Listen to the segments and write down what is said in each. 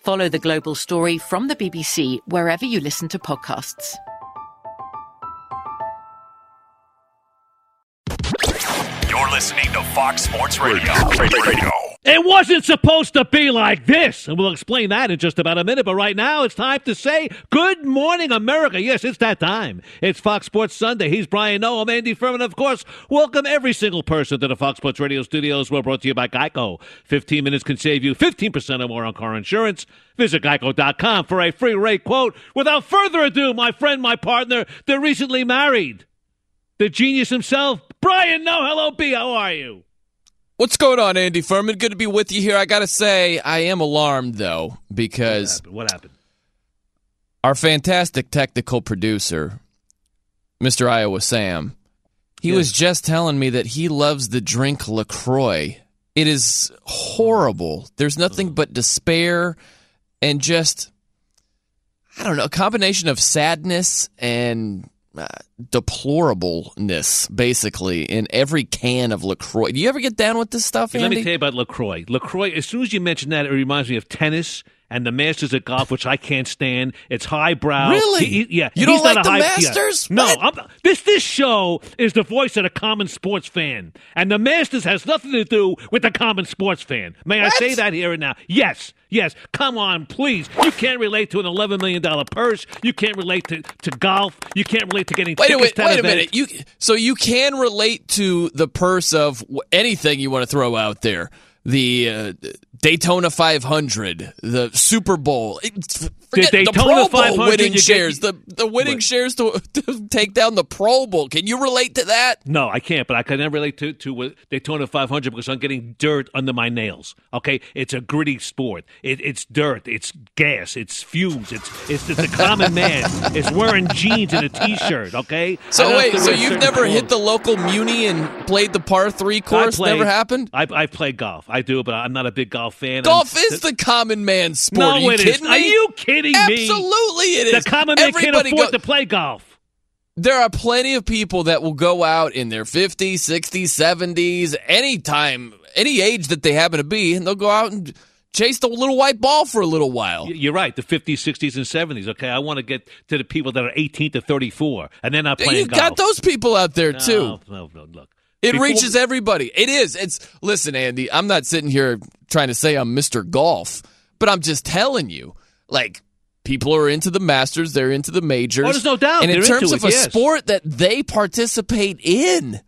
Follow The Global Story from the BBC wherever you listen to podcasts. You're listening to Fox Sports Radio. Radio. It wasn't supposed to be like this. And we'll explain that in just about a minute. But right now, it's time to say good morning, America. Yes, it's that time. It's Fox Sports Sunday. He's Brian Noe. I'm Andy Furman. Of course, welcome every single person to the Fox Sports Radio studios. We're brought to you by Geico. 15 minutes can save you 15% or more on car insurance. Visit geico.com for a free rate quote. Without further ado, my friend, my partner, they're recently married. The genius himself, Brian Noe. Hello, B. How are you? What's going on, Andy Furman? Good to be with you here. I got to say, I am alarmed, though, What because happened? What happened? our fantastic technical producer, Mr. Iowa Sam, he was just telling me that he loves the drink LaCroix. It is horrible. There's nothing but despair and just, I don't know, a combination of sadness and uh, deplorableness, basically, in every can of LaCroix. Do you ever get down with this stuff, let me tell you about LaCroix. LaCroix, as soon as you mention that, it reminds me of tennis and the Masters of golf, which I can't stand. It's highbrow. Really? He- he- yeah. You don't like the high, yeah. Masters? No. I'm, this this show is the voice of the common sports fan, and the Masters has nothing to do with the common sports fan. May I say that here and now? Yes. Yes, come on, please. You can't relate to an $11 million purse. You can't relate to, to golf. You can't relate to getting Wait a minute. Wait a minute. You so you can relate to the purse of anything you want to throw out there. The uh, Daytona 500, the Super Bowl, forget the, Daytona Pro Bowl 500, winning you get- shares, the the winning Right. shares to, to take down the Pro Bowl. Can you relate to that? No, I can't. But I can never relate to to Daytona 500 because I'm getting dirt under my nails. Okay, it's a gritty sport. It, it's dirt. It's gas. It's fumes. It's it's, it's a common man. It's wearing jeans and a t-shirt. Okay. So wait, so you've never hit the local Muni and played the par three course? I play- never happened. I I play golf. I do, but I'm not a big golf fan. Golf I'm- is the common man sport. no, Are you it is. kidding me? Are you kidding me? Absolutely, it is. The common man Everybody can't afford go- to play golf. there are plenty of people that will go out in their 50s, 60s, 70s, anytime, any age that they happen to be, and they'll go out and chase the little white ball for a little while. You're right. The 50s, 60s, and 70s. Okay, I want to get to the people that are 18 to 34, and they're not playing You golf. got those people out there too. No, no, no, look. It Before- reaches everybody. It is. It's listen, Andy. I'm not sitting here trying to say I'm Mr. Golf, but I'm just telling you, like people are into the Masters, they're into the majors. Oh, there's no doubt. And in terms of it, a yes. sport that they participate in,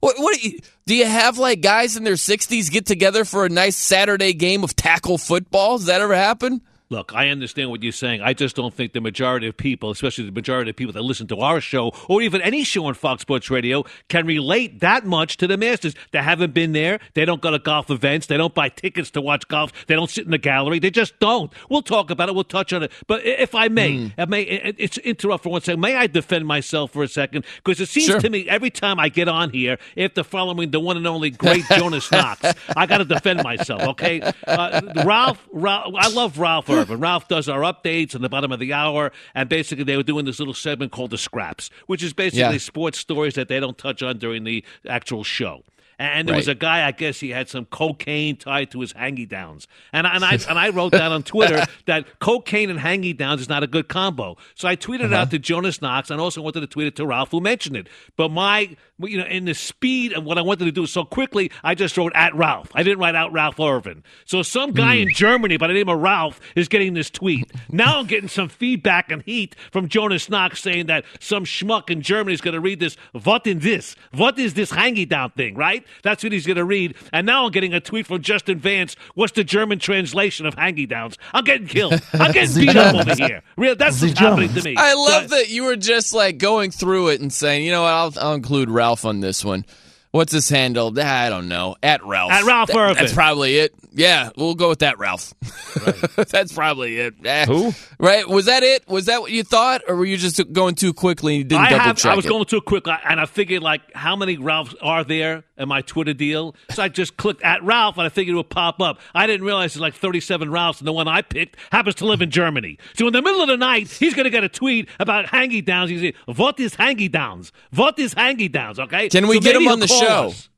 what, what do you, do you have? Like guys in their 60s get together for a nice Saturday game of tackle football? Does that ever happen? Look, I understand what you're saying. I just don't think the majority of people, especially the majority of people that listen to our show or even any show on Fox Sports Radio, can relate that much to the Masters. They haven't been there. They don't go to golf events. They don't buy tickets to watch golf. They don't sit in the gallery. They just don't. We'll talk about it. We'll touch on it. But if I may, Hmm. I may it's interrupt for one second. May I defend myself for a second? Because it seems Sure. to me every time I get on here, after following the one and only great Jonas Knox, I got to defend myself. Okay, uh, Ralph, Ralph, I love Ralph Irvin. Ralph does our updates in the bottom of the hour, and basically they were doing this little segment called the Scraps, which is basically Yeah. sports stories that they don't touch on during the actual show. And there was a guy, I guess he had some cocaine tied to his hangy downs. And, I- and, I, and I wrote down on Twitter that cocaine and hangy downs is not a good combo. So I tweeted it out uh-huh. to Jonas Knox and also wanted to tweet it to Ralph, who mentioned it. But my, you know, in the speed of what I wanted to do so quickly, I just wrote at Ralph. I didn't write out Ralph Irvin. So some guy in Germany by the name of Ralph is getting this tweet. Now I'm getting some feedback and heat from Jonas Knox saying that some schmuck in Germany is going to read this. What in this? What is this hangy down thing, right? That's what he's going to read. And now I'm getting a tweet from Justin Vance. What's the German translation of hangy downs? I'm getting killed. I'm getting beat up over here. Real, that's what's happening to me. I So love that you were just like going through it and saying, you know what, I'll, I'll include Ralph on this one. What's his handle? I don't know. At Ralph. At Ralph That-. That's probably it. Yeah, we'll go with that, Ralph. that's probably it. Eh. Who? Right? Was that it? Was that what you thought, or were you just going too quickly and didn't I double have. check I was it? going too quick, and I figured like how many Ralphs are there in my Twitter deal. So I just clicked at Ralph, and I figured it would pop up. I didn't realize there's like 37 Ralphs, and the one I picked happens to live in Germany. So in the middle of the night, he's going to get a tweet about hangy downs. He's saying, "What is hangy downs? What is hangy downs?" Okay. Can we So get him on the show? us.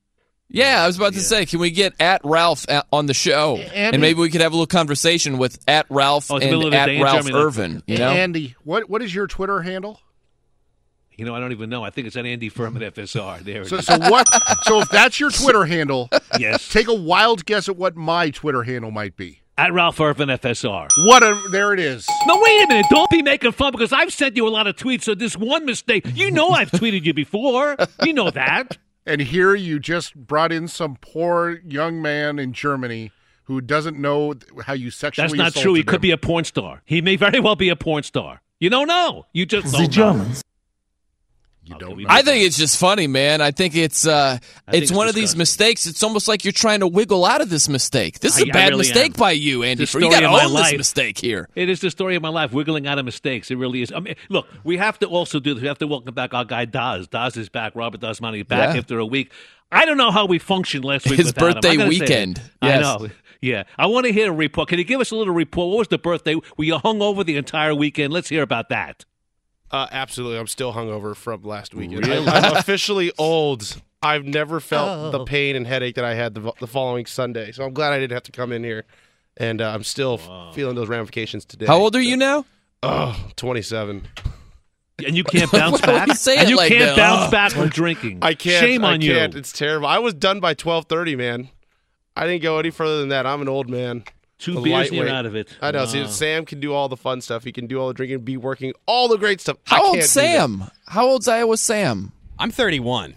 Yeah, I was about to say, can we get at Ralph at, on the show, Andy- and maybe we could have a little conversation with at Ralph Oh, it's the middle and at day in Ralph Irvin. You know, Andy, what what is your Twitter handle? You know, I don't even know. I think it's at Andy Furman FSR. There it So is. so what? so if that's your Twitter handle, yes. take a wild guess at what my Twitter handle might be. At Ralph Irvin FSR. What a there it is. No, wait a minute. Don't be making fun because I've sent you a lot of tweets. So this one mistake, you know, I've tweeted you before. You know that. And here you just brought in some poor young man in Germany who doesn't know how you sexually. That's not true. He him. could be a porn star. He may very well be a porn star. You don't know. You just don't know. You Okay, don't know. I think it's just funny, man. I think it's uh, I think it's it's one of these mistakes. It's almost like you're trying to wiggle out of this mistake. This is I- a I bad really mistake am. by you, Andy. It's the You story got of to my own this life. mistake here. It is the story of my life, wiggling out of mistakes. It really is. I mean, look, we have to also do this. We have to welcome back our guy Daz. Daz is back. Robert Dazmani back Yeah. after a week. I don't know how we functioned last week. His without him. birthday I gotta say weekend. that. Yes. I know. Yeah, I want to hear a report. Can you give us a little report? What was the birthday? Were you hung over the entire weekend? Let's hear about that. Uh, absolutely. I'm still hungover from last weekend. Really? I, am officially old. I've never felt the pain and headache that I had the, the following Sunday. So I'm glad I didn't have to come in here. And uh, I'm still f- feeling those ramifications today. How old are you now? Oh, 27. And you can't bounce back. you say and you like can't that? bounce Oh. back from drinking. I can't. Shame I on you. can't. It's terrible. I was done by 12:30, man. I didn't go any further than that. I'm an old man. Two A beers and out of it. I know. See, Wow. Sam can do all the fun stuff. He can do all the drinking, be working, all the great stuff. How can't old's do that. Sam? How old's Iowa Sam? I'm 31.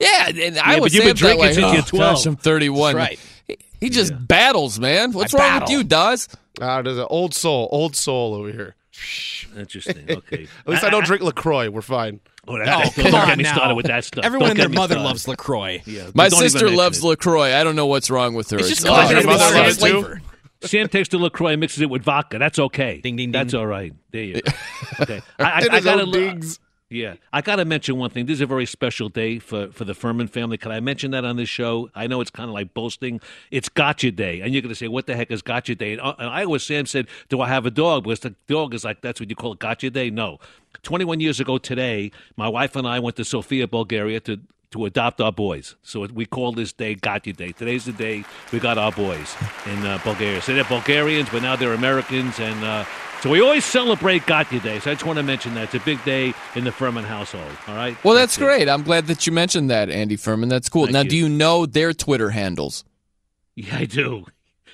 Yeah, and Iowa but you've been drinking way, since "Oh, you're 12." Gosh, I'm 31. That's right. He, he just battles, man. What's I wrong battle. with you, Daz? Ah, there's an old soul, old soul over here. Interesting. Okay. At least I, don't drink Lacroix. We're fine. Oh, that, Oh, don't come get on me now. started with that stuff. Everyone Don't and their mother started. loves LaCroix. Yeah, My sister loves it. LaCroix. I don't know what's wrong with her. It's just It's- concentrated your mother the loves it too? flavor. Sam takes the Lacroix, and mixes it with vodka. That's okay. Ding, ding, ding. That's all right. There you go. Okay. I, I, I gotta old. Yeah, I got to mention one thing. This is a very special day for, for the Furman family. Can I mention that on this show? I know it's kind of like boasting. It's Gotcha Day, and you're going to say, "What the heck is Gotcha Day?" And, uh, and Iowa Sam said, "Do I have a dog?" Because the dog is like that's what you call it, Gotcha Day. No, 21 years ago today, my wife and I went to Sofia, Bulgaria to to adopt our boys. So we call this day Gotcha Day. Today's the day we got our boys in uh, Bulgaria. So they're Bulgarians, but now they're Americans, and uh, so we always celebrate Gotcha Day. So I just want to mention that it's a big day in the Furman household. All right. Well, that's it. great. I'm glad that you mentioned that, Andy Furman. That's cool. Thank now, you. do you know their Twitter handles? Yeah, I do.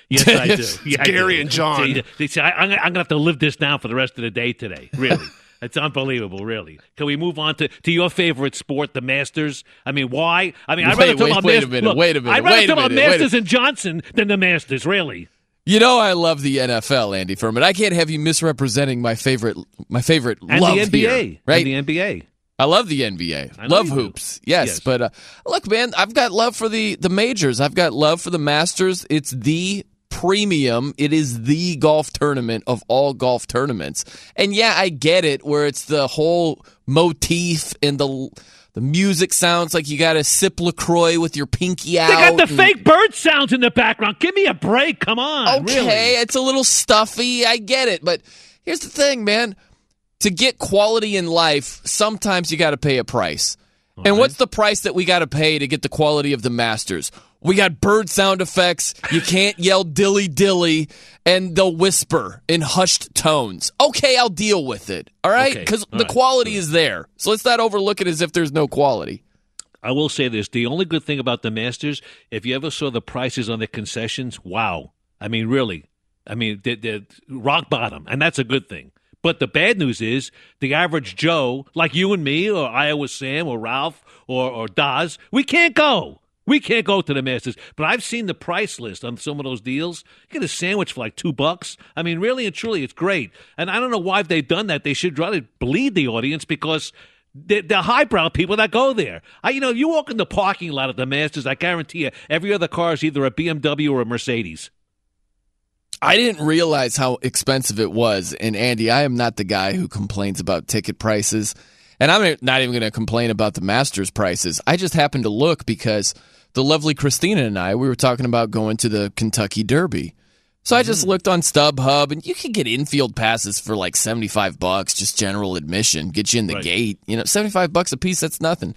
Yes, I do. Yeah, I Gary do. and John. See, they say, I, I'm, I'm going to have to live this down for the rest of the day today. Really. It's unbelievable, really. Can we move on to, to your favorite sport, the Masters? I mean, why? I mean, I'd rather Wait, talk wait, about wait a Masters. minute, Look, wait a minute, I'd rather talk about Masters and Johnson than the Masters, really. You know I love the NFL, Andy Furman. I can't have you misrepresenting my favorite my favorite And love the NBA. here, right? The NBA. I love the NBA. I Love hoops. Yes, Yes. but uh, look, man, I've got love for the the majors. I've got love for the Masters. It's the premium. It is the golf tournament of all golf tournaments. And yeah, I get it where it's the whole motif and the the music sounds like you got to sip Lacroix with your pinky out. They got the and- fake bird sounds in the background. Give me a break. Come on. Okay, Really. it's a little stuffy. I get it, but here's the thing, man. To get quality in life, sometimes you got to pay a price. And what's the price that we got to pay to get the quality of the Masters? We got bird sound effects. You can't yell dilly dilly, and they'll whisper in hushed tones. Okay, I'll deal with it. All right, because all the right, quality is there. So let's not overlook it as if there's no quality. I will say this: the only good thing about the Masters, if you ever saw the prices on the concessions, wow! I mean, really, I mean, they're, they're rock bottom, and that's a good thing. But the bad news is the average Joe, like you and me, or Iowa Sam, or Ralph, or or Daz, we can't go. We can't go to the Masters. But I've seen the price list on some of those deals. You get a sandwich for like two bucks. I mean, really and truly, it's great. And I don't know why they've done that. They should rather bleed the audience because the, the highbrow people that go there. I, you know, you walk in the parking lot of the Masters, I guarantee you, every other car is either a BMW or a Mercedes. I didn't realize how expensive it was. And Andy, I am not the guy who complains about ticket prices. And I'm not even going to complain about the Masters prices. I just happened to look because the lovely Christina and I, we were talking about going to the Kentucky Derby. So I just mm-hmm. looked on StubHub and you can get infield passes for like 75 bucks, just general admission, get you in the Right. gate. You know, 75 bucks a piece, that's nothing.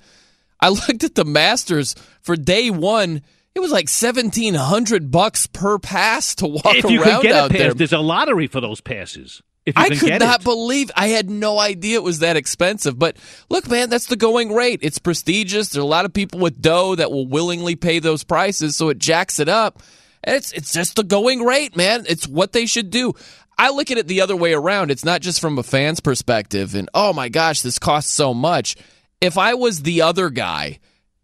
I looked at the Masters for day one. It was like 1700 bucks per pass to walk if you around could get a out pass, there. there's a lottery for those passes. I could not it. believe I had no idea it was that expensive. But look, man, that's the going rate. It's prestigious. There are a lot of people with dough that will willingly pay those prices, so it jacks it up. And it's it's just the going rate, man. It's what they should do. I look at it the other way around. It's not just from a fan's perspective and oh my gosh, this costs so much. If I was the other guy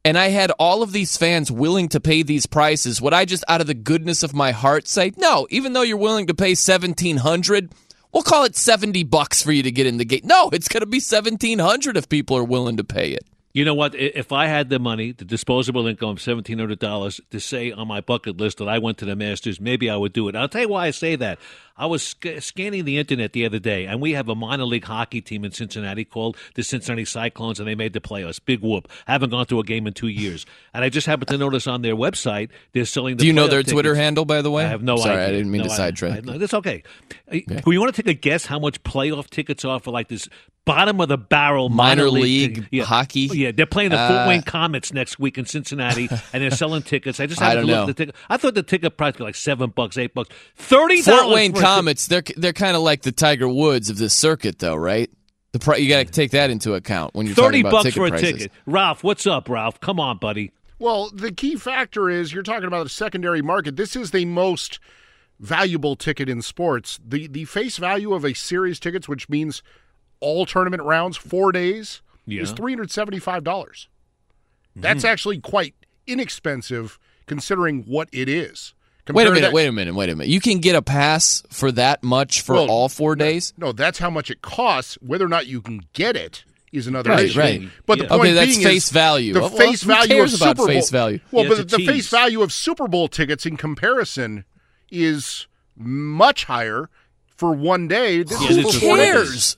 and I had all of these fans willing to pay these prices, would I just out of the goodness of my heart say, "No, even though you're willing to pay 1700, we'll call it 70 bucks for you to get in the gate." No, it's going to be 1700 if people are willing to pay it. You know what? If I had the money, the disposable income of seventeen hundred dollars, to say on my bucket list that I went to the Masters, maybe I would do it. I'll tell you why I say that. I was sc- scanning the internet the other day, and we have a minor league hockey team in Cincinnati called the Cincinnati Cyclones, and they made the playoffs. Big whoop! haven't gone to a game in two years, and I just happened to notice on their website they're selling. The Do you know their Twitter handle, by the way? I have no Sorry, idea. I didn't mean No, to sidetrack. I- no, That's okay. Uh, You want to take a guess how much playoff tickets are for like this bottom of the barrel Minor minor, league thing? hockey? Yeah, they're playing the Fort Uh, Wayne Comets next week in Cincinnati, and they're selling tickets. I just I don't to look know. at the ticket. I thought the ticket price was like seven bucks, eight bucks, thirty Fort dollars. Wayne Comets, they're they're kind of like the Tiger Woods of this circuit, though, right? The pri- you got to take that into account when you're Thirty talking about bucks ticket for a prices. ticket. Ralph, what's up, Ralph? Come on, buddy. Well, the key factor is you're talking about the secondary market. This is the most valuable ticket in sports. The the face value of a series tickets, which means all tournament rounds, four days, is three hundred seventy five dollars. Hmm. That's actually quite inexpensive considering what it is. Wait a minute, that- wait a minute, wait a minute. You can get a pass for that much for Well, all four days? No, that's how much it costs. Whether or not you can get it is another Right, issue. right. But the point Okay, that's being face is value. The Well, face who value cares of about Super Bowl. face value? Well, Yeah, but it's a the face value of Super Bowl tickets in comparison is much higher for one day. This Yeah, is for four days. cares?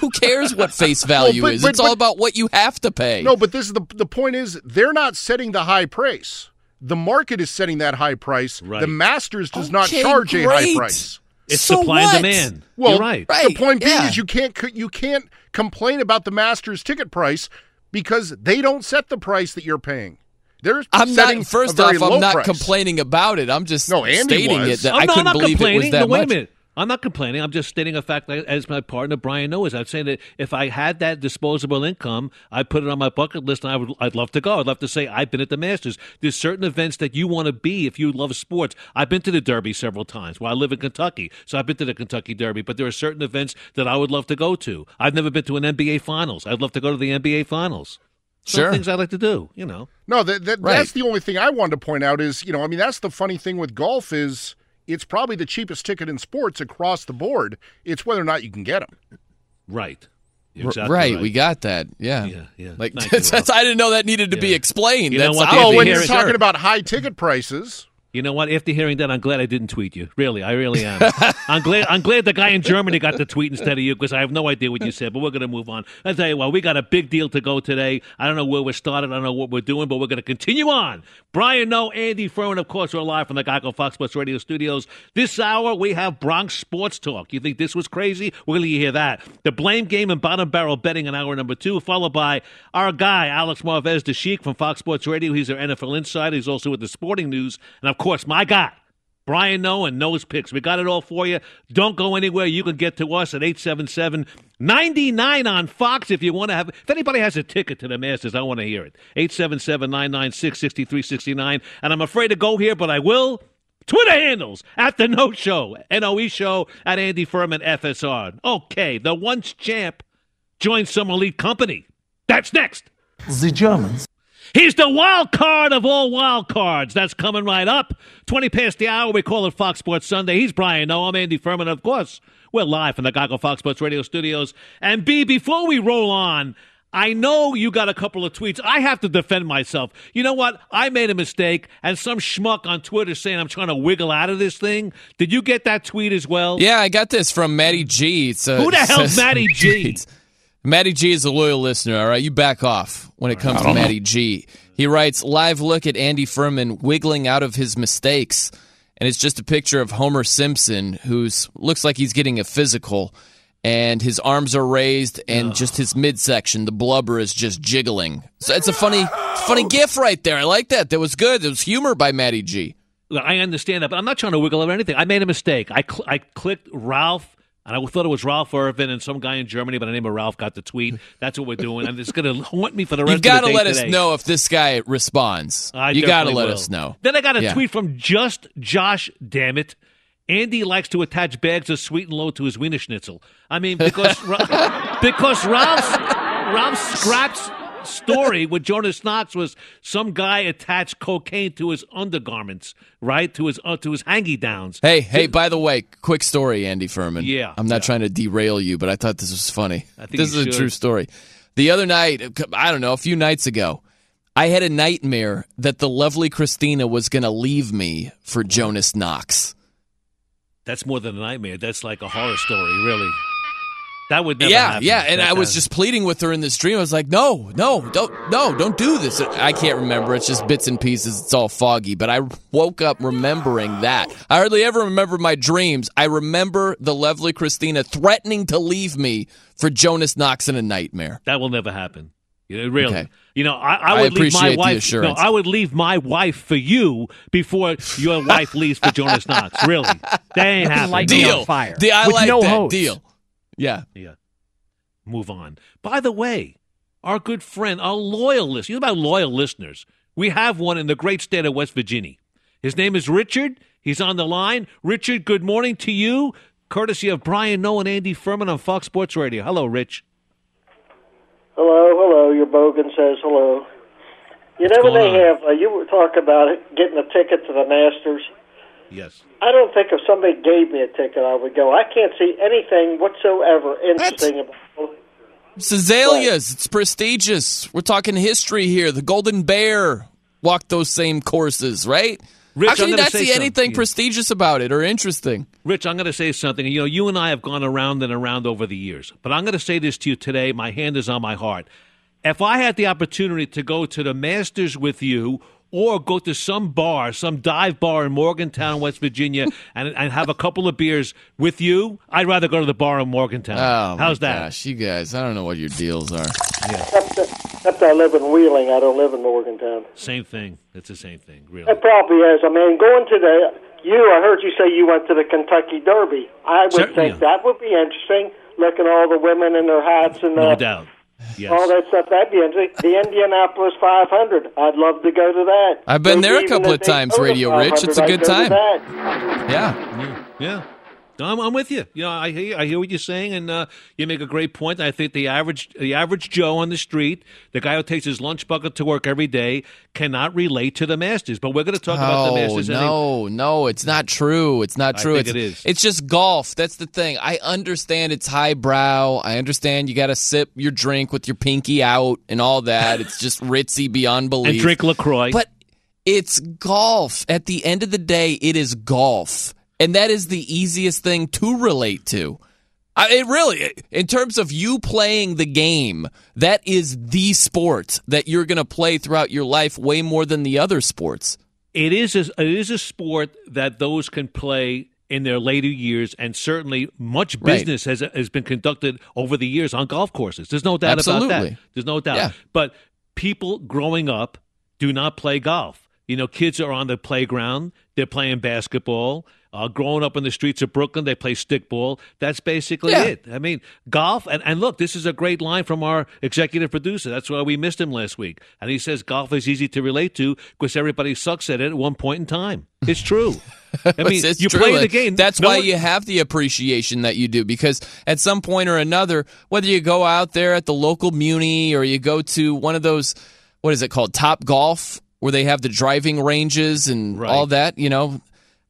Who cares what face value but- is? but- it's all about what you have to pay. No, but this is the the point is they're not setting the high price. The market is setting that high price. Right. The Masters does oh, not Okay, charge a high price. It's So supply what? and demand. Well, You're right. Right, The point being yeah. is you can't you can't complain about the Masters ticket price because they don't set the price that you're paying. They're I'm setting not. First a very off, low I'm not price. complaining about it. I'm just No, Andy stating was. it that I'm I couldn't not believe it complaining. was that no, wait much. a minute. I'm not complaining. I'm just stating a fact that- as my partner Brian knows. I'm saying that if I had that disposable income, I'd put it on my bucket list, and I would. I'd love to go. I'd love to say I've been at the Masters. There's certain events that you want to be if you love sports. I've been to the Derby several times. Well, I live in Kentucky, so I've been to the Kentucky Derby. But there are certain events that I would love to go to. I've never been to an NBA Finals. I'd love to go to the NBA Finals. Some Sure. things I like to do. You know. No, that, that Right. that's the only thing I wanted to point out is, you know, I mean, that's the funny thing with golf is it's probably the cheapest ticket in sports across the board. It's whether or not you can get them. Right. Exactly right, right. we got that. Yeah, Yeah, yeah. Like Thank that's, I didn't know that needed to be explained. You know that's what, Oh, when here you're talking about high ticket prices, You know what? After hearing that, I'm glad I didn't tweet you. Really, I really am. I'm glad. I'm glad the guy in Germany got the tweet instead of you because I have no idea what you said. But we're going to move on. I'll tell you what. We got a big deal to go today. I don't know where we're started. I don't know what we're doing, but we're going to continue on. Brian, Noe, Andy Furman, of course, we're live from the Geico Fox Sports Radio studios. This hour we have Bronx Sports Talk. You think this was crazy? We're going to hear that. The blame game and bottom barrel betting in hour number two, followed by our guy Alex Marvez, the Sheik from Fox Sports Radio. He's our NFL insider. He's also with the Sporting News, and of course, my guy. Brian Noe and Noe's picks. We got it all for you. Don't go anywhere. You can get to us at 877 99 on Fox if you want to have. If anybody has a ticket to the Masters, I want to hear it. 877 996 6369. And I'm afraid to go here, but I will. Twitter handles at the Noe Show, NOE Show, at Andy Furman FSR. Okay, the once champ joins some elite company. That's next. The Germans. He's the wild card of all wild cards. That's coming right up. 20 past the hour. We call it Fox Sports Sunday. He's Brian Noe. I'm Andy Furman. Of course, we're live from the Geico Fox Sports Radio studios. And B, before we roll on, I know you got a couple of tweets. I have to defend myself. You know what? I made a mistake, and some schmuck on Twitter saying I'm trying to wiggle out of this thing. Did you get that tweet as well? yeah, I got this from Matty G. It's, uh, Who the hell's Matty G? Matty G is a loyal listener, all right? You back off when it comes to Matty G. He writes, live look at Andy Furman wiggling out of his mistakes. And it's just a picture of Homer Simpson, who's looks like he's getting a physical, and his arms are raised, and just his midsection, the blubber is just jiggling. So it's a funny, funny gif right there. I like that. That was good. It was humor by Matty G. I understand that, but I'm not trying to wiggle or anything. I made a mistake. I cl- I clicked Ralph, and I thought it was Ralph Irvin, and some guy in Germany by the name of Ralph got the tweet. That's what we're doing, and it's going to haunt me for the rest of the year. You've got to let us know if this guy responds. I you got to let will. us know. Then I got a Yeah. tweet from just Josh. Damn it. Andy likes to attach bags of sweet and low to his wiener schnitzel. I mean, because because Ralph's Ralph Scrap's story with Jonas Knox was some guy attached cocaine to his undergarments, right to his uh, to his hangy downs. Hey, hey, by the way, quick story, Andy Furman. Yeah, I'm not yeah. trying to derail you, but I thought this was funny. I think this is a true story. The other night, I don't know, a few nights ago, I had a nightmare that the lovely Christina was going to leave me for Jonas Knox. That's more than a nightmare. That's like a horror story, really. That would never yeah, happen. yeah, and That- I was just pleading with her in this dream. I was like, "No, no, don't, no, don't do this." I can't remember. It's just bits and pieces. It's all foggy. But I woke up remembering that. I hardly ever remember my dreams. I remember the lovely Christina threatening to leave me for Jonas Knox in a nightmare. That will never happen. You know, really. Okay. You know, I, I I would leave my appreciate the wife. No. I would leave my wife for you before your wife leaves for Jonas Knox. Really, that ain't happening. light Deal. fire. The- I With like no that hose. deal. Yeah. Yeah. Move on. By the way, our good friend, our loyal listener, you know about loyal listeners. We have one in the great state of West Virginia. His name is Richard. He's on the line. Richard, good morning to you. Courtesy of Brian Noe and Andy Furman on Fox Sports Radio. Hello, Rich. Hello, hello. Your bogan says hello. You What's know when they on? have, uh, you were talking about it, getting a ticket to the Masters. Yes. I don't think if somebody gave me a ticket, I would go. I can't see anything whatsoever interesting about it. It's azaleas. It's prestigious. We're talking history here. The Golden Bear walked those same courses, right? Rich, How I'm can you not see anything prestigious about it or interesting? Rich, I'm going to say something. You know, you and I have gone around and around over the years, but I'm going to say this to you today. My hand is on my heart. If I had the opportunity to go to the Masters with you or go to some bar, some dive bar in Morgantown, West Virginia, and, and have a couple of beers with you, I'd rather go to the bar in Morgantown. Oh, How's my that? Gosh, you guys, I don't know what your deals are. Except, except I live in Wheeling. I don't live in Morgantown. Same thing. It's the same thing, really. It probably is. I mean, going to the you. I heard you say you went to the Kentucky Derby. I would Certainly. think that would be interesting. Looking at all the women in their hats and No uh, doubt. Yes. all that stuff. That'd be interesting. The Indianapolis 500. I'd love to go to that. I've been Maybe there a couple of times, Radio Rich. It's a good I'd go to time. that. Yeah. Yeah. I'm, I'm with you. You know, I hear I hear what you're saying, and uh, you make a great point. I think the average the average Joe on the street, the guy who takes his lunch bucket to work every day, cannot relate to the Masters. But we're going to talk about the Masters. No, no, it's not true. It's not I true. think it's, it is. It's just golf. That's the thing. I understand it's highbrow. I understand you got to sip your drink with your pinky out and all that. It's just ritzy beyond belief. and drink Lacroix. But it's golf. At the end of the day, it is golf. And that is the easiest thing to relate to. I, it really, in terms of you playing the game, that is the sport that you're going to play throughout your life way more than the other sports. it is a, it is a sport that those can play in their later years, and certainly much Right. business has has been conducted over the years on golf courses. There's no doubt about that. There's no doubt. Yeah. But people growing up do not play golf. You know, kids are on the playground. They're playing basketball. Uh, growing up in the streets of Brooklyn, they play stickball. That's basically Yeah. it. I mean, golf, and, and look, this is a great line from our executive producer. That's why we missed him last week. And he says golf is easy to relate to because everybody sucks at it at one point in time. It's true. I mean, you true. play the game. That's No why one- you have the appreciation that you do because at some point or another, whether you go out there at the local muni or you go to one of those, what is it called, Top Golf, where they have the driving ranges and Right. all that, you know.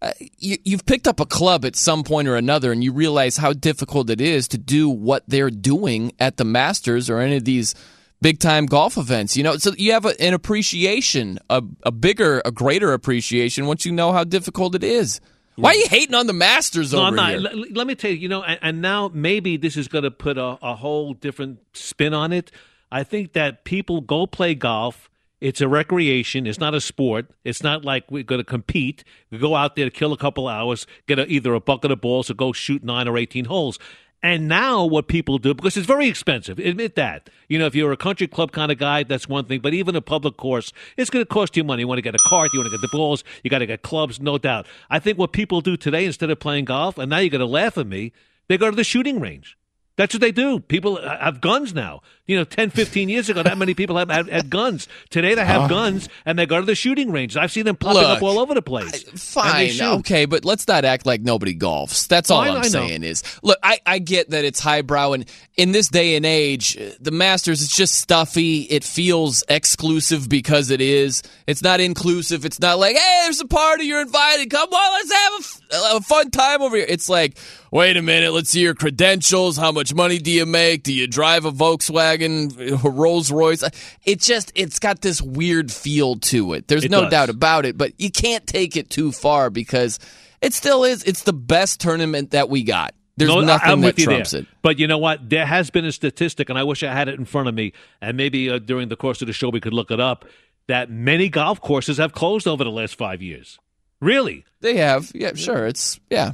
Uh, you, you've picked up a club at some point or another, and you realize how difficult it is to do what they're doing at the Masters or any of these big time golf events. You know, so you have a, an appreciation, a, a bigger, a greater appreciation once you know how difficult it is. Why are you hating on the Masters No, over I'm not. here? L- let me tell you, you know, and, and now maybe this is going to put a, a whole different spin on it. I think that people go play golf. It's a recreation. It's not a sport. It's not like we're going to compete. We go out there to kill a couple hours, get a, either a bucket of balls or go shoot nine or 18 holes. And now what people do, because it's very expensive, admit that. You know, if you're a country club kind of guy, that's one thing. But even a public course, it's going to cost you money. You want to get a cart, you want to get the balls, you got to get clubs, no doubt. I think what people do today, instead of playing golf, and now you're going to laugh at me, they go to the shooting range. That's what they do. People have guns now. You know, 10, 15 years ago, that many people have had, had guns. Today they have guns and they go to the shooting range. I've seen them popping up all over the place. They Fine, okay, but let's not act like nobody golfs. That's all I- I'm I know. saying is, look, I, I get that it's highbrow, and in this day and age, uh, the Masters, it's just stuffy. It feels exclusive because it is. It's not inclusive. It's not like, hey, there's a party, you're invited. Come on, let's have a, f- a fun time over here. It's like, wait a minute, let's see your credentials. How much money do you make? Do you drive a Volkswagen, a Rolls Royce? It just, it's got this weird feel to it. There's It no does. doubt about it, but you can't take it too far because it still is. It's the best tournament that we got. There's No, nothing I'm that with you trumps there. it. But you know what? There has been a statistic, and I wish I had it in front of me, and maybe uh, during the course of the show we could look it up, that many golf courses have closed over the last five years. Really? They have, yeah, sure. It's yeah,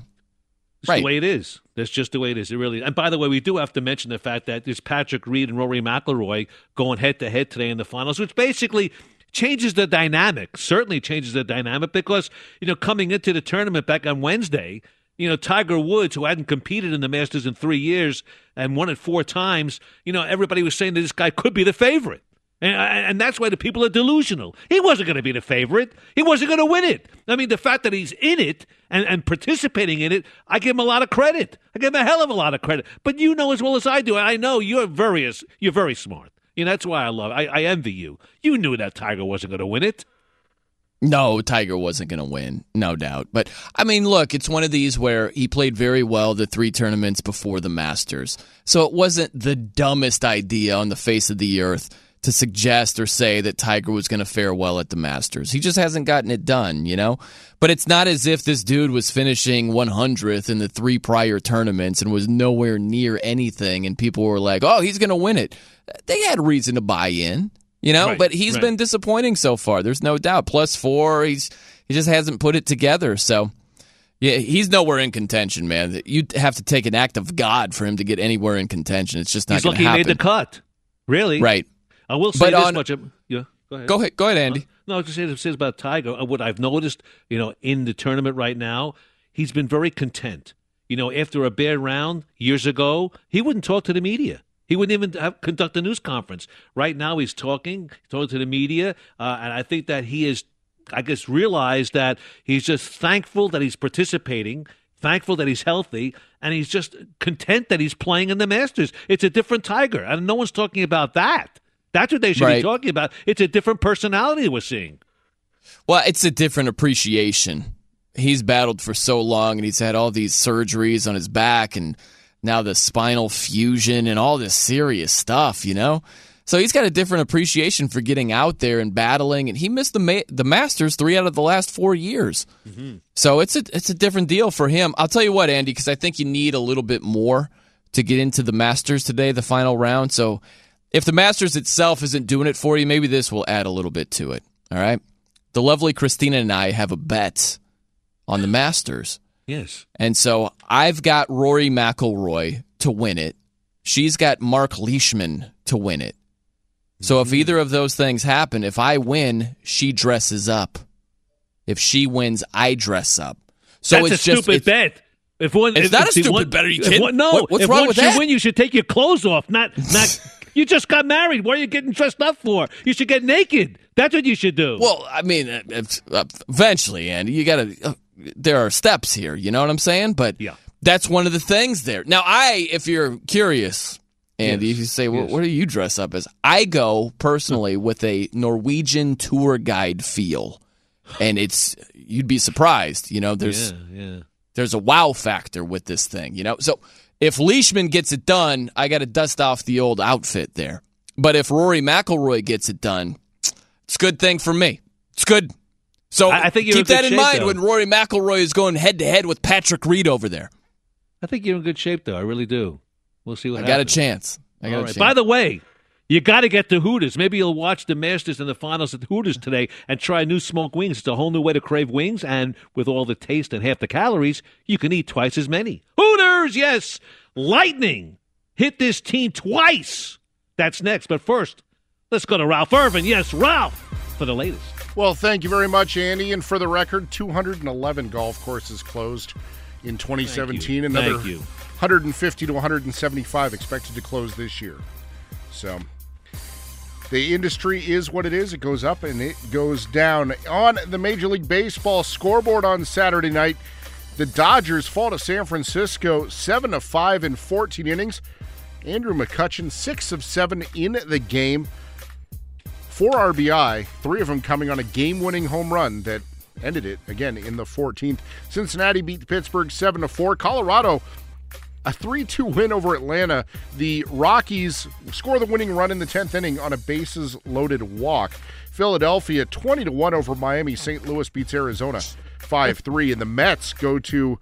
It's Right. the way it is. That's just the way it is. It really. And by the way, we do have to mention the fact that there's Patrick Reed and Rory McIlroy going head to head today in the finals, which basically changes the dynamic. Certainly changes the dynamic because you know coming into the tournament back on Wednesday, you know Tiger Woods, who hadn't competed in the Masters in three years and won it four times, you know everybody was saying that this guy could be the favorite. And, and that's why the people are delusional. He wasn't going to be the favorite. He wasn't going to win it. I mean, the fact that he's in it and, and participating in it, I give him a lot of credit. I give him a hell of a lot of credit. But you know as well as I do. I know you're very you're very smart. You know that's why I love. I, I envy you. You knew that Tiger wasn't going to win it. No, Tiger wasn't going to win, no doubt. But I mean, look, it's one of these where he played very well the three tournaments before the Masters. So it wasn't the dumbest idea on the face of the earth to suggest or say that Tiger was going to fare well at the Masters. He just hasn't gotten it done, you know? But it's not as if this dude was finishing 100th in the three prior tournaments and was nowhere near anything, and people were like, oh, he's going to win it. They had reason to buy in. You know, Right, but he's right. been disappointing so far. There's no doubt. Plus four, he's he just hasn't put it together. So, yeah, he's nowhere in contention, man. You'd have to take an act of God for him to get anywhere in contention. It's just not He's lucky he made the cut. Really? Right. I will say But this on- much. um, Yeah. Go ahead. Go ahead. Go ahead, Andy. No, I was just saying this about Tiger. uh, What I've noticed, you know, in the tournament right now, he's been very content. You know, after a bad round years ago, he wouldn't talk to the media. He wouldn't even have, conduct a news conference. Right now, he's talking, talking to the media, uh, and I think that he is, I guess, realized that he's just thankful that he's participating. thankful that he's healthy, and he's just content that he's playing in the Masters. It's a different Tiger, and no one's talking about that. That's what they should Right. be talking about. It's a different personality we're seeing. Well, it's a different appreciation. He's battled for so long and he's had all these surgeries on his back and now the spinal fusion and all this serious stuff, you know? So he's got a different appreciation for getting out there and battling and he missed the ma- the Masters 3 out of the last 4 years. Mm-hmm. So it's a it's a different deal for him. I'll tell you what, Andy, because I think you need a little bit more to get into the Masters today, the final round. So if the Masters itself isn't doing it for you, maybe this will add a little bit to it. All right. The lovely Christina and I have a bet on the Masters. Yes. And so I've got Rory McIlroy to win it. She's got Marc Leishman to win it. So Mm-hmm. if either of those things happen, if I win, she dresses up. If she wins, I dress up. So That's it's a just stupid it's, bet. If one, It's if, not if a stupid one- bet. Are you kidding? one- no, What- what's if wrong once with you that? win, you should take your clothes off. Not, not. you just got married. What are you getting dressed up for? You should get naked. That's what you should do. Well, I mean, uh, uh, eventually, Andy, you got to. Uh, there are steps here. You know what I'm saying? But Yeah. that's one of the things there. Now, I, if you're curious, Andy, Yes. if you say, well, Yes. what do you dress up as? I go personally with a Norwegian tour guide feel, and it's you'd be surprised. You know, there's yeah, yeah. there's a wow factor with this thing, you know. So if Leishman gets it done, I got to dust off the old outfit there. But if Rory McIlroy gets it done, it's a good thing for me. It's good. So I- I think keep that in shape, mind though. when Rory McIlroy is going head to head with Patrick Reed over there. I think you're in good shape, though. I really do. We'll see what I got a chance. I got All a right. chance. By the way, you got to get to Hooters. Maybe you'll watch the Masters and the finals at Hooters today and try new smoked wings. It's a whole new way to crave wings, and with all the taste and half the calories, you can eat twice as many. Hooters, yes. Lightning hit this team twice. That's next. But first, let's go to Ralph Irvin. Yes, Ralph, for the latest. Well, thank you very much, Andy. And for the record, 211 golf courses closed in 2017. Thank you. Another Thank you. 150 to 175 expected to close this year. So the industry is what it is. It goes up and it goes down. On the Major League Baseball scoreboard on Saturday night, the Dodgers fall to San Francisco 7 to 5 in 14 innings. Andrew McCutchen 6 of 7 in the game. Four RBI, three of them coming on a game-winning home run that ended it again in the 14th. Cincinnati beat Pittsburgh 7 to 4. Colorado a 3-2 win over Atlanta. The Rockies score the winning run in the 10th inning on a bases loaded walk. Philadelphia 20 to 1 over Miami. St. Louis beats Arizona 5-3 and the Mets go to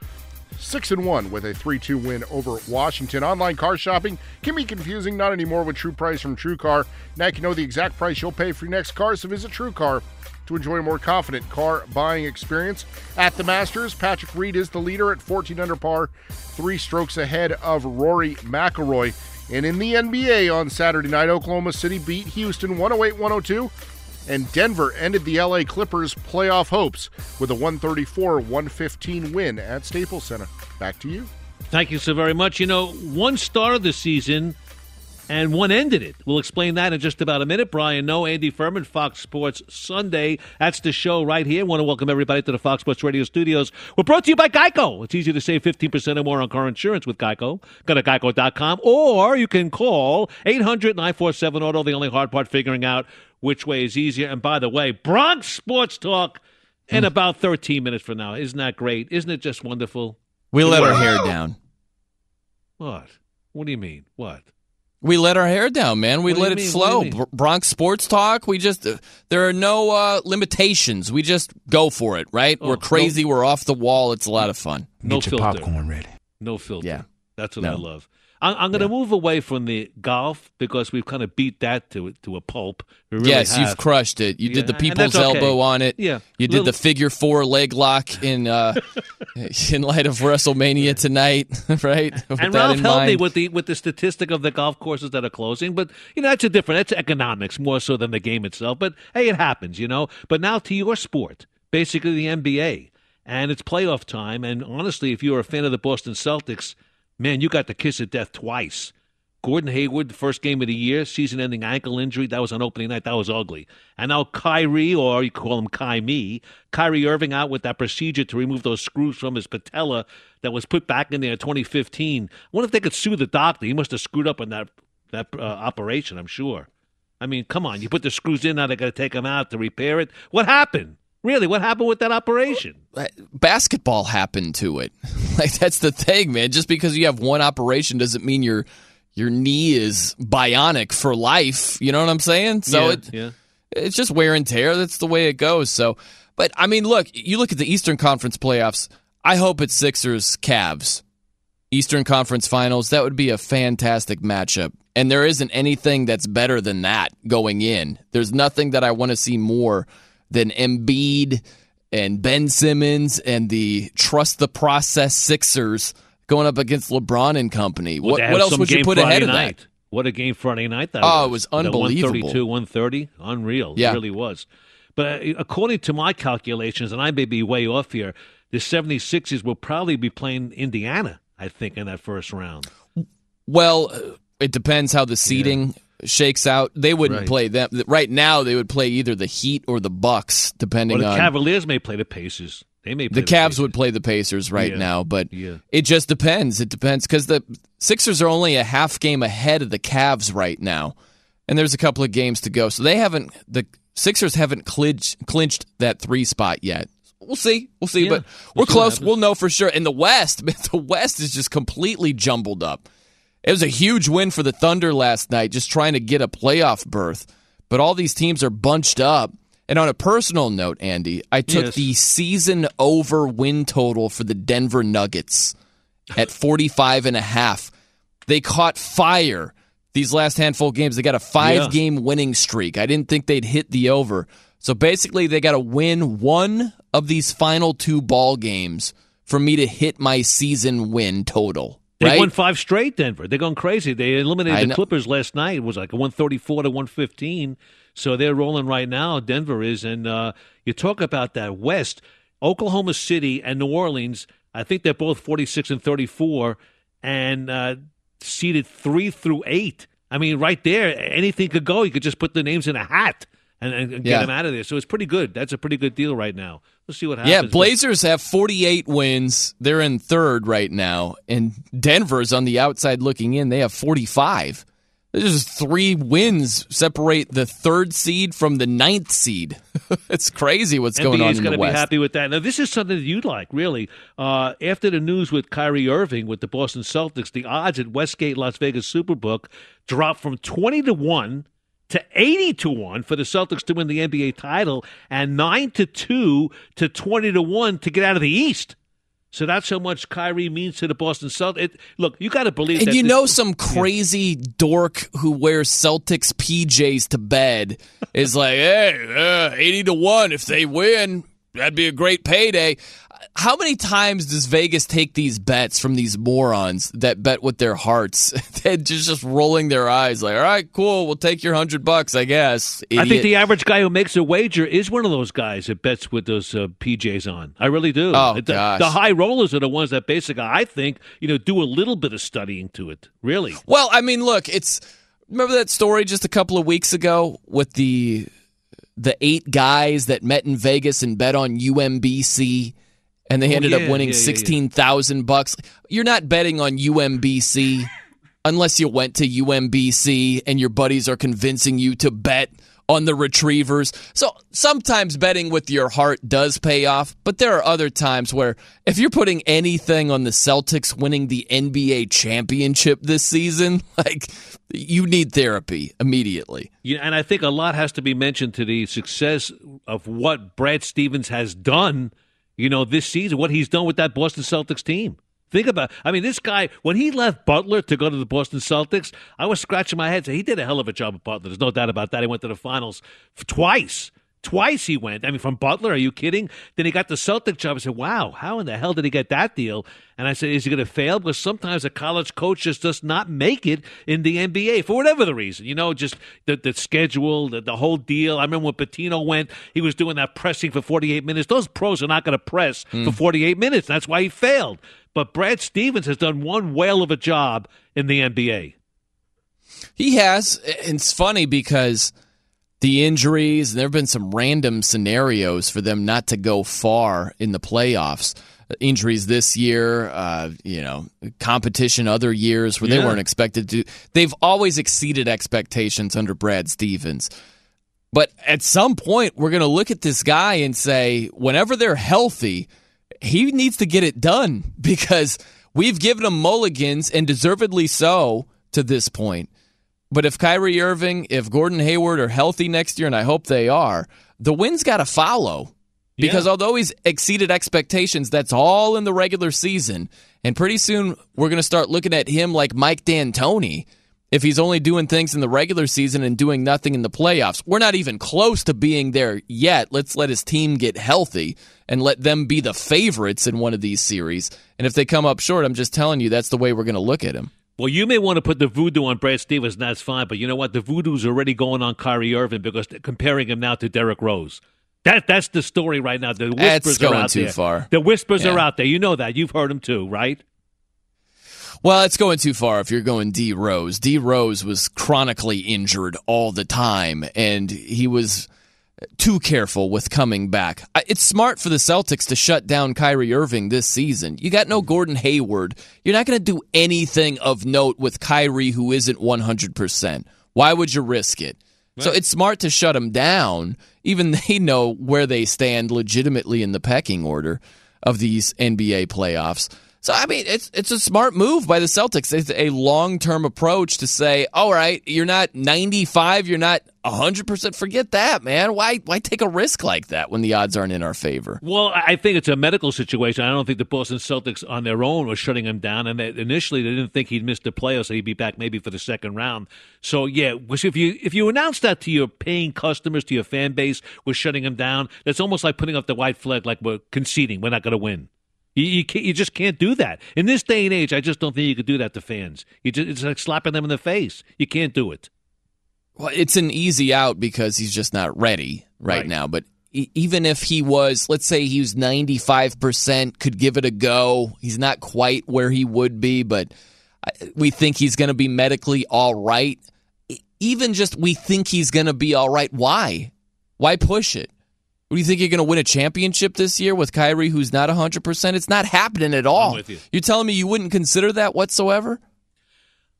6 and 1 with a 3-2 win over Washington. Online car shopping can be confusing, not anymore with True Price from True Car. Now you can know the exact price you'll pay for your next car, so visit True Car to enjoy a more confident car buying experience. At the Masters, Patrick Reed is the leader at 14 under par, three strokes ahead of Rory McIlroy. And in the NBA on Saturday night, Oklahoma City beat Houston 108 102, and Denver ended the LA Clippers' playoff hopes with a 134 115 win at Staples Center. Back to you. Thank you so very much. You know, one started the season and one ended it. We'll explain that in just about a minute. Brian Noe, Andy Furman, Fox Sports Sunday. That's the show right here. want to welcome everybody to the Fox Sports Radio studios. We're brought to you by Geico. It's easy to save 15% or more on car insurance with Geico. Go to geico.com or you can call 800 947 Auto. The only hard part figuring out which way is easier. And by the way, Bronx Sports Talk in mm. about 13 minutes from now. Isn't that great? Isn't it just wonderful? we let our hair down. What? What do you mean? What? We let our hair down, man. We What let it mean? flow. What do you mean? Br- Bronx sports talk. We just uh, there are no uh, limitations. We just go for it, right? Oh, We're crazy. We're off the wall. It's a lot of fun. No Get your filter. popcorn ready. No filter. Yeah. That's what I love. I'm, I'm going to move away from the golf because we've kind of beat that to to a pulp. Really yes, have. you've crushed it. You Yeah, did the people's okay. elbow on it. Yeah. You did Little- the figure four leg lock in uh, in light of WrestleMania tonight, right? With and Ralph helped me with the with the statistic of the golf courses that are closing, but you know that's a different. That's economics more so than the game itself. But hey, it happens, you know. But now to your sport, basically the NBA, and it's playoff time. And honestly, if you're a fan of the Boston Celtics, man, you got the kiss of death twice. Gordon Hayward, the first game of the year, season-ending ankle injury. That was on opening night. That was ugly. And now Kyrie, or you call him Me, Kyrie Irving out with that procedure to remove those screws from his patella that was put back in there in 2015. I wonder if they could sue the doctor. He must have screwed up on that that uh, operation. I'm sure. I mean, come on. You put the screws in, now they got to take them out to repair it. What happened? Really, what happened with that operation? Basketball happened to it. like that's the thing, man. Just because you have one operation doesn't mean your your knee is bionic for life. You know what I'm saying? So yeah, it, yeah. it's just wear and tear. That's the way it goes. So, but I mean, look, you look at the Eastern Conference playoffs. I hope it's Sixers Cavs. Eastern Conference Finals. That would be a fantastic matchup. And there isn't anything that's better than that going in. There's nothing that I want to see more than Embiid and Ben Simmons and the trust the process Sixers going up against LeBron and company. Well, what, what else would you put Friday ahead of night. that? What a game Friday night that was. Oh, was. it was The unbelievable. 132, 130. Unreal. Yeah. It really was. But uh, according to my calculations, and I may be way off here, the 76ers will probably be playing Indiana, I think, in that first round. Well, it depends how the seeding shakes out. They wouldn't Right. play them right now. They would play either the Heat or the Bucks, Or depending the on The Cavaliers may play the Pacers. They may play the Cavs would play the Pacers right Yeah. now, but Yeah. it just depends. It depends because the Sixers are only a half game ahead of the Cavs right now, and there's a couple of games to go. So they haven't the Sixers haven't clinched, clinched that three spot yet. We'll see, we'll see, Yeah. but We'll we're see close. We'll know for sure. In the West, man, the West is just completely jumbled up. It was a huge win for the Thunder last night, just trying to get a playoff berth. But all these teams are bunched up. And on a personal note, Andy, I took Yes. the season over win total for the Denver Nuggets at 45 and a half. They caught fire these last handful of games. They got a five Yeah. game winning streak. I didn't think they'd hit the over. So basically, they got to win one of these final two ball games for me to hit my season win total. They right? won five straight, Denver. They're going crazy. They eliminated I the know. Clippers last night. It was like a 134 to 115. So they're rolling right now, Denver is. And uh, you talk about that West, Oklahoma City and New Orleans, I think they're both 46 and 34 and uh, seeded three through eight. I mean, right there, anything could go. You could just put the names in a hat and, and get Yeah. them out of there. So it's pretty good. That's a pretty good deal right now. We'll see what happens. Yeah, Blazers have 48 wins. They're in third right now. And Denver's on the outside looking in. They have 45. There's just three wins separate the third seed from the ninth seed. it's crazy what's going on NBA's in going to be happy with that. Now, this is something that you'd like, really. Uh, after the news with Kyrie Irving with the Boston Celtics, the odds at Westgate Las Vegas Superbook dropped from 20 to 1 to 80 to 1 for the Celtics to win the NBA title and 9 to 2 to 20 to 1 to get out of the East. So that's how much Kyrie means to the Boston Celtics. It, look, you got to believe that. And you this- know, some crazy dork who wears Celtics PJs to bed is like, hey, uh, 80 to 1. If they win, that'd be a great payday. How many times does Vegas take these bets from these morons that bet with their hearts? They're just, just rolling their eyes like, all right, cool, we'll take your 100 bucks, I guess. I think the average guy who makes a wager is one of those guys that bets with those uh, PJs on. I really do. Oh, the, gosh. the high rollers are the ones that basically, I think, you know, do a little bit of studying to it. Really. Well, I mean, look, it's remember that story just a couple of weeks ago with the the eight guys that met in Vegas and bet on UMBC and they Oh, ended yeah, up winning yeah, yeah, yeah. 16,000 bucks. You're not betting on UMBC unless you went to UMBC and your buddies are convincing you to bet on the retrievers. So sometimes betting with your heart does pay off, but there are other times where if you're putting anything on the Celtics winning the NBA championship this season, like you need therapy immediately. Yeah, and I think a lot has to be mentioned to the success of what Brad Stevens has done, you know, this season, what he's done with that Boston Celtics team. Think about I mean, this guy, when he left Butler to go to the Boston Celtics, I was scratching my head. saying he did a hell of a job at Butler. There's no doubt about that. He went to the finals twice. Twice he went. I mean, from Butler, are you kidding? Then he got the Celtic job. I said, wow, how in the hell did he get that deal? And I said, is he going to fail? Because sometimes a college coach just does not make it in the NBA for whatever the reason. You know, just the, the schedule, the, the whole deal. I remember when Pitino went, he was doing that pressing for 48 minutes. Those pros are not going to press for hmm. 48 minutes. That's why he failed. But Brad Stevens has done one whale of a job in the NBA. He has. It's funny because the injuries, and there have been some random scenarios for them not to go far in the playoffs. Injuries this year, uh, you know, competition other years where they weren't expected to. They've always exceeded expectations under Brad Stevens. But at some point, we're going to look at this guy and say, whenever they're healthy, he needs to get it done because we've given him mulligans and deservedly so to this point. But if Kyrie Irving, if Gordon Hayward are healthy next year, and I hope they are, the win's got to follow. Because although he's exceeded expectations, that's all in the regular season. And pretty soon we're going to start looking at him like Mike D'Antoni if he's only doing things in the regular season and doing nothing in the playoffs. We're not even close to being there yet. Let's let his team get healthy and let them be the favorites in one of these series. And if they come up short, I'm just telling you that's the way we're going to look at him. Well, you may want to put the voodoo on Brad Stevens, and that's fine. But you know what? The voodoo's already going on Kyrie Irving because they're comparing him now to Derrick Rose. That that's the story right now. The whispers are out too there. far. The whispers are out there. You know that. You've heard them too, right? Well, it's going too far if you're going D Rose. D Rose was chronically injured all the time, and he was too careful with coming back. It's smart for the Celtics to shut down Kyrie Irving this season. You got no Gordon Hayward. You're not going to do anything of note with Kyrie who isn't 100%. Why would you risk it? So it's smart to shut him down. Even they know where they stand legitimately in the pecking order of these NBA playoffs. So I mean, it's it's a smart move by the Celtics. It's a long term approach to say, all right, you're not 95, you're not 100. percent Forget that, man. Why why take a risk like that when the odds aren't in our favor? Well, I think it's a medical situation. I don't think the Boston Celtics on their own were shutting him down, and that initially they didn't think he'd miss the playoffs. So he'd be back maybe for the second round. So yeah, if you if you announce that to your paying customers, to your fan base, we're shutting him down. That's almost like putting up the white flag, like we're conceding, we're not going to win. You you, you just can't do that in this day and age. I just don't think you could do that to fans. You just it's like slapping them in the face. You can't do it. Well, it's an easy out because he's just not ready right, Right. now. But e- even if he was, let's say he was 95%, could give it a go. He's not quite where he would be, but we think he's going to be medically all right. Even just we think he's going to be all right. Why? Why push it? Do you think you're going to win a championship this year with Kyrie, who's not 100%? It's not happening at all. with you. You're telling me you wouldn't consider that whatsoever?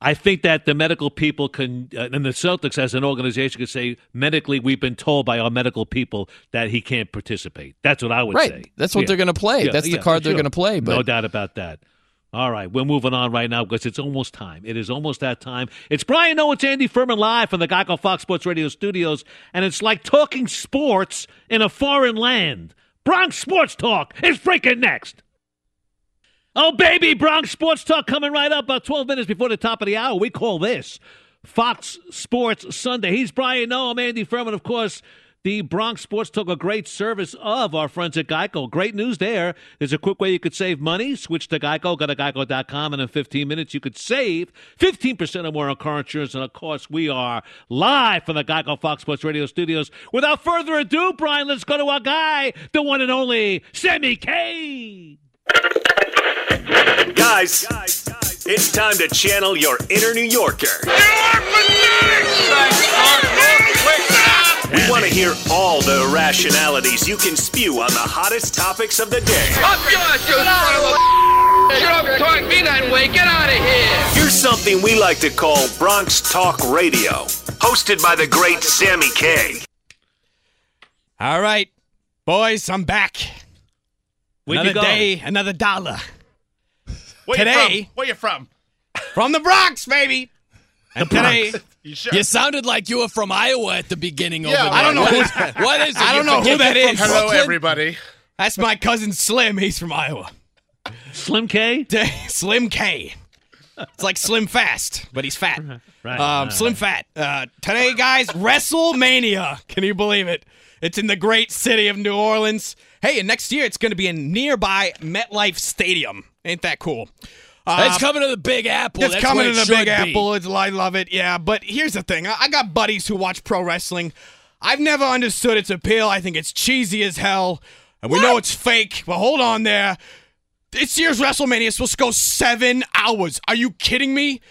I think that the medical people can, uh, and the Celtics as an organization could say, medically, we've been told by our medical people that he can't participate. That's what I would Right. say. That's what they're gonna play. That's the card they're gonna play, no doubt about that. All right, we're moving on right now because it's almost time. It is almost that time. It's Brian Noe. It's Andy Furman live from the Geico Fox Sports Radio studios, and it's like talking sports in a foreign land. Bronx Sports Talk is freaking next. Oh, baby, Bronx Sports Talk coming right up about 12 minutes before the top of the hour. We call this Fox Sports Sunday. He's Brian Noe. I'm Andy Furman. Of course, the Bronx Sports Talk, a great service of our friends at Geico. Great news there. There's a quick way you could save money. Switch to Geico. Go to geico.com, and in 15 minutes, you could save 15% or more on car insurance. And of course, we are live from the Geico Fox Sports Radio studios. Without further ado, Brian, let's go to our guy, the one and only Sammy K. Guys, it's time to channel your inner New Yorker. We want to hear all the irrationalities you can spew on the hottest topics of the day. Up yours, you son of a You don't talk me that way. Get out of here. Here's something we like to call Bronx Talk Radio, hosted by the great Sammy K. All right, boys, I'm back. Where'd you another go? day, another dollar. Where Today- you from? Where you from? From the Bronx, baby. And today, You sure? You sounded like you were from Iowa at the beginning. Yeah, over there. I don't know who- is, what is it? I don't know who forget that you're is. from Hello, Brooklyn? everybody. that's my cousin Slim. He's from Iowa. Slim K? Slim K. It's like Slim Fast, but he's fat. Right. Um, Slim Fat. Uh, today, guys, WrestleMania. Can you believe it? It's in the great city of New Orleans. Hey, and next year it's going to be in nearby MetLife Stadium. Ain't that cool? Uh, It's coming to the Big Apple. It's That's coming to the Big be. Apple. It's, I love it. Yeah, but here's the thing. I, I got buddies who watch pro wrestling. I've never understood its appeal. I think it's cheesy as hell, and we know it's fake. But hold on there. This year's WrestleMania is supposed to go seven hours. Are you kidding me?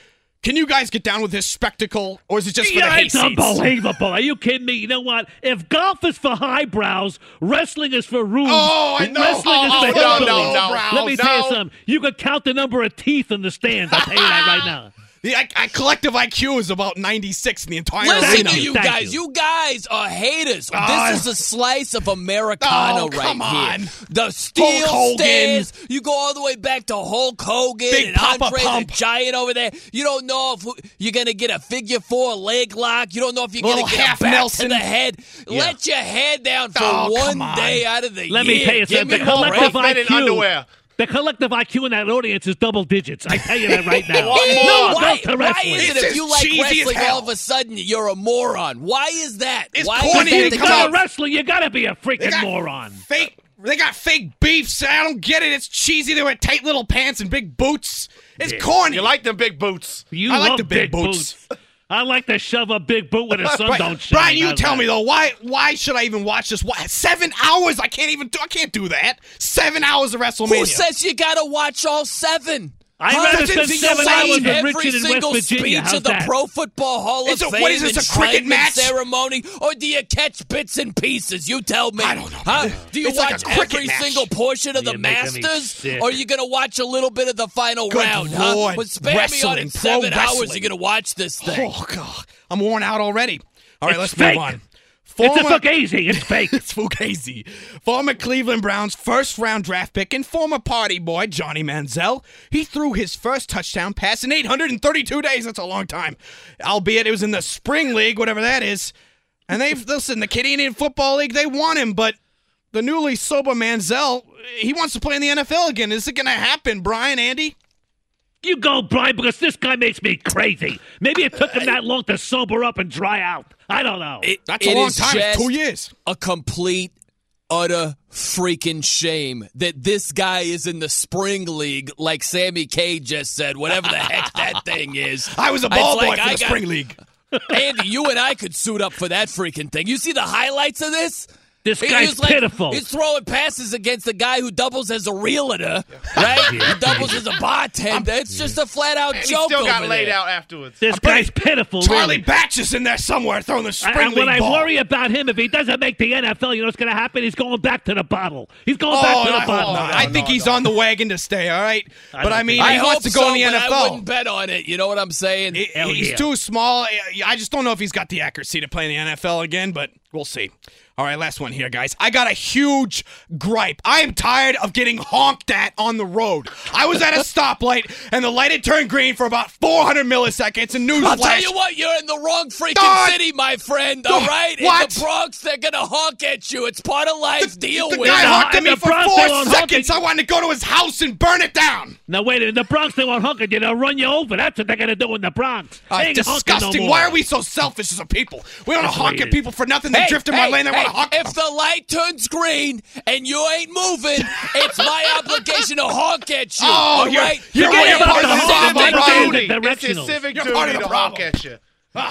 Can you guys get down with this spectacle, or is it just for yeah, the it's hayseeds? unbelievable. Are you kidding me? You know what? If golf is for highbrows, wrestling is for rubes. Oh, I know. Wrestling Oh, is oh, for no, no, no, Let me tell you something. You could count the number of teeth in the stands. I'll tell you that right now. The I, I, collective IQ is about 96 in the entire Listen arena. to you Thank guys. you. You. guys are haters. Ah. this is a slice of Americana Oh, come right on. here. The steel Hogan. stairs. You go all the way back to Hulk Hogan Big and Papa Andre Pump. the Giant over there. You don't know if you're going to get a figure four leg lock. You don't know if you're going to get half a back Nelson. to the head. Let your head down for Oh, one on. day out of the Let year. me tell you Give something. me The a collective in IQ. underwear. The collective IQ in that audience is double digits. I tell you that right now. Ew, no, why, go to why is it It's if you like wrestling, all of a sudden you're a moron? Why is that? It's why corny is If that you the because- come case? to wrestling, you gotta be a freaking moron. Fake. They got fake beefs. I don't get it. It's cheesy. They wear tight little pants and big boots. It's corny. You like them big boots? You I like love the big boots. I like to shove a big boot where the sun Right. don't shine. Brian, you How's tell that? me though, why why should I even watch this? Why seven hours? I can't even do. I can't do that. Seven hours of WrestleMania. Who says you gotta watch all seven? I'd Huh? rather spend seven hours with every Richard in West single Virginia. speech How's of the that? Pro Football Hall of a- Fame what is this, a cricket match? ceremony, or do you catch bits and pieces? You tell me. I don't know. Huh? Do you It's watch cricket every match. single portion of the Masters, or are you gonna watch a little bit of the final Good round? Huh? Lord. But spare me on Wrestling, it. pro Seven hours. wrestling. You're gonna watch this thing. Oh god, I'm worn out already. All right, It's let's fake. move on. It's a Former- fugazi. It's fake. it's Fugazi. Former Cleveland Browns first round draft pick and former party boy Johnny Manziel. He threw his first touchdown pass in 832 days. That's a long time. Albeit it was in the spring league, whatever that is. And they've listen, the Canadian Football League, they want him, but the newly sober Manziel, he wants to play in the NFL again. Is it gonna happen, Brian, Andy? You go, Brian, because this guy makes me crazy. Maybe it took him that long to sober up and dry out. I don't know. That's a It long is time. It's just two years. A complete, utter freaking shame that this guy is in the spring league, like Sammy K just said, whatever the heck that thing is. I was a It's ball boy like for I the got- spring league. Andy, you and I could suit up for that freaking thing. You see the highlights of this? This He- guy's he's like- pitiful. He's throwing passes against the guy who doubles as a realtor, right? He doubles as a bartender. It's just a flat out And he joke. still got over laid there. out afterwards. this guy's pitiful. Charlie really. Batch is in there somewhere throwing the And- spring and league when I ball. worry about him, if he doesn't make the NFL, you know what's going to happen? He's going back to the bottle. He's going Oh, back to the I, bottle. hope not. I think he's on the wagon to stay. All right, but I mean, think- he I wants to hope go so, in the but I NFL. wouldn't bet on it. You know what I'm saying? He- he's yeah. too small. I just don't know if he's got the accuracy to play in the NFL again, but we'll see. All right, last one here, guys. I got a huge gripe. I am tired of getting honked at on the road. I was at a stoplight and the light had turned green for about 400 milliseconds. And newsflash, I'll tell you what, you're in the wrong freaking Dog. city, my friend. All Dog. right, in the Bronx, they're gonna honk at you. It's part of life. Deal the with guy it. honked at in me for Bronx, four they won't honk seconds. I wanted to go to his house and burn it down. Now wait. In the Bronx, they won't honk at you. They'll run you over. That's what they're going to do in the Bronx. Uh, ain't disgusting. No. Why are we so selfish as a people? We don't That's honk at people for nothing. They Hey, drift in hey, my lane. They hey, want to honk. If the light turns green and you ain't moving, it's my obligation to honk at you. Oh, you're- right? you're Forget really a about part of the the honk. problem, They don't Brian. use the It's his civic You're duty to the honk problem. at you.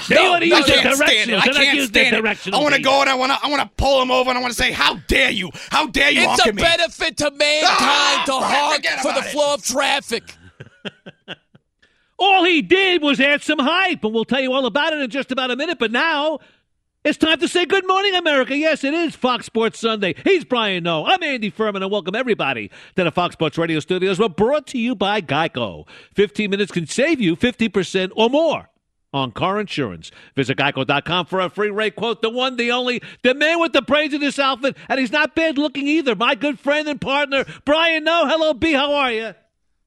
They ought to I use the can't stand it. I can't stand it. I want to go and I want to. I want to pull him over and I want to say, "How dare you? How dare you It's honk a at me?" benefit to mankind Ah, to honk for the it. flow of traffic. All he did was add some hype, and we'll tell you all about it in just about a minute. But now it's time to say good morning, America. Yes, it is Fox Sports Sunday. He's Brian Noe. I'm Andy Furman, and welcome everybody to the Fox Sports Radio studios. We're brought to you by Geico. 15 minutes can save you 50% or more on car insurance. Visit geico.com for a free rate quote. The one, the only, the man with the brains in this outfit, and he's not bad looking either. My good friend and partner, Brian Noe. Hello, B. How are you?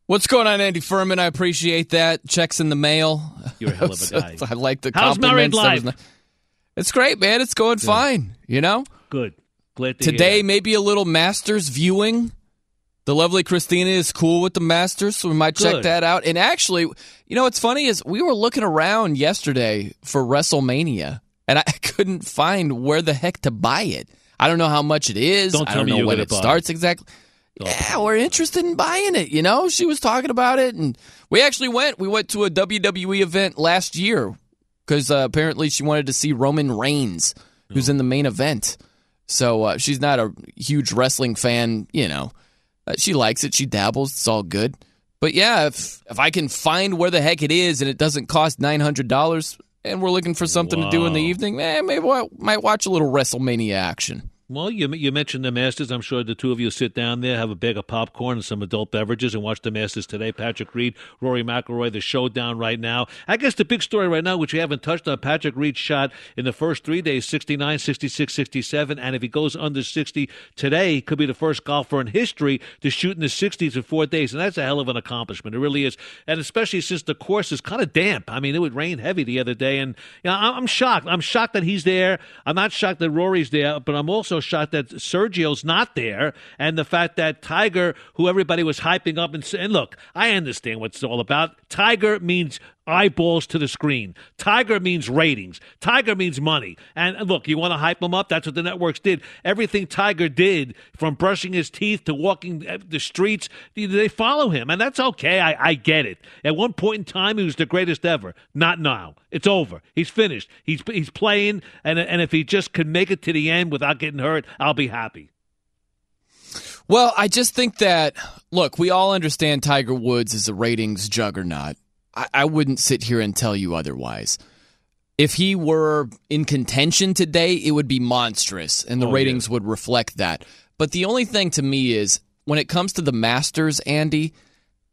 What's going on, Andy Furman? I appreciate that. Checks in the mail. You're a hell of a guy. I like the compliments. How's married compliments. That was life? It's great, man. It's going fine. You know, Good. Glad to today maybe a little Masters viewing. The lovely Christina is cool with the Masters, so we might check Good. that out. And actually, you know what's funny is we were looking around yesterday for WrestleMania, and I couldn't find where the heck to buy it. I don't know how much it is. Don't I don't know when it buy it. starts exactly. Oh. Yeah, we're interested in buying it. You know, she was talking about it, and we actually went. We went to a WWE event last year because uh, apparently she wanted to see Roman Reigns, who's in the main event. So uh, she's not a huge wrestling fan, you know. Uh, she likes it. She dabbles. It's all good. But yeah, if if I can find where the heck it is and it doesn't cost nine hundred dollars, and we're looking for something to do in the Wow. evening, eh, maybe I might watch a little WrestleMania action. Well, you you mentioned the Masters. I'm sure the two of you sit down there, have a bag of popcorn and some adult beverages, and watch the Masters today. Patrick Reed, Rory McIlroy, the showdown right now. I guess the big story right now, which we haven't touched on, Patrick Reed shot in the first three days 69, 66, 67, and if he goes under 60 today, he could be the first golfer in history to shoot in the 60s in four days, and that's a hell of an accomplishment. It really is, and especially since the course is kind of damp. I mean, it would rain heavy the other day, and you know, I'm I'm shocked. I'm shocked that he's there. I'm not shocked that Rory's there, but I'm also shocked that Sergio's not there, and the fact that Tiger, who everybody was hyping up and saying, look, I understand what it's all about. Tiger means eyeballs to the screen. Tiger means ratings. Tiger means money. And look, you want to hype him up? That's what the networks did. Everything Tiger did, from brushing his teeth to walking the streets, they follow him, and that's okay. I, I get it. At one point in time, he was the greatest ever. Not now. It's over. He's finished. He's he's playing, and and if he just could make it to the end without getting hurt, I'll be happy. Well, I just think that look, we all understand Tiger Woods is a ratings juggernaut. I, I wouldn't sit here and tell you otherwise. If he were in contention today, it would be monstrous, and the Oh, ratings would reflect that. But the only thing to me is when it comes to the Masters, Andy,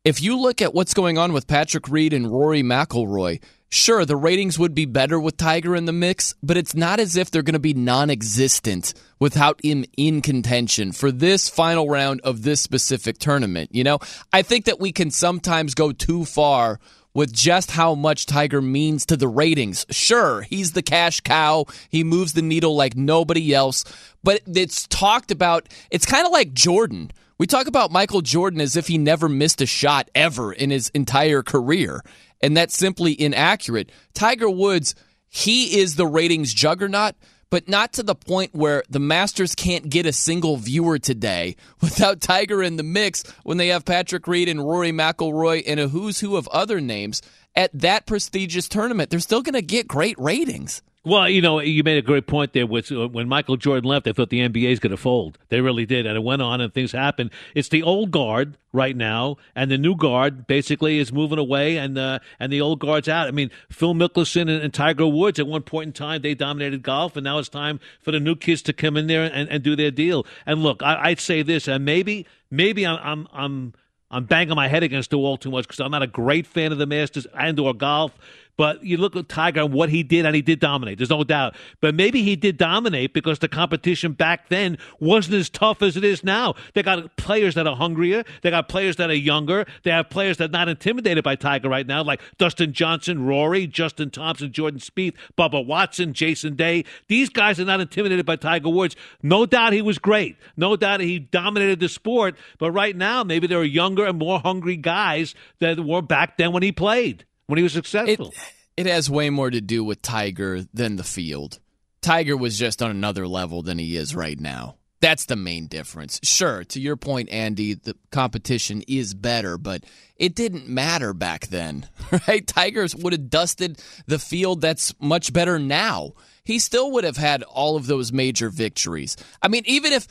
if you look at what's going on with Patrick Reed and Rory McIlroy, sure, the ratings would be better with Tiger in the mix, but it's not as if they're going to be non existent without him in contention for this final round of this specific tournament. You know, I think that we can sometimes go too far with just how much Tiger means to the ratings. Sure, he's the cash cow. He moves the needle like nobody else. But it's talked about, it's kind of like Jordan. We talk about Michael Jordan as if he never missed a shot ever in his entire career. And that's simply inaccurate. Tiger Woods, he is the ratings juggernaut, but not to the point where the Masters can't get a single viewer today without Tiger in the mix when they have Patrick Reed and Rory McIlroy and a who's who of other names at that prestigious tournament. They're still going to get great ratings. Well, you know, you made a great point there. Uh, when Michael Jordan left, they thought the NBA is going to fold. They really did, and it went on, and things happened. It's the old guard right now, and the new guard basically is moving away, and uh, and the old guard's out. I mean, Phil Mickelson and, and Tiger Woods at one point in time they dominated golf, and now it's time for the new kids to come in there and, and do their deal. And look, I, I'd say this, and maybe maybe I'm I'm I'm, I'm banging my head against the wall too much because I'm not a great fan of the Masters and or golf. But you look at Tiger and what he did, and he did dominate. There's no doubt. But maybe he did dominate because the competition back then wasn't as tough as it is now. They got players that are hungrier. They got players that are younger. They have players that are not intimidated by Tiger right now, like Dustin Johnson, Rory, Justin Thompson, Jordan Spieth, Bubba Watson, Jason Day. These guys are not intimidated by Tiger Woods. No doubt he was great. No doubt he dominated the sport. But right now, maybe there are younger and more hungry guys that were back then when he played when he was successful. It has way more to do with Tiger than the field. Tiger was just on another level than he is right now. That's the main difference. Sure, to your point, Andy, the competition is better, but it didn't matter back then, right? Tigers would have dusted the field that's much better now. He still would have had all of those major victories. I mean, even if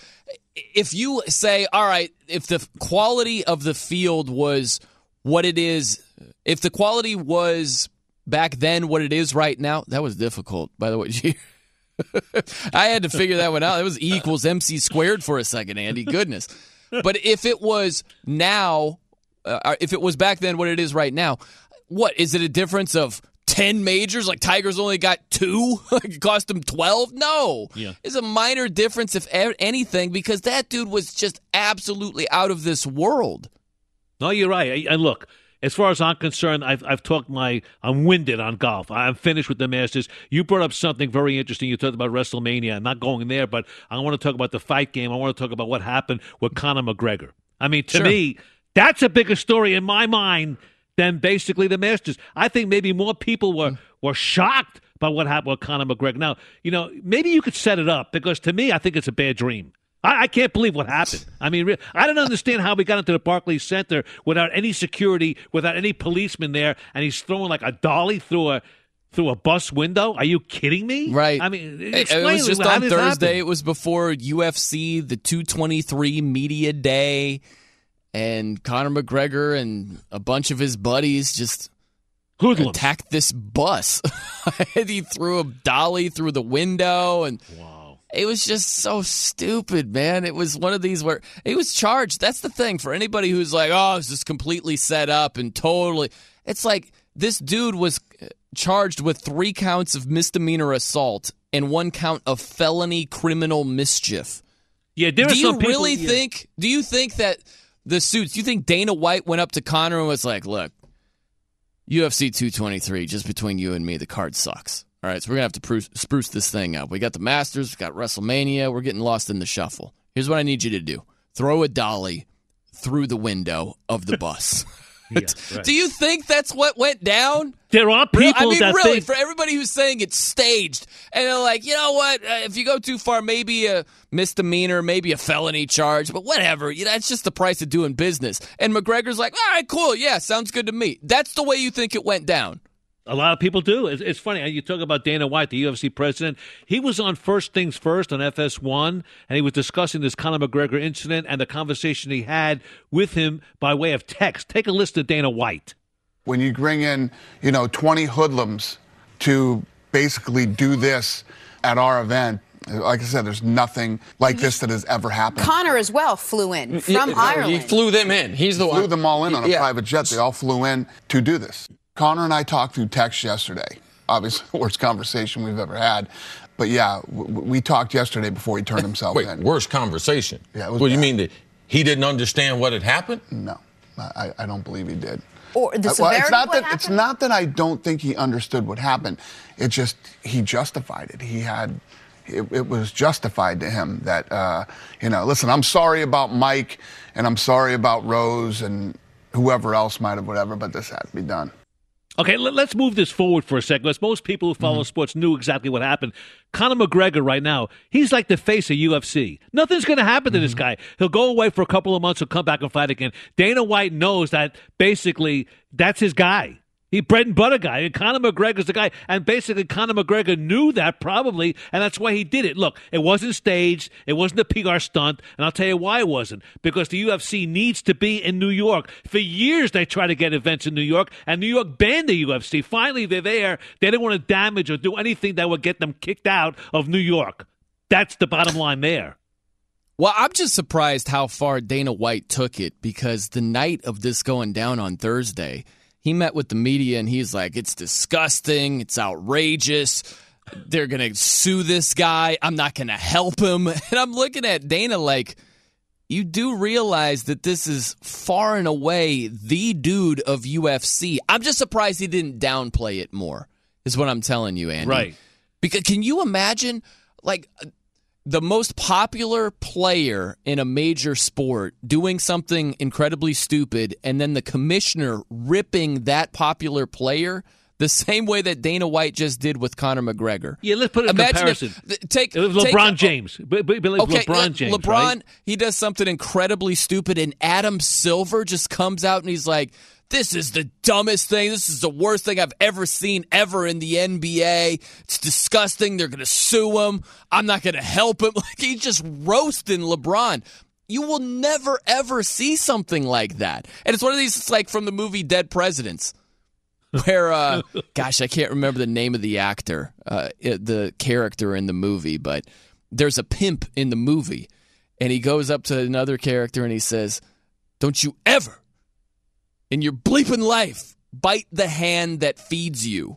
if you say, all right, if the quality of the field was what it is, if the quality was back then what it is right now, that was difficult, by the way. I had to figure that one out. It was E equals MC squared for a second, Andy. Goodness. But if it was now, uh, if it was back then what it is right now, what is it a difference of 10 majors? Like Tiger's only got two? It cost him 12? No. Yeah. It's a minor difference, if anything, because that dude was just absolutely out of this world. No, you're right. And look, as far as I'm concerned, I've I've talked my I'm winded on golf. I'm finished with the Masters. You brought up something very interesting. You talked about WrestleMania. I'm not going there, but I want to talk about the fight game. I want to talk about what happened with Conor McGregor. I mean, to Sure. me, that's a bigger story in my mind than basically the Masters. I think maybe more people were mm. were shocked by what happened with Conor McGregor. Now, you know, maybe you could set it up because to me, I think it's a bad dream. I, I can't believe what happened. I mean, re- I don't understand how we got into the Barclays Center without any security, without any policemen there, and he's throwing like a dolly through a through a bus window. Are you kidding me? Right. I mean, It- explain it was just on Thursday. It was before UFC, the 223 media day. and Conor McGregor and a bunch of his buddies just Hoodlums. attacked this bus. and he threw a dolly through the window and Wow. It was just so stupid, man. It was one of these where he was charged. That's the thing for anybody who's like, oh, it's just completely set up and totally. It's like this dude was uh, charged with three counts of misdemeanor assault and one count of felony criminal mischief. Yeah, there do are you people- really yeah. think? Do you think that the suits? Do you think Dana White went up to Conor and was like, "Look, UFC 223, just between you and me, the card sucks. All right, so we're gonna have to spruce, spruce this thing up. We got the Masters, we got WrestleMania. We're getting lost in the shuffle. Here's what I need you to do: throw a dolly through the window of the bus. right. Do you think that's what went down? There are people I mean, really, think for everybody who's saying it's staged, and they're like, you know what? Uh, if you go too far, maybe a misdemeanor, maybe a felony charge, but whatever. You know, it's just the price of doing business. And McGregor's like, all right, cool, yeah, sounds good to me. That's the way you think it went down. A lot of people do. It's, it's funny. Uh, you talk about Dana White, the UFC president. He was on First Things First on FS1, and he was discussing this Conor McGregor incident and the conversation he had with him by way of text. Take a listen to Dana White. When you bring in, you know, 20 hoodlums to basically do this at our event, like I said, there's nothing like this that has ever happened. Conor as well flew in from Ireland. He flew them in. He's the one. Flew them all in on a Yeah. private jet. They all flew in to do this. Conor and I talked through text yesterday. Obviously, the worst conversation we've ever had. But yeah, w- w- we talked yesterday before he turned himself Wait, in. worst conversation? Yeah, it was What do you bad. mean that he didn't understand what had happened? No, I, I don't believe he did. Or the Uh, well, severity it's not of what that it's not that I don't think he understood what happened. It just he justified it. He had it, it was justified to him that uh, you know. Listen, I'm sorry about Mike, and I'm sorry about Rose and whoever else might have whatever, but this had to be done. Okay, let, us move this forward for a second. Because most people who follow mm-hmm. sports knew exactly what happened. Conor McGregor, right now, he's like the face of UFC. Nothing's going to happen to this mm-hmm. guy. He'll go away for a couple of months. He'll come back and fight again. Dana White knows that basically that's his guy. He bread and butter guy. And Conor McGregor's the guy. And basically, Conor McGregor knew that probably, and that's why he did it. Look, it wasn't staged. It wasn't a PR stunt. And I'll tell you why it wasn't. Because the UFC needs to be in New York. For years, they tried to get events in New York, and New York banned the UFC. Finally, they're there. They didn't want to damage or do anything that would get them kicked out of New York. That's the bottom line there. Well, I'm just surprised how far Dana White took it because the night of this going down on Thursday, he met with the media and he's like, it's disgusting. It's outrageous. They're going to sue this guy. I'm not going to help him. And I'm looking at Dana like, you do realize that this is far and away the dude of UFC. I'm just surprised he didn't downplay it more, is what I'm telling you, Andy. Right. Because can you imagine, like, the most popular player in a major sport doing something incredibly stupid and then the commissioner ripping that popular player the same way that Dana White just did with Conor McGregor. Yeah, let's put it in Imagine comparison. th- take It was take- LeBron James. But, but, but Okay, LeBron James. LeBron, right? he does something incredibly stupid, and Adam Silver just comes out and he's like, "This is the dumbest thing. This is the worst thing I've ever seen ever in the NBA. It's disgusting. They're gonna sue him. I'm not gonna help him." Like he's just roasting LeBron. You will never ever see something like that, and it's one of these. It's like from the movie Dead Presidents where uh gosh i can't remember the name of the actor uh the character in the movie but there's a pimp in the movie and he goes up to another character and he says don't you ever in your bleeping life bite the hand that feeds you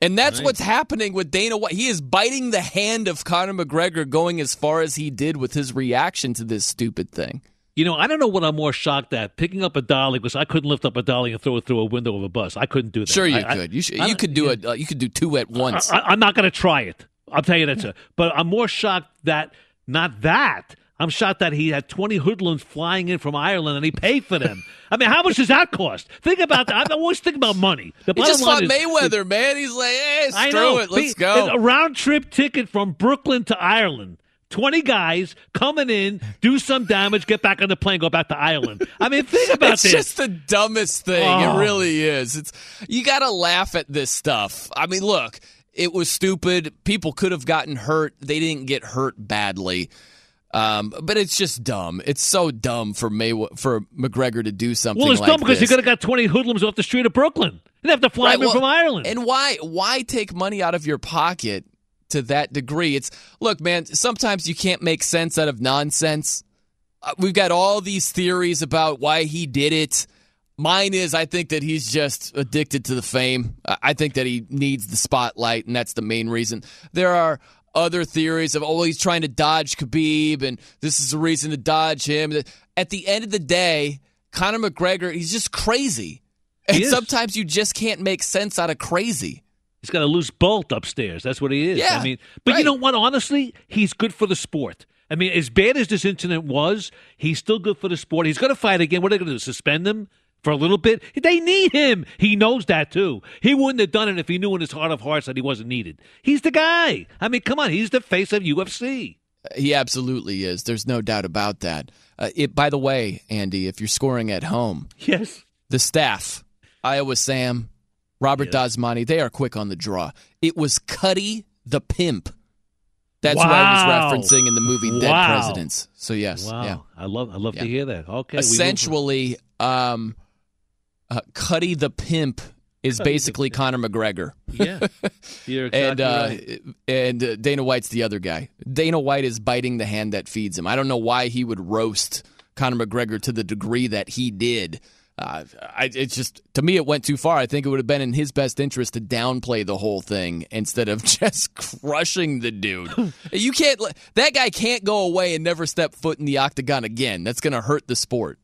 and that's Right. what's happening with Dana White. He is biting the hand of Conor McGregor going as far as he did with his reaction to this stupid thing. You know, I don't know what I'm more shocked at: picking up a dolly because I couldn't lift up a dolly and throw it through a window of a bus. I couldn't do that. Sure, you I- I- could. You should, you could do it. Uh, you could do two at once. I, am not going to try it. I'll tell you that, sir. But I'm more shocked that not that. I'm shocked that he had 20 hoodlums flying in from Ireland and he paid for them. I mean, how much does that cost? Think about that. I always think about money. The He just fought is- Mayweather, man. He's like, hey, I know. it, let's go. A round trip ticket from Brooklyn to Ireland. 20 guys coming in, do some damage, get back on the plane, go back to Ireland. I mean, think about it's this. It's just the dumbest thing. Oh. It really is. It's you got to laugh at this stuff. I mean, look, it was stupid. People could have gotten hurt. They didn't get hurt badly. Um, but it's just dumb. It's so dumb for May for McGregor to do something. Well, it's like dumb because this. you could have got 20 hoodlums off the street of Brooklyn. You'd have to fly Right, well, from Ireland. And why why take money out of your pocket to that degree? It's look, man. Sometimes you can't make sense out of nonsense. Uh, we've got all these theories about why he did it. Mine is I think that he's just addicted to the fame. I think that he needs the spotlight, and that's the main reason. There are other theories of oh he's trying to dodge Khabib, and this is a reason to dodge him. At the end of the day, Conor McGregor he's just crazy, and sometimes you just can't make sense out of crazy. He's got a loose bolt upstairs. That's what he is. Yeah, I mean, but you know what? Honestly, he's good for the sport. I mean, as bad as this incident was, he's still good for the sport. He's going to fight again. What are they going to do? Suspend him for a little bit? They need him. He knows that too. He wouldn't have done it if he knew in his heart of hearts that he wasn't needed. He's the guy. I mean, come on. He's the face of UFC. He absolutely is. There's no doubt about that. Uh, it, by the way, Andy, if you're scoring at home, yes, the staff, Iowa Sam, Robert Dasmani, they are quick on the draw. It was Cuddy the pimp. That's what I was referencing in the movie Dead Presidents. So yes, Wow. yeah. I love. I love Yeah. to hear that. Okay. Essentially, um, uh, Cuddy the pimp is basically Conor McGregor. Yeah. Exactly and uh, right. and uh, Dana White's the other guy. Dana White is biting the hand that feeds him. I don't know why he would roast Conor McGregor to the degree that he did. Uh, I, it's just to me, it went too far. I think it would have been in his best interest to downplay the whole thing instead of just crushing the dude. you can't. That guy can't go away and never step foot in the octagon again. That's going to hurt the sport.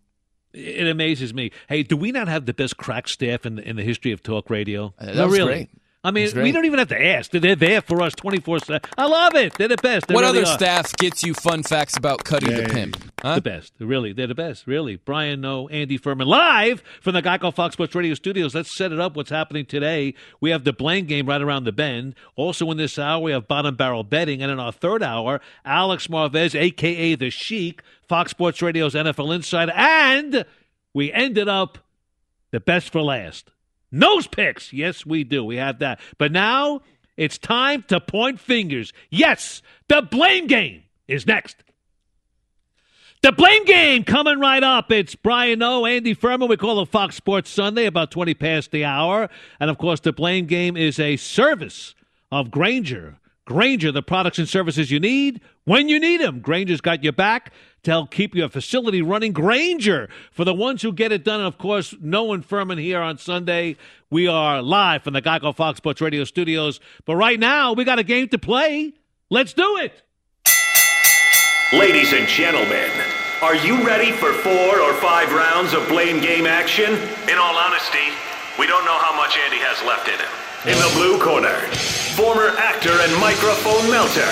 It amazes me. Hey, do we not have the best crack staff in the, in the history of talk radio? Uh, that no, was really. great. I mean, we don't even have to ask. They're there for us 24 7. I love it. They're the best. They what really other are. staff gets you fun facts about Cuddy the pimp? Huh? The best. Really. They're the best. Really. Brian Noe, Andy Furman. Live from the Geico Fox Sports Radio studios. Let's set it up. What's happening today? We have the Blame game right around the bend. Also in this hour, we have bottom barrel betting. And in our third hour, Alex Marvez, a.k.a. The Sheik, Fox Sports Radio's NFL Insider. And we ended up the best for last. Nose picks. Yes, we do. We have that. But now it's time to point fingers. Yes, the blame game is next. The blame game coming right up. It's Brian Noe, Andy Furman. We call it Fox Sports Sunday, about 20 past the hour. And of course, the blame game is a service of Grainger. Grainger, the products and services you need when you need them. Grainger's got your back to help keep your facility running. Grainger, for the ones who get it done. And of course, Noe and Furman here on Sunday. We are live from the Geico Fox Sports Radio studios. But right now, we got a game to play. Let's do it. Ladies and gentlemen, are you ready for four or five rounds of blame game action? In all honesty, we don't know how much Andy has left in him. In the blue corner, former actor and microphone melter,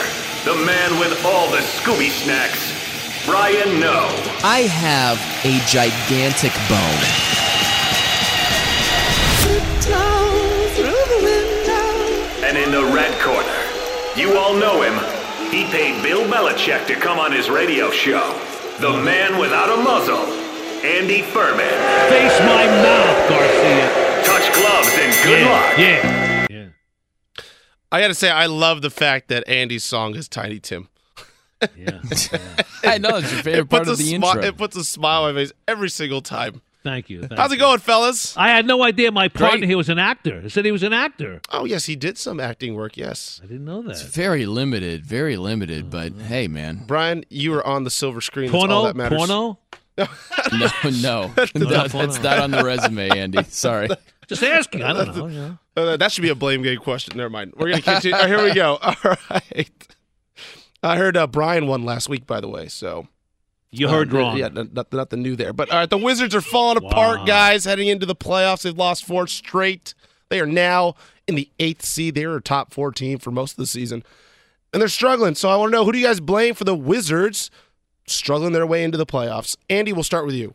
the man with all the Scooby snacks, Brian Noe. I have a gigantic bone. And in the red corner, you all know him. He paid Bill Belichick to come on his radio show. The man without a muzzle, Andy Furman. Face my mouth, Garcia. Touch gloves and good yeah, luck. Yeah. I got to say, I love the fact that Andy's song is Tiny Tim. Yeah. I know it's your favorite it puts part of a the smi- intro. It puts a smile on my face every single time. Thank you. thank How's it you. going, fellas? I had no idea my partner Great. here was an actor. I said he was an actor. Oh yes, he did some acting work. Yes, I didn't know that. It's very limited, very limited. But hey, man, Brian, you were on the silver screen. That's all Porno? that matters. Porno? no, no, no, that's not on the resume, Andy. Sorry. Just asking. I don't know. you know. Uh, that should be a blame game question. Never mind. We're gonna continue. oh, here we go. All right. I heard uh, Brian won last week, by the way. So You heard Uh, wrong. Yeah, n- not, nothing new there. But all right, the Wizards are falling apart, guys. Heading into the playoffs, they've lost four straight. They are now in the eighth seed. They were a top four team for most of the season, and they're struggling. So I want to know who do you guys blame for the Wizards struggling their way into the playoffs? Andy, we'll start with you.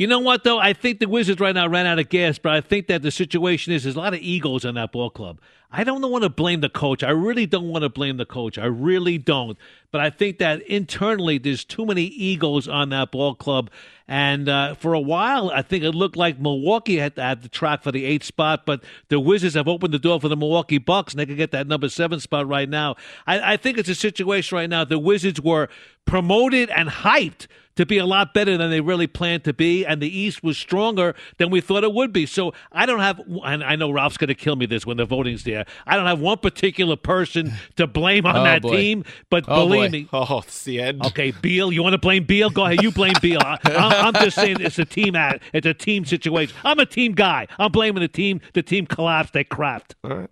You know what, though? I think the Wizards right now ran out of gas, but I think that the situation is there's a lot of egos in that ball club. I don't want to blame the coach. I really don't want to blame the coach. I really don't. but I think that internally there's too many egos on that ball club. And uh, for a while, I think it looked like Milwaukee had to have the track for the eighth spot, but the Wizards have opened the door for the Milwaukee Bucks, and they could get that number seven spot right now. I, I think it's a situation right now. The Wizards were promoted and hyped to be a lot better than they really planned to be, and the East was stronger than we thought it would be. So I don't have, and I know Ralph's going to kill me this when the voting's there. I don't have one particular person to blame on Oh, that boy. team, but Oh, believe boy. me. Oh, it's the end. Okay, Beal, you want to blame Beal? Go ahead, you blame Beal. I, I'm I'm just saying it's a team act. It's a team situation. I'm a team guy. I'm blaming the team. The team collapsed. They crapped. All right.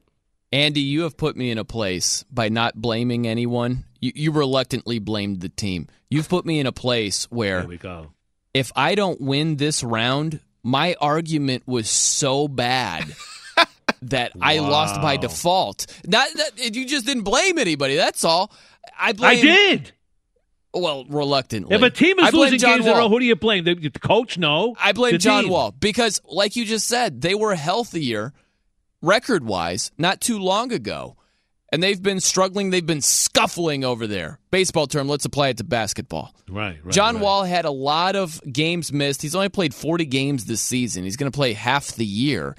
Andy, you have put me in a place by not blaming anyone. You, you reluctantly blamed the team. You've put me in a place where There we go. if I don't win this round, my argument was so bad that I lost by default. Not that you just didn't blame anybody. That's all. I blame. I did. Well, reluctantly. If a team is losing John games in a row, who do you blame? The, the coach? No. I blame The John team. Wall because, like you just said, they were healthier record wise not too long ago. And they've been struggling. They've been scuffling over there. Baseball term, let's apply it to basketball. Right, right. John right. Wall had a lot of games missed. He's only played 40 games this season. He's going to play half the year.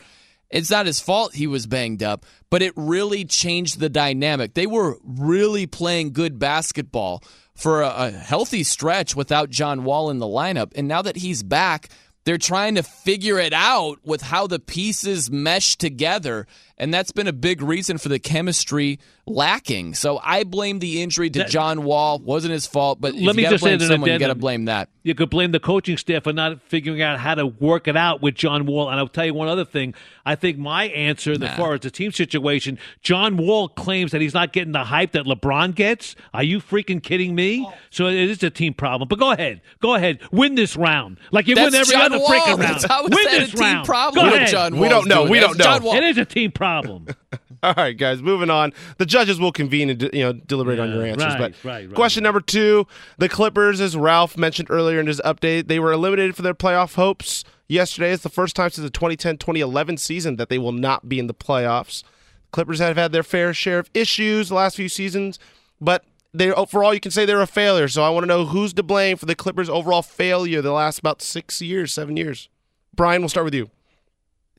It's not his fault he was banged up, but it really changed the dynamic. They were really playing good basketball for a, a healthy stretch without John Wall in the lineup. And now that he's back, they're trying to figure it out with how the pieces mesh together. And that's been a big reason for the chemistry lacking. So I blame the injury to That- John Wall. Wasn't his fault, but if Let me you got to just blame that someone, you got to blame that. You could blame the coaching staff for not figuring out how to work it out with John Wall. And I'll tell you one other thing. I think my answer, as far as the team situation, John Wall claims that he's not getting the hype that LeBron gets. Are you freaking kidding me? So it is a team problem. But go ahead, go ahead, win this round like you win every John other Wall. freaking round. That's how is win that a this team round. problem Go ahead. John We don't know. We don't It's John know. Wall. It is a team problem. All right, guys, moving on. The judges will convene and you know deliberate on your answers. right, but right, right. question number two: the Clippers, as Ralph mentioned earlier in his update, they were eliminated for their playoff hopes yesterday. It's the first time since the 2010-2011 season that they will not be in the playoffs. Clippers have had their fair share of issues the last few seasons, but they for all you can say they're a failure. So I want to know who's to blame for the Clippers' overall failure the last about six years, seven years. Brian, we'll start with you.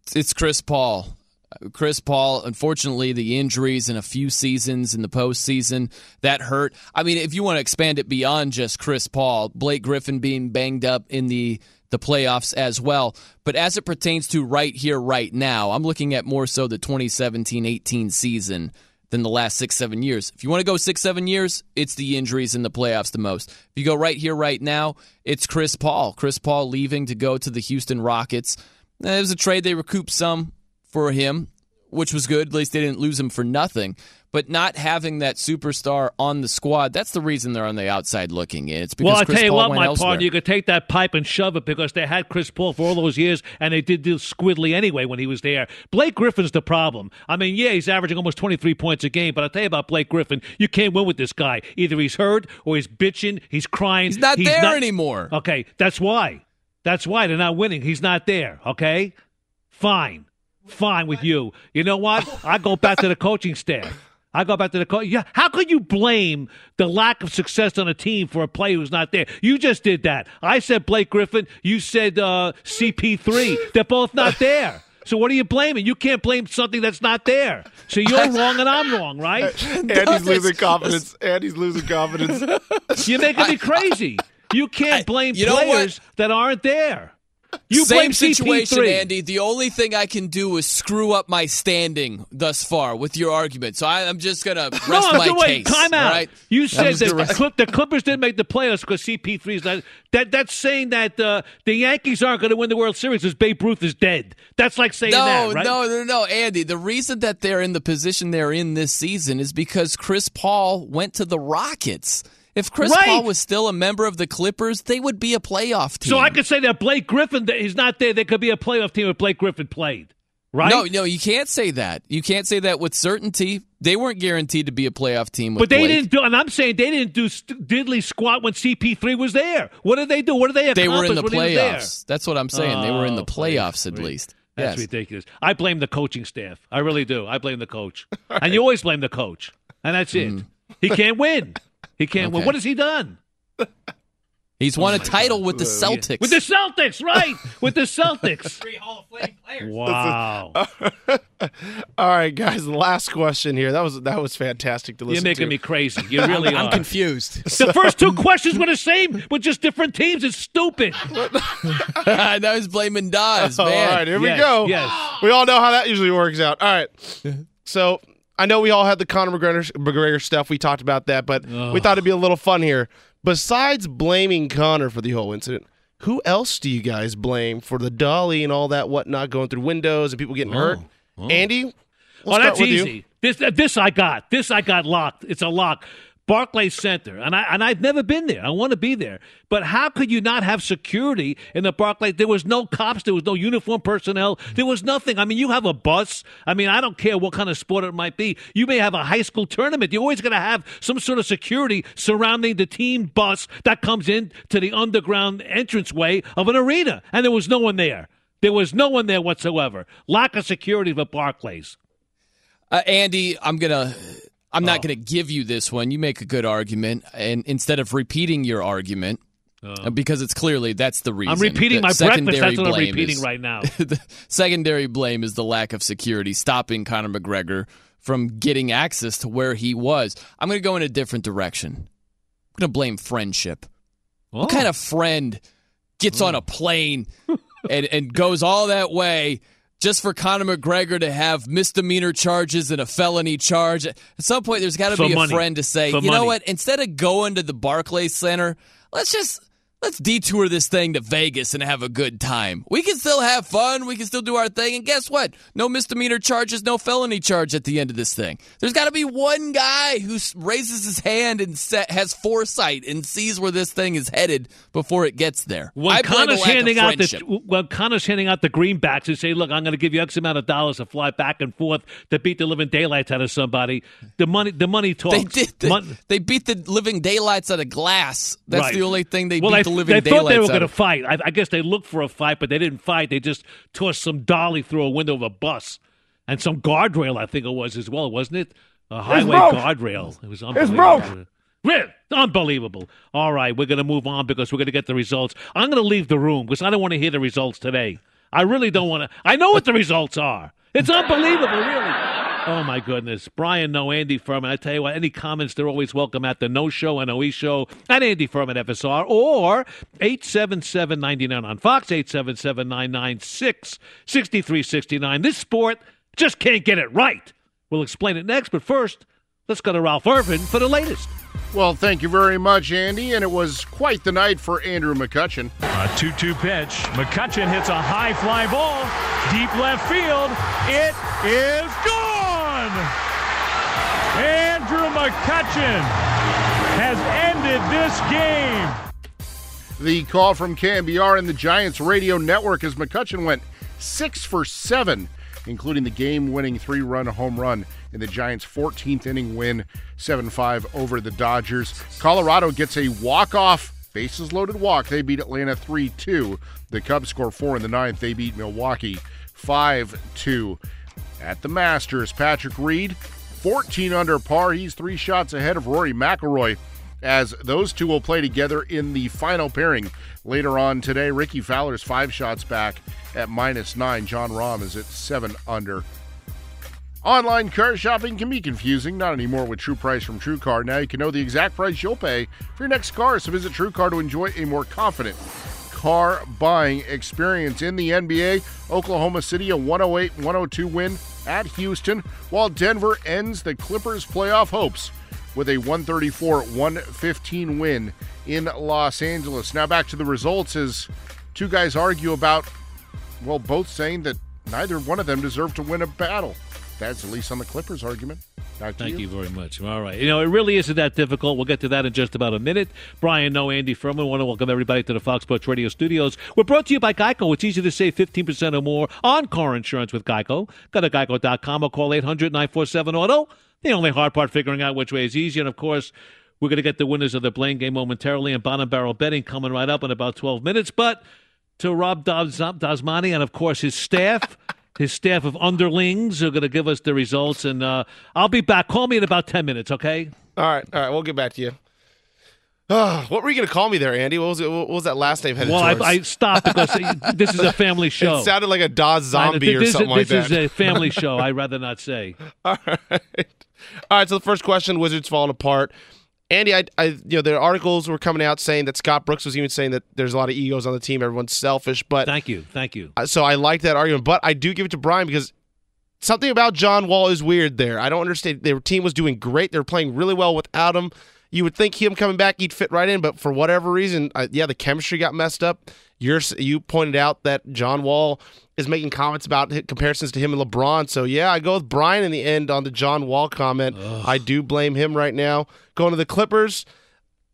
It's- It's Chris Paul. Chris Paul, unfortunately, the injuries in a few seasons in the postseason that hurt. I mean, if you want to expand it beyond just Chris Paul, Blake Griffin being banged up in the the playoffs as well. But as it pertains to right here, right now, I'm looking at more so the 2017-18 season than the last six, seven years. If you want to go six, seven years, it's the injuries in the playoffs the most. If you go right here, right now, it's Chris Paul. Chris Paul leaving to go to the Houston Rockets. It was a trade. They recouped some for him, which was good. At least they didn't lose him for nothing. But not having that superstar on the squad, that's the reason they're on the outside looking in. It's because Well, I Chris tell you Paul what, my elsewhere. partner, you could take that pipe and shove it because they had Chris Paul for all those years, and they did do squiddly anyway when he was there. Blake Griffin's the problem. I mean, yeah, he's averaging almost 23 points a game, but I'll tell you about Blake Griffin. You can't win with this guy. Either he's hurt or he's bitching, he's crying. He's not there anymore. Okay, that's why. That's why they're not winning. He's not there, okay? Fine. Fine with you. You know what? I go back to the coaching staff. I go back to the coach. Yeah, how could you blame the lack of success on a team for a player who's not there? You just did that. I said Blake Griffin. You said uh, CP3. They're both not there. So what are you blaming? You can't blame something that's not there. So you're wrong and I'm wrong, right? Andy's losing confidence. Andy's losing confidence. You're making me crazy. You can't blame you know what? players that aren't there. You Same situation, CP3. Andy. The only thing I can do is screw up my standing thus far with your argument. So I, I'm just gonna rest no, my no, wait, case. time out. right? You said that the, Clip, the Clippers didn't make the playoffs because CP3 is not. That that's saying that uh, the Yankees aren't going to win the World Series because Babe Ruth is dead. That's like saying no, that, right? no, no, no, Andy. The reason that they're in the position they're in this season is because Chris Paul went to the Rockets. If Chris Right. Paul was still a member of the Clippers, they would be a playoff team. So I could say that Blake Griffin he's not there. There could be a playoff team if Blake Griffin played, right? No, no, you can't say that. You can't say that with certainty. They weren't guaranteed to be a playoff team. With But they Blake. didn't do, and I'm saying they didn't do diddly squat when CP3 was there. What did they do? What did they They were in the when he was there? playoffs. That's what I'm saying. they were in the Oh, playoffs at least. That's yes. ridiculous. I blame the coaching staff. I really do. I blame the coach. And you always blame the coach. And that's it. Mm. He can't win. He can't win. What has he done? He's won oh a title with the Celtics. With the Celtics, right? With the Celtics. Three Hall of Fame players. Wow. All right, guys. Last question here. That was that was fantastic to listen. To You're making to. me crazy. You really I'm, I'm confused. The first two questions were the same with just different teams. It's stupid. now he's blaming Dawes, All man. right, here we go. yes. We all know how that usually works out. All right. So I know we all had the Conor McGregor, McGregor stuff. We talked about that, but we thought it'd be a little fun here. Besides blaming Conor for the whole incident, who else do you guys blame for the dolly and all that whatnot going through windows and people getting hurt? Oh, oh. Andy, we'll oh, start that's with you. easy. This this I got. This I got locked. It's a lock. Barclays Center, and I and I've never been there. I want to be there, but how could you not have security in the Barclays? There was no cops, there was no uniform personnel, there was nothing. I mean, you have a bus. I mean, I don't care what kind of sport it might be. You may have a high school tournament. You're always going to have some sort of security surrounding the team bus that comes in to the underground entranceway of an arena, and there was no one there. There was no one there whatsoever. Lack of security for Barclays. Uh, Andy, I'm gonna. I'm Oh. not gonna give you this one. You make a good argument, and instead of repeating your argument, uh, because it's clearly that's the reason. Oh. I'm repeating my breakfast. secondary That's what I'm blame repeating is- right now. the secondary blame is the lack of security stopping Conor McGregor from getting access to where he was. I'm going to go in a different direction. I'm going to blame friendship. Oh. What kind of friend gets on a plane and, and goes all that way just for Conor McGregor to have misdemeanor charges and a felony charge? At some point, there's got to be money. a friend to say, For you know what? Instead of going to the Barclays Center, let's just let's detour this thing to Vegas and have a good time. We can still have fun. We can still do our thing. And guess what? No misdemeanor charges, no felony charge at the end of this thing. There's got to be one guy who raises his hand and set, has foresight and sees where this thing is headed before it gets there. When Conor's handing out the when Conor's handing out the greenbacks and say, "Look, I'm going to give you X amount of dollars to fly back and forth to beat the living daylights out of somebody," the money the money talks. They did. They, Mon- they beat the living daylights out of glass. That's Right. the only thing they well, beat the living they daylights thought they were going to fight. I, I guess they looked for a fight, but they didn't fight. They just tossed some dolly through a window of a bus and some guardrail. I think it was as well, wasn't it? A highway broke. guardrail. It was It's unbelievable. broke. Unbelievable. All right, we're going to move on because we're going to get the results. I'm going to leave the room because I don't want to hear the results today. I really don't want to. I know what the results are. It's unbelievable, really. Oh my goodness, Brian, Noe Andy Furman. I tell you what, any comments they're always welcome at the Noe Show and OE Show at Andy Furman FSR or eight seven seven ninety nine on Fox eight seven seven nine nine six sixty three sixty nine. This sport just can't get it right. We'll explain it next, but first, let's go to Ralph Irvin for the latest. Well, thank you very much, Andy. And it was quite the night for Andrew McCutchen. A 2 2 pitch. McCutchen hits a high fly ball. Deep left field. It is gone. McCutchen has ended this game. The call from KNBR and the Giants radio network as McCutchen went six for seven, including the game winning three run home run in the Giants' 14th inning win, 7 5 over the Dodgers. Colorado gets a walk off, bases loaded walk. They beat Atlanta 3 2. The Cubs score four in the ninth. They beat Milwaukee 5 2. At the Masters, Patrick Reed, 14 under par. He's three shots ahead of Rory McIlroy as those two will play together in the final pairing later on today. Rickie Fowler's five shots back at minus nine. Jon Rahm is at seven under. Online car shopping can be confusing, not anymore with True Price from TrueCar. Now you can know the exact price you'll pay for your next car, so visit TrueCar to enjoy a more confident car buying experience in the NBA. Oklahoma City a 108 102 win at Houston, while Denver ends the Clippers' playoff hopes with a 134 115 win in Los Angeles. Now back to the results as two guys argue about, well, both saying that neither one of them deserved to win a battle. That's at least on the Clippers argument. Thank you very much. All right. You know, it really isn't that difficult. We'll get to that in just about a minute. Brian, Noe, Andy Furman. want to welcome everybody to the Fox Sports Radio studios. We're brought to you by Geico. It's easy to save 15% or more on car insurance with Geico. Go to geico.com or call 800 947 Auto. The only hard part figuring out which way is easier. And of course, we're going to get the winners of the Blaine game momentarily and bottom barrel betting coming right up in about 12 minutes. But to Rob Dasmani and, of course, his staff. His staff of underlings are going to give us the results, and uh, I'll be back. Call me in about ten minutes, okay? All right, all right, we'll get back to you. what were you going to call me there, Andy? What was it? What was that last name headed Well, I? I stopped because this is a family show. It sounded like a Dawes zombie or something like that. this is a family show. I'd rather not say. All right. All right. So the first question: Wizards falling apart. Andy, I, I, you know, the articles were coming out saying that Scott Brooks was even saying that there's a lot of egos on the team. Everyone's selfish, but Thank you, thank you. So I like that argument, but I do give it to Brian because something about John Wall is weird there. I don't understand. Their team was doing great. They were playing really well without him. You would think him coming back, he'd fit right in, but for whatever reason, uh, yeah, the chemistry got messed up. You're, you pointed out that John Wall is making comments about comparisons to him and LeBron. So yeah, I go with Brian in the end on the John Wall comment. I do blame him right now. Going to the Clippers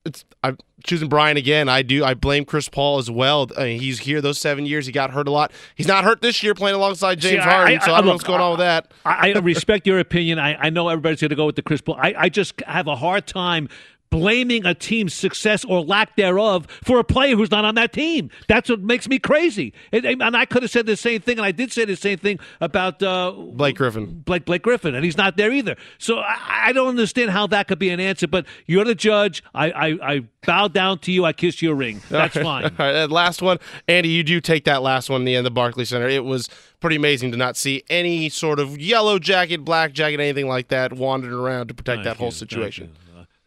it's I'm choosing Brian again. I do. I blame Chris Paul as well. I mean, he's here those seven years. He got hurt a lot. He's not hurt this year playing alongside James See, Harden. I- so I, I- don't know what's going on with that. I, I respect your opinion. I, I know everybody's going to go with the Chris Paul. I, I just have a hard time blaming a team's success or lack thereof for a player who's not on that team. That's what makes me crazy. And, and I could have said the same thing, and I did say the same thing about uh, Blake Griffin. Blake Blake Griffin, and he's not there either. So I, I don't understand how that could be an answer. But you're the judge. I, I, I bow down to you. I kiss your ring. That's All fine. right, All right, that last one, Andy, you do take that last one in the end, the Barclays Center. It was pretty amazing to not see any sort of yellow jacket, black jacket, anything like that wandering around to protect that whole situation.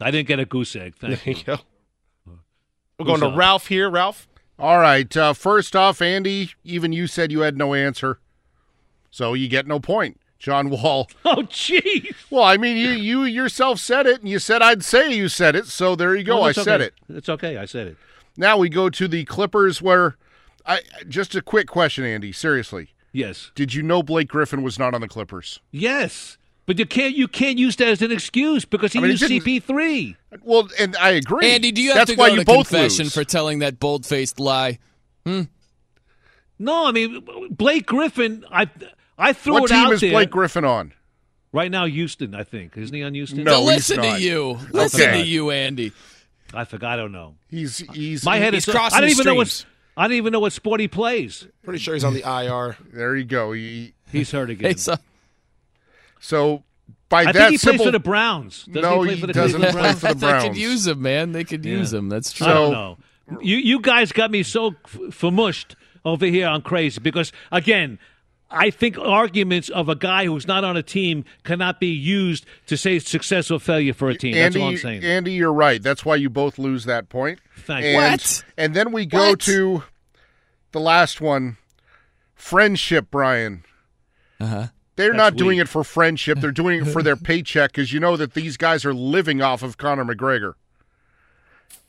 I didn't get a goose egg. Thank There you. go. We're going to Who's up? Ralph here. Ralph. All right. Uh, first off, Andy, even you said you had no answer, so you get no point. John Wall. Oh, jeez. Well, I mean, you you yourself said it, and you said I'd say you said it, so there you go. No, I it's said it. It's okay. I said it. Now we go to the Clippers, where I just a quick question, Andy. Seriously, Yes. did you know Blake Griffin was not on the Clippers? Yes. But you can't you can't use that as an excuse because he I mean, used CP three. Well, and I agree. Andy, do you have That's to why go you to both confession lose. for telling that bold-faced lie? Hmm? No, I mean Blake Griffin. I I threw What it out there. What team is. Blake Griffin on? Right now, Houston. I think isn't he on Houston? No, he's listen not. to you. Listen Okay. to you, Andy. I forgot. I don't know. He's he's My head he's is. crossing I don't even know what. I don't even know what sport he plays. Pretty sure he's on the IR. There you go. He, He's hurt again. Hey, so, so by I that think he simple, plays for the Browns. Doesn't no, he play for the doesn't Cleveland play Browns? for the they Browns. could use him, man. They could use him. That's true. I don't So- know. You you guys got me so f- famushed over here on crazy because again. I think arguments of a guy who's not on a team cannot be used to say success or failure for a team. That's Andy, all I'm saying. Andy, you're right. That's why you both lose that point. Thank and, What? And then we go What? to the last one, friendship. Brian, Uh-huh. They're That's not doing weak. it for friendship. They're doing it for their paycheck because you know that these guys are living off of Conor McGregor.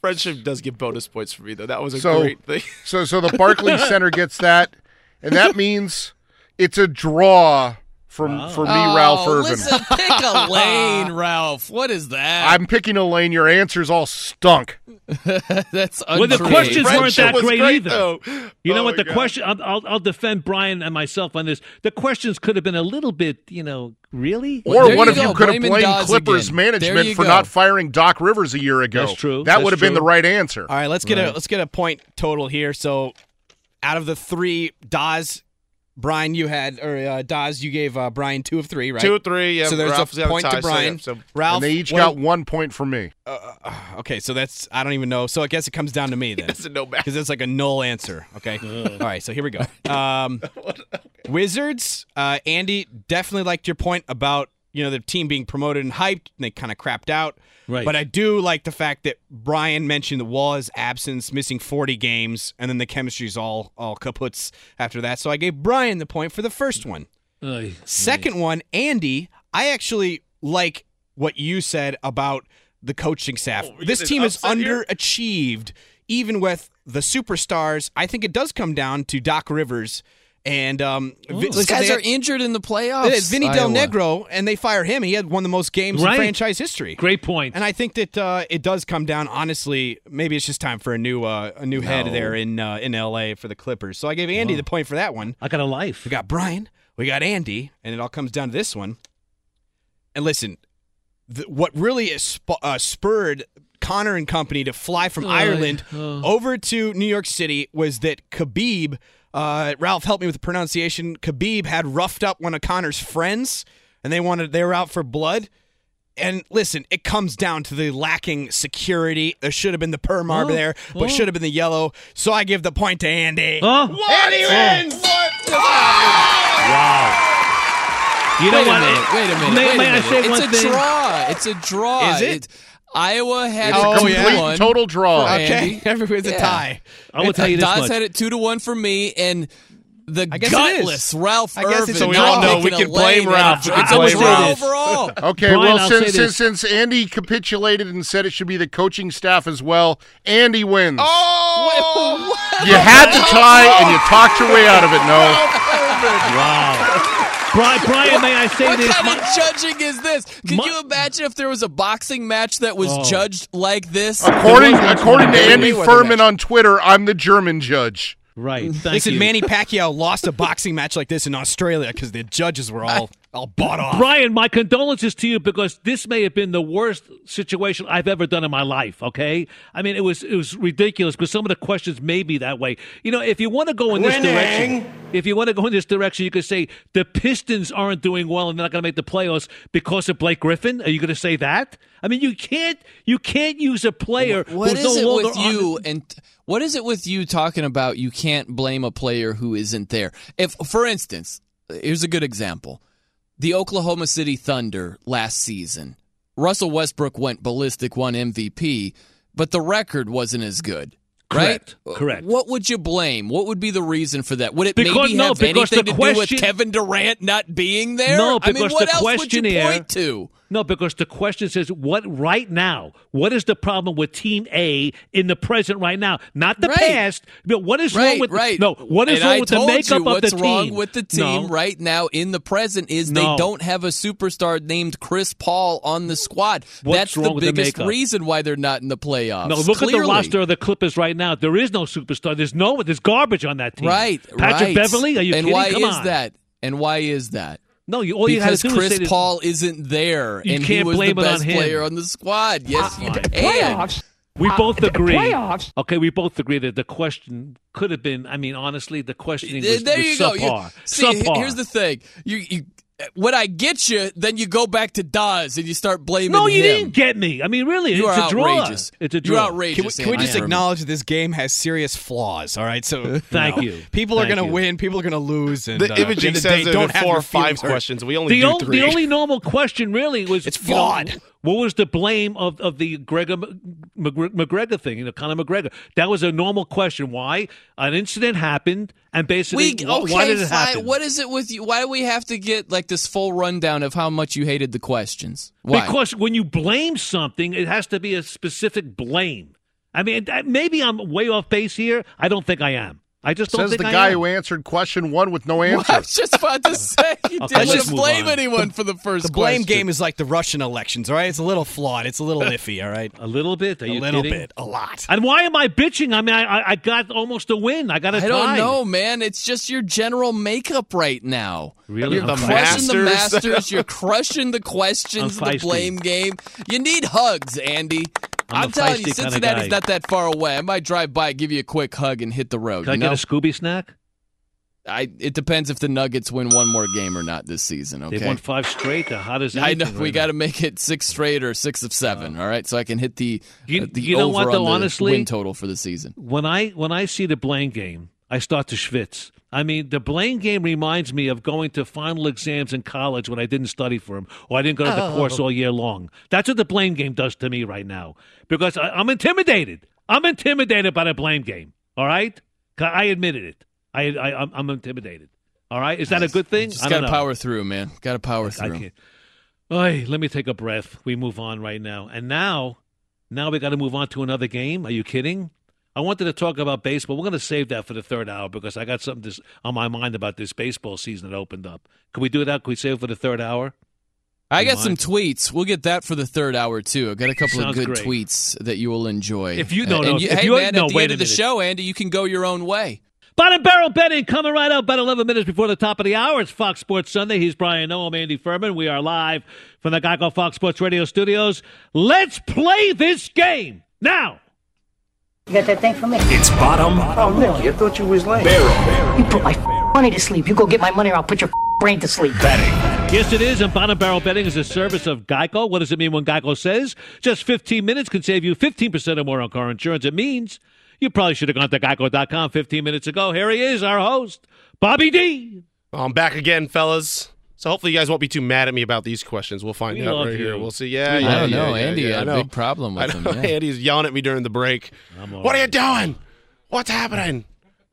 Friendship does get bonus points for me, though. That was a So- great thing. So, so the Barclays Center gets that, and that means it's a draw from for me, oh, Ralph Irvin. Listen, pick a lane, Ralph. What is that? I'm picking a lane. Your answers all stunk. That's Well, the untrue. questions weren't that great, great, either. though. You know Oh what? The God. question. I'll, I'll, I'll defend Brian and myself on this. The questions could have been a little bit, you know, really. Or there one you of you go. could have blamed Dawes Clippers again. Management for go. not firing Doc Rivers a year ago. That's true. That That's would have been the right answer. All right, let's get a let's get a point total here. So, out of the three, Daz, Brian, you had or uh, Daz, you gave uh, Brian two of three, right? Two of three. Yeah, So there's Ralph's a got point tie, to so, yeah, Brian. so- Ralph, and they each what- got one point from me. Okay, so that's I don't even know. So I guess it comes down to me then. doesn't know math. because it's like a null answer. Okay. All right. So here we go. Um, Wizards. Uh, Andy definitely liked your point about you know the team being promoted and hyped, and they kind of crapped out. Right. But I do like the fact that Brian mentioned the Wall's absence, missing 40 games, and then the chemistry's all all kaputs after that. So I gave Brian the point for the first one. Ay, Second one, Andy, I actually like what you said about the coaching staff. Oh, this team an is upset here? underachieved, even with the superstars. I think it does come down to Doc Rivers and um, Vi- These listen, guys they are injured in the they playoffs. had Vinny Del Negro, and they fire him. He had won the most games Right. in franchise history. Great point. And I think that uh, it does come down. Honestly, maybe it's just time for a new uh, a new head there in uh, in L.A. for the Clippers. So I gave Andy the point for that one. I got a life. We got Brian, we got Andy, and it all comes down to this one. And listen, th- what really is sp- uh, spurred Conor and company to fly from Ireland over to New York City was that Khabib, uh, Ralph, help me with the pronunciation. Khabib had roughed up one of Conor's friends, and they wanted they were out for blood. And listen, it comes down to the lacking security. There should have been the perm armor Oh, there, but oh. should have been the yellow. So I give the point to Andy. Oh. Andy wins. Wow. You know wait what? A minute, wait a minute. May, wait a may I minute. say it's one a thing? draw. It's a draw. Is it? Iowa had It's it a two complete to one. total draw. Okay, Andy. everyone's a tie. I will tell you this Daz much. had it two to one for me, and the I guess gutless Ralph I guess Irvin. it's So we all know we can blame Ralph. We can It's a blame Ralph. overall. Okay, Brian, well, since, since since Andy capitulated and said it should be the coaching staff as well, Andy wins. Oh, You had to tie, and you talked your way out of it. No, Wow. Brian, Brian, may I say What this? kind of judging is this? Could My- you imagine if there was a boxing match that was Oh. judged like this? according according to one Andy Furman match. on Twitter, I'm the German judge. right. Mm. Thank Listen, you. Manny Pacquiao lost a boxing match like this in Australia because the judges were all Oh, all bought off. Brian, my condolences to you because this may have been the worst situation I've ever done in my life. Okay, I mean it was it was ridiculous because some of the questions may be that way. You know, if you want to go in this direction, if you want to go in this direction, you could say the Pistons aren't doing well and they're not going to make the playoffs because of Blake Griffin. Are you going to say that? I mean, you can't you can't use a player What who's no it longer with you the- and what is it with you talking about you can't blame a player who isn't there? If for instance, here's a good example. The Oklahoma City Thunder last season. Russell Westbrook went ballistic, won MVP, but the record wasn't as good. Correct. Right? Correct. What would you blame? What would be the reason for that? Would it Because- maybe have because anything to do with Kevin Durant not being there? No, I mean, because what the else would you point to? No, because the question says what right now? What is the problem with Team A in the present right now? Not the Right. past, but what is wrong Right, with right. no? What is and wrong I with the makeup of the team? wrong with the team No. right now in the present is No. they don't have a superstar named Chris Paul on the squad. What's That's wrong the with the biggest makeup? reason why they're not in the playoffs. No, look Clearly. at the roster of the Clippers right now. There is no superstar. There's no. There's garbage on that team. Right, Patrick right. Beverley. Are you and kidding? why Come is on. that? And why is that? No, you, all you had because to do Chris is Paul isn't there, You and he can't was blame the it on best player on the squad. Yes, you fine. can. We both agree. playoffs? Okay, we both agree that the question could have been. I mean, honestly, the questioning There was, there was you go. You- subpar. see, subpar. here's the thing. You, you, when I get you, then you go back to Daz and you start blaming no, you him. didn't get me. I mean, really, You it's are a draw. outrageous. It's a You're outrageous. Can we, can we just acknowledge that this game has serious flaws? All right, so Thank no. you. People are going to win. People are going to lose. And the uh, imaging the says day, don't have four or five feelings hurt. questions. We only The, do o- three. the only normal question really was It's you know, flawed. What was the blame of, of the Gregor McGregor, McGregor thing? You know, Conor McGregor. That was a normal question. Why an incident happened, and basically, We, okay, why did it fine. happen? What is it with you? Why do we have to get like this full rundown of how much you hated the questions? Why? Because when you blame something, it has to be a specific blame. I mean, maybe I'm way off base here. I don't think I am. I just don't Says think the I guy am. who answered question one with no Well, answer. I was just about to say you Okay, didn't let's want to move blame on. anyone for the first The blame question. game is like the Russian elections. All right, it's a little flawed. It's a little iffy. All right, a little bit. Are a you little kidding? bit, a lot. And why am I bitching? I mean, I, I, I got almost a win. I got a I tie. don't know, man. It's just your general makeup right now. Really? You're I'm crushing the Masters. Masters. You're crushing the questions, I'm the blame game. You need hugs, Andy. I'm I'm, telling you, Cincinnati's not that far away. I might drive by, give you a quick hug, and hit the road. Can I you get a Scooby snack? I, it depends if the Nuggets win one more game or not this season. Okay. They've won five straight. Hot as I know we got to make it six straight or six of seven. all right, so I can hit the You- uh, the you know over what, on the honestly? win total for the season. when I when I see the Blaine game, I start to schwitz. I mean, the blame game reminds me of going to final exams in college when I didn't study for them or I didn't go to the course oh. all year long. That's what the blame game does to me right now because I, I'm intimidated. I'm intimidated by the blame game. All right, I admitted it. I, I I'm, I'm intimidated. All right, is that a good thing? Just I got to power through, man. Got to power I through. can't. Oy, let me take a breath. We move on right now. And now, now we got to move on to another game. Are you kidding? I wanted to talk about baseball. We're going to save that for the third hour because I got something this, on my mind about this baseball season that opened up. Can we do that? Can we save it for the third hour? I got some tweets. We'll get that for the third hour too. I got a couple Sounds of good great. tweets that you will enjoy. If you- and no, you, hey you- man, no, at the end of the minute. show, Andy, you can go your own way. Bottom barrel betting coming right up about 11 minutes before the top of the hour. It's Fox Sports Sunday. He's Brian Noe. I'm Andy Furman. We are live from the Geico Fox Sports Radio studios. Let's play this game now. You got that thing for me? It's bottom Oh, Nicky, I thought you was late. barrel You put my money to sleep. You go get my money or I'll put your brain to sleep. betting. Yes, it is. And bottom barrel betting is a service of Geico. What does it mean when Geico says just 15 minutes can save you 15% or more on car insurance? It means you probably should have gone to geico.com 15 minutes ago. Here he is, our host, Bobby D. I'm back again, fellas. So hopefully you guys won't be too mad at me about these questions. We'll find We out right here. We'll see. Yeah, yeah, I don't know. yeah, Andy yeah, had I a know. big problem with I him. know. Andy's yelling at me during the break. What are you doing? What's happening?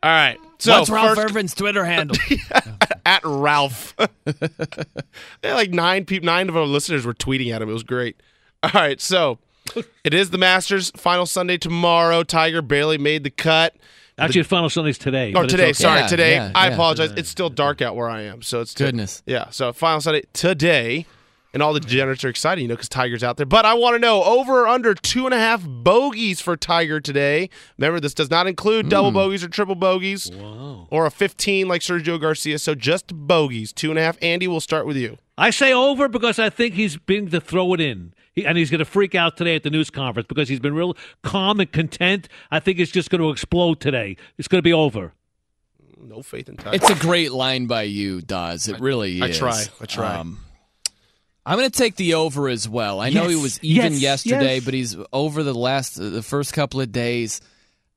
All right. So What's Ralph first, Irvin's Twitter handle? at Ralph. like nine people, nine of our listeners were tweeting at him. It was great. All right, so it is the Masters final Sunday tomorrow. Tiger barely made the cut. Actually, the final Sunday's today. Or but it's today, okay. sorry, Yeah, today. yeah, I yeah. apologize. It's still dark out where I am, so it's Goodness. Yeah, so final Sunday today, and all the degenerates are excited, you know, because Tiger's out there. But I want to know over or under two and a half bogeys for Tiger today. Remember, this does not include hmm. double bogeys or triple bogeys, or a 15 like Sergio Garcia. So just bogeys, two and a half. Andy, we'll start with you. I say over because I think he's being to throw it in. He, and he's going to freak out today at the news conference because he's been real calm and content. I think it's just going to explode today. It's going to be over. No faith in Tiger. It's a great line by you, Dawes. It really I is. try. I try. Um, I'm going to take the over as well. I know he was even yes, yesterday, yes. but he's over the last the first couple of days.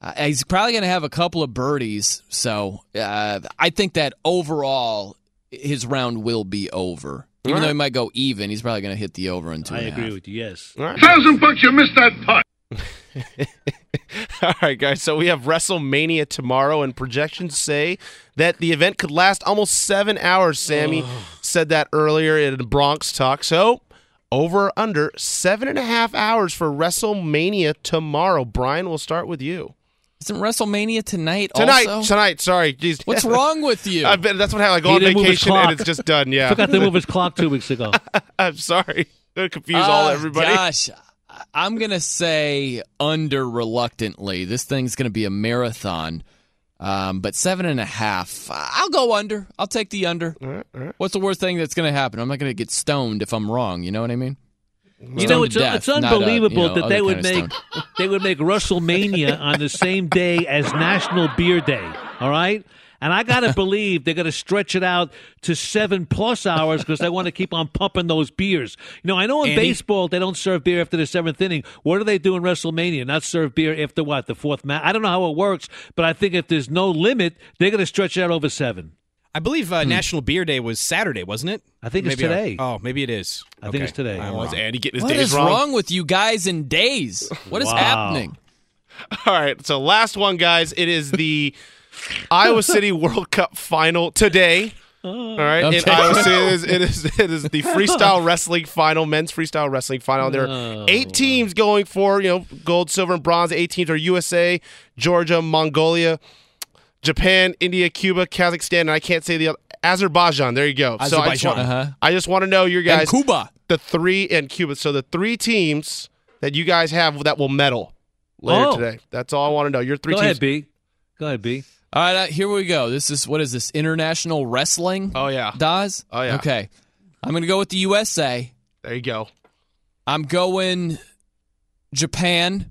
Uh, he's probably going to have a couple of birdies, so uh, I think that overall his round will be over. Even All though he might go even, he's probably going to hit the over in two I and agree half. with you. Yes. All right. Thousand bucks, you missed that putt. All right, guys. So we have WrestleMania tomorrow, and projections say that the event could last almost seven hours. Sammy said that earlier in Bronx Talk. So over under seven and a half hours for WrestleMania tomorrow. Brian, we'll start with you. Isn't WrestleMania tonight? Tonight, also? tonight. Sorry, Jeez. What's wrong with you? I've been, that's what happened. I go He on didn't move his vacation and clock. it's just done. Yeah, Forgot to move his clock two weeks ago. I'm sorry. Gonna confuse all Ah, everybody. Gosh, I- I'm gonna say under reluctantly. This thing's gonna be a marathon, um, but seven and a half. I'll go under. I'll take the under. All right, all right. What's the worst thing that's gonna happen? I'm not gonna get stoned if I'm wrong. You know what I mean? You know, it's, death, it's unbelievable you know, that they would make they would make WrestleMania on the same day as National Beer Day. All right. And I got to believe they're going to stretch it out to seven plus hours because they want to keep on pumping those beers. You know, I know in Andy? baseball they don't serve beer after the seventh inning. What do they do in WrestleMania? Not serve beer after what? The fourth match? I don't know how it works, but I think if there's no limit, they're going to stretch it out over seven. I believe uh, National Beer Day was Saturday, wasn't it? I think it's Maybe I- today. oh, maybe it is. I think it's today. I'm Oh, wrong. Andy getting his What days is wrong? wrong with you guys in days? What is Wow. happening? All right, so last one, guys. It is the Iowa City World Cup final today. All right, in Okay. Iowa City, it is, it is it is the freestyle wrestling final, men's freestyle wrestling final. There are eight teams going for you know gold, silver, and bronze. Eight teams are USA, Georgia, Mongolia, Japan, India, Cuba, Kazakhstan, and I can't say the other. Azerbaijan. There you go. So I just want. Uh-huh. I just want to know your guys. And Cuba. The three and Cuba. So the three teams that you guys have that will medal later Oh. today. That's all I want to know. Your three Go teams. ahead, B. Go ahead, B. All right, uh, here we go. This is what is this international wrestling? Oh yeah. Dawes? Oh, yeah. Okay, I'm gonna go with the USA. There you go. I'm going Japan.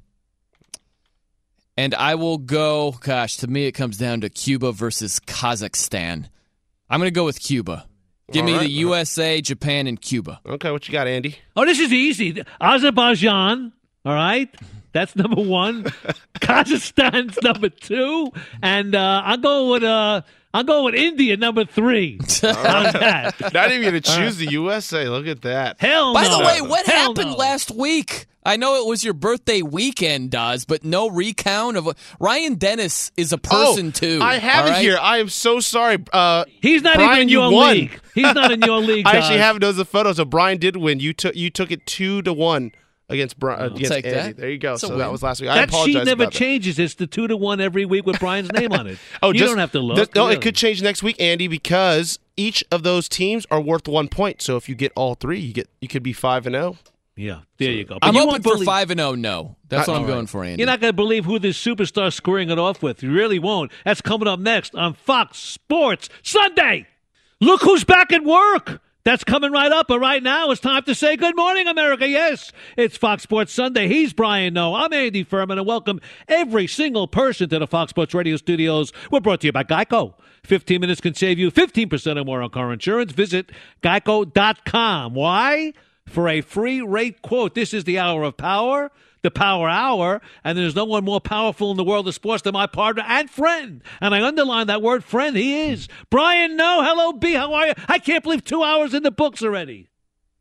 And I will go, gosh, to me it comes down to Cuba versus Kazakhstan. I'm going to go with Cuba. Give All me right. the USA, Japan, and Cuba. Okay, what you got, Andy? Oh, this is easy. Azerbaijan, all right? That's number one. Kazakhstan's number two. And uh, I'm going with uh, I'm going with India number three. How's that? Not even going to choose the USA. Look at that. Hell By no. the way, what Hell happened no. last week? I know it was your birthday weekend, Dawes, but no recount of Ryan Dennis is a person oh, too. I have it right? here. I am so sorry. Uh, He's not Brian, even in you your won. league. He's not in your league. I actually have those the photos. So Brian did win. You took you took it two to one against Brian. against take Andy. that. There you go. That's a So that was last week. I That apologize sheet never about that. changes. It's the two to one every week with Brian's name on it. Oh, you just- don't have to look. th- no, it could change next week, Andy, because each of those teams are worth one point. So if you get all three, you get you could be five and zero. Yeah, there you go. But I'm you hoping for believe- five and zero. No, that's Uh, what I'm all going for, Andy. You're not going to believe who this superstar squaring it off with. You really won't. That's coming up next on Fox Sports Sunday. Look who's back at work. That's coming right up, but right now it's time to say good morning, America. Yes, it's Fox Sports Sunday. He's Brian Noe. I'm Andy Furman, and welcome every single person to the Fox Sports Radio studios. We're brought to you by Geico. 15 minutes can save you 15% or more on car insurance. Visit geico.com. Why? For a free rate quote. This is the hour of power the Power Hour, and there's no one more powerful in the world of sports than my partner and friend. And I underline that word friend. He is. Brian Noe. Hello, B. How are you? I can't believe two hours in the books already.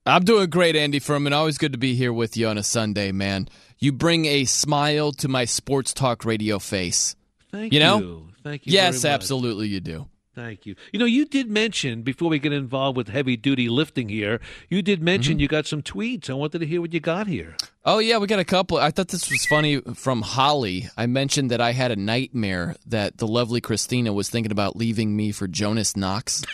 I'm doing great, Andy Furman. Always good to be here with you on a Sunday, man. You bring a smile to my sports talk radio face. Thank you. Know? you. Thank you. Yes, very much. absolutely, you do. Thank you. You know, you did mention before we get involved with heavy duty lifting here, you did mention Mm-hmm. you got some tweets. I wanted to hear what you got here. Oh yeah, we got a couple. I thought this was funny from Holly. I mentioned that I had a nightmare that the lovely Christina was thinking about leaving me for Jonas Knox.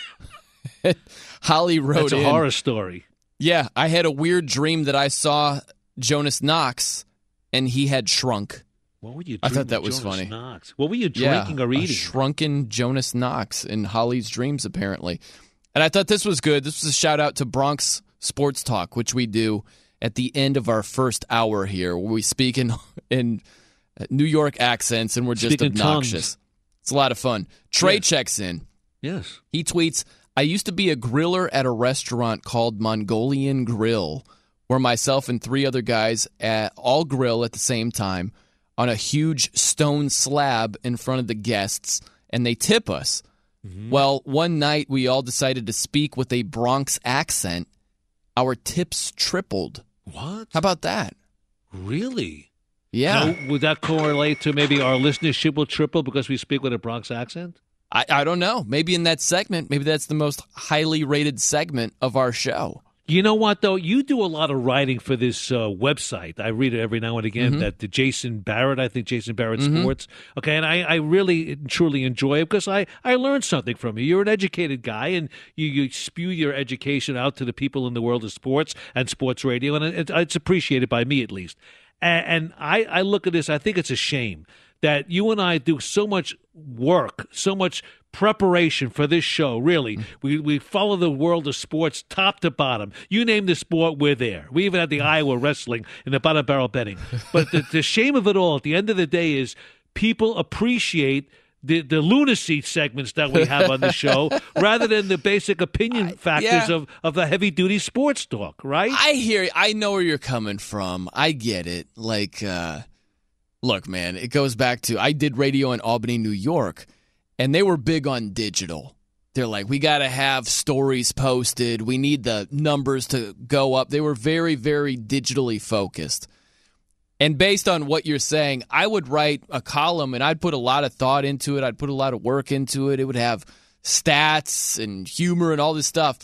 Holly wrote That's a in, horror story. Yeah, I had a weird dream that I saw Jonas Knox and he had shrunk. What were you? I thought that was Jonas funny. Knox? What were you Yeah, drinking or a eating? shrunken Jonas Knox in Holly's dreams, apparently. And I thought this was good. This was a shout out to Bronx Sports Talk, which we do at the end of our first hour here, where we speak in in New York accents and we're just Speak in obnoxious. tongues. It's a lot of fun. Trey Yeah. checks in. yes. He tweets, I used to be a griller at a restaurant called Mongolian Grill, where myself and three other guys at, all grill at the same time on a huge stone slab in front of the guests, and they tip us. Mm-hmm. Well, one night we all decided to speak with a Bronx accent. Our tips tripled. What? How about that? Really? Yeah. Now, would that correlate to maybe our listenership will triple because we speak with a Bronx accent? I, I don't know. Maybe in that segment, maybe that's the most highly rated segment of our show. You know what though? You do a lot of writing for this uh, website. I read it every now and again. Mhm. That the Jason Barrett, I think Jason Barrett Mhm. Sports. Okay, and I, I really truly enjoy it because I I learned something from you. You're an educated guy, and you you spew your education out to the people in the world of sports and sports radio, and it, it's appreciated by me at least. And, and I I look at this. I think it's a shame that you and I do so much work, so much preparation for this show. Really, we we follow the world of sports top to bottom. You name the sport, we're there. We even had the Iowa wrestling and the bottom barrel betting. But the, the shame of it all, at the end of the day, is people appreciate. The, the lunacy segments that we have on the show rather than the basic opinion factors yeah. of, of the heavy duty sports talk, right? I hear I know where you're coming from. I get it. Like uh look, man, it goes back to I did radio in Albany, New York, and they were big on digital. They're like, we got to have stories posted. We need the numbers to go up. They were very, very digitally focused. And based on what you're saying, I would write a column and I'd put a lot of thought into it. I'd put a lot of work into it. It would have stats and humor and all this stuff.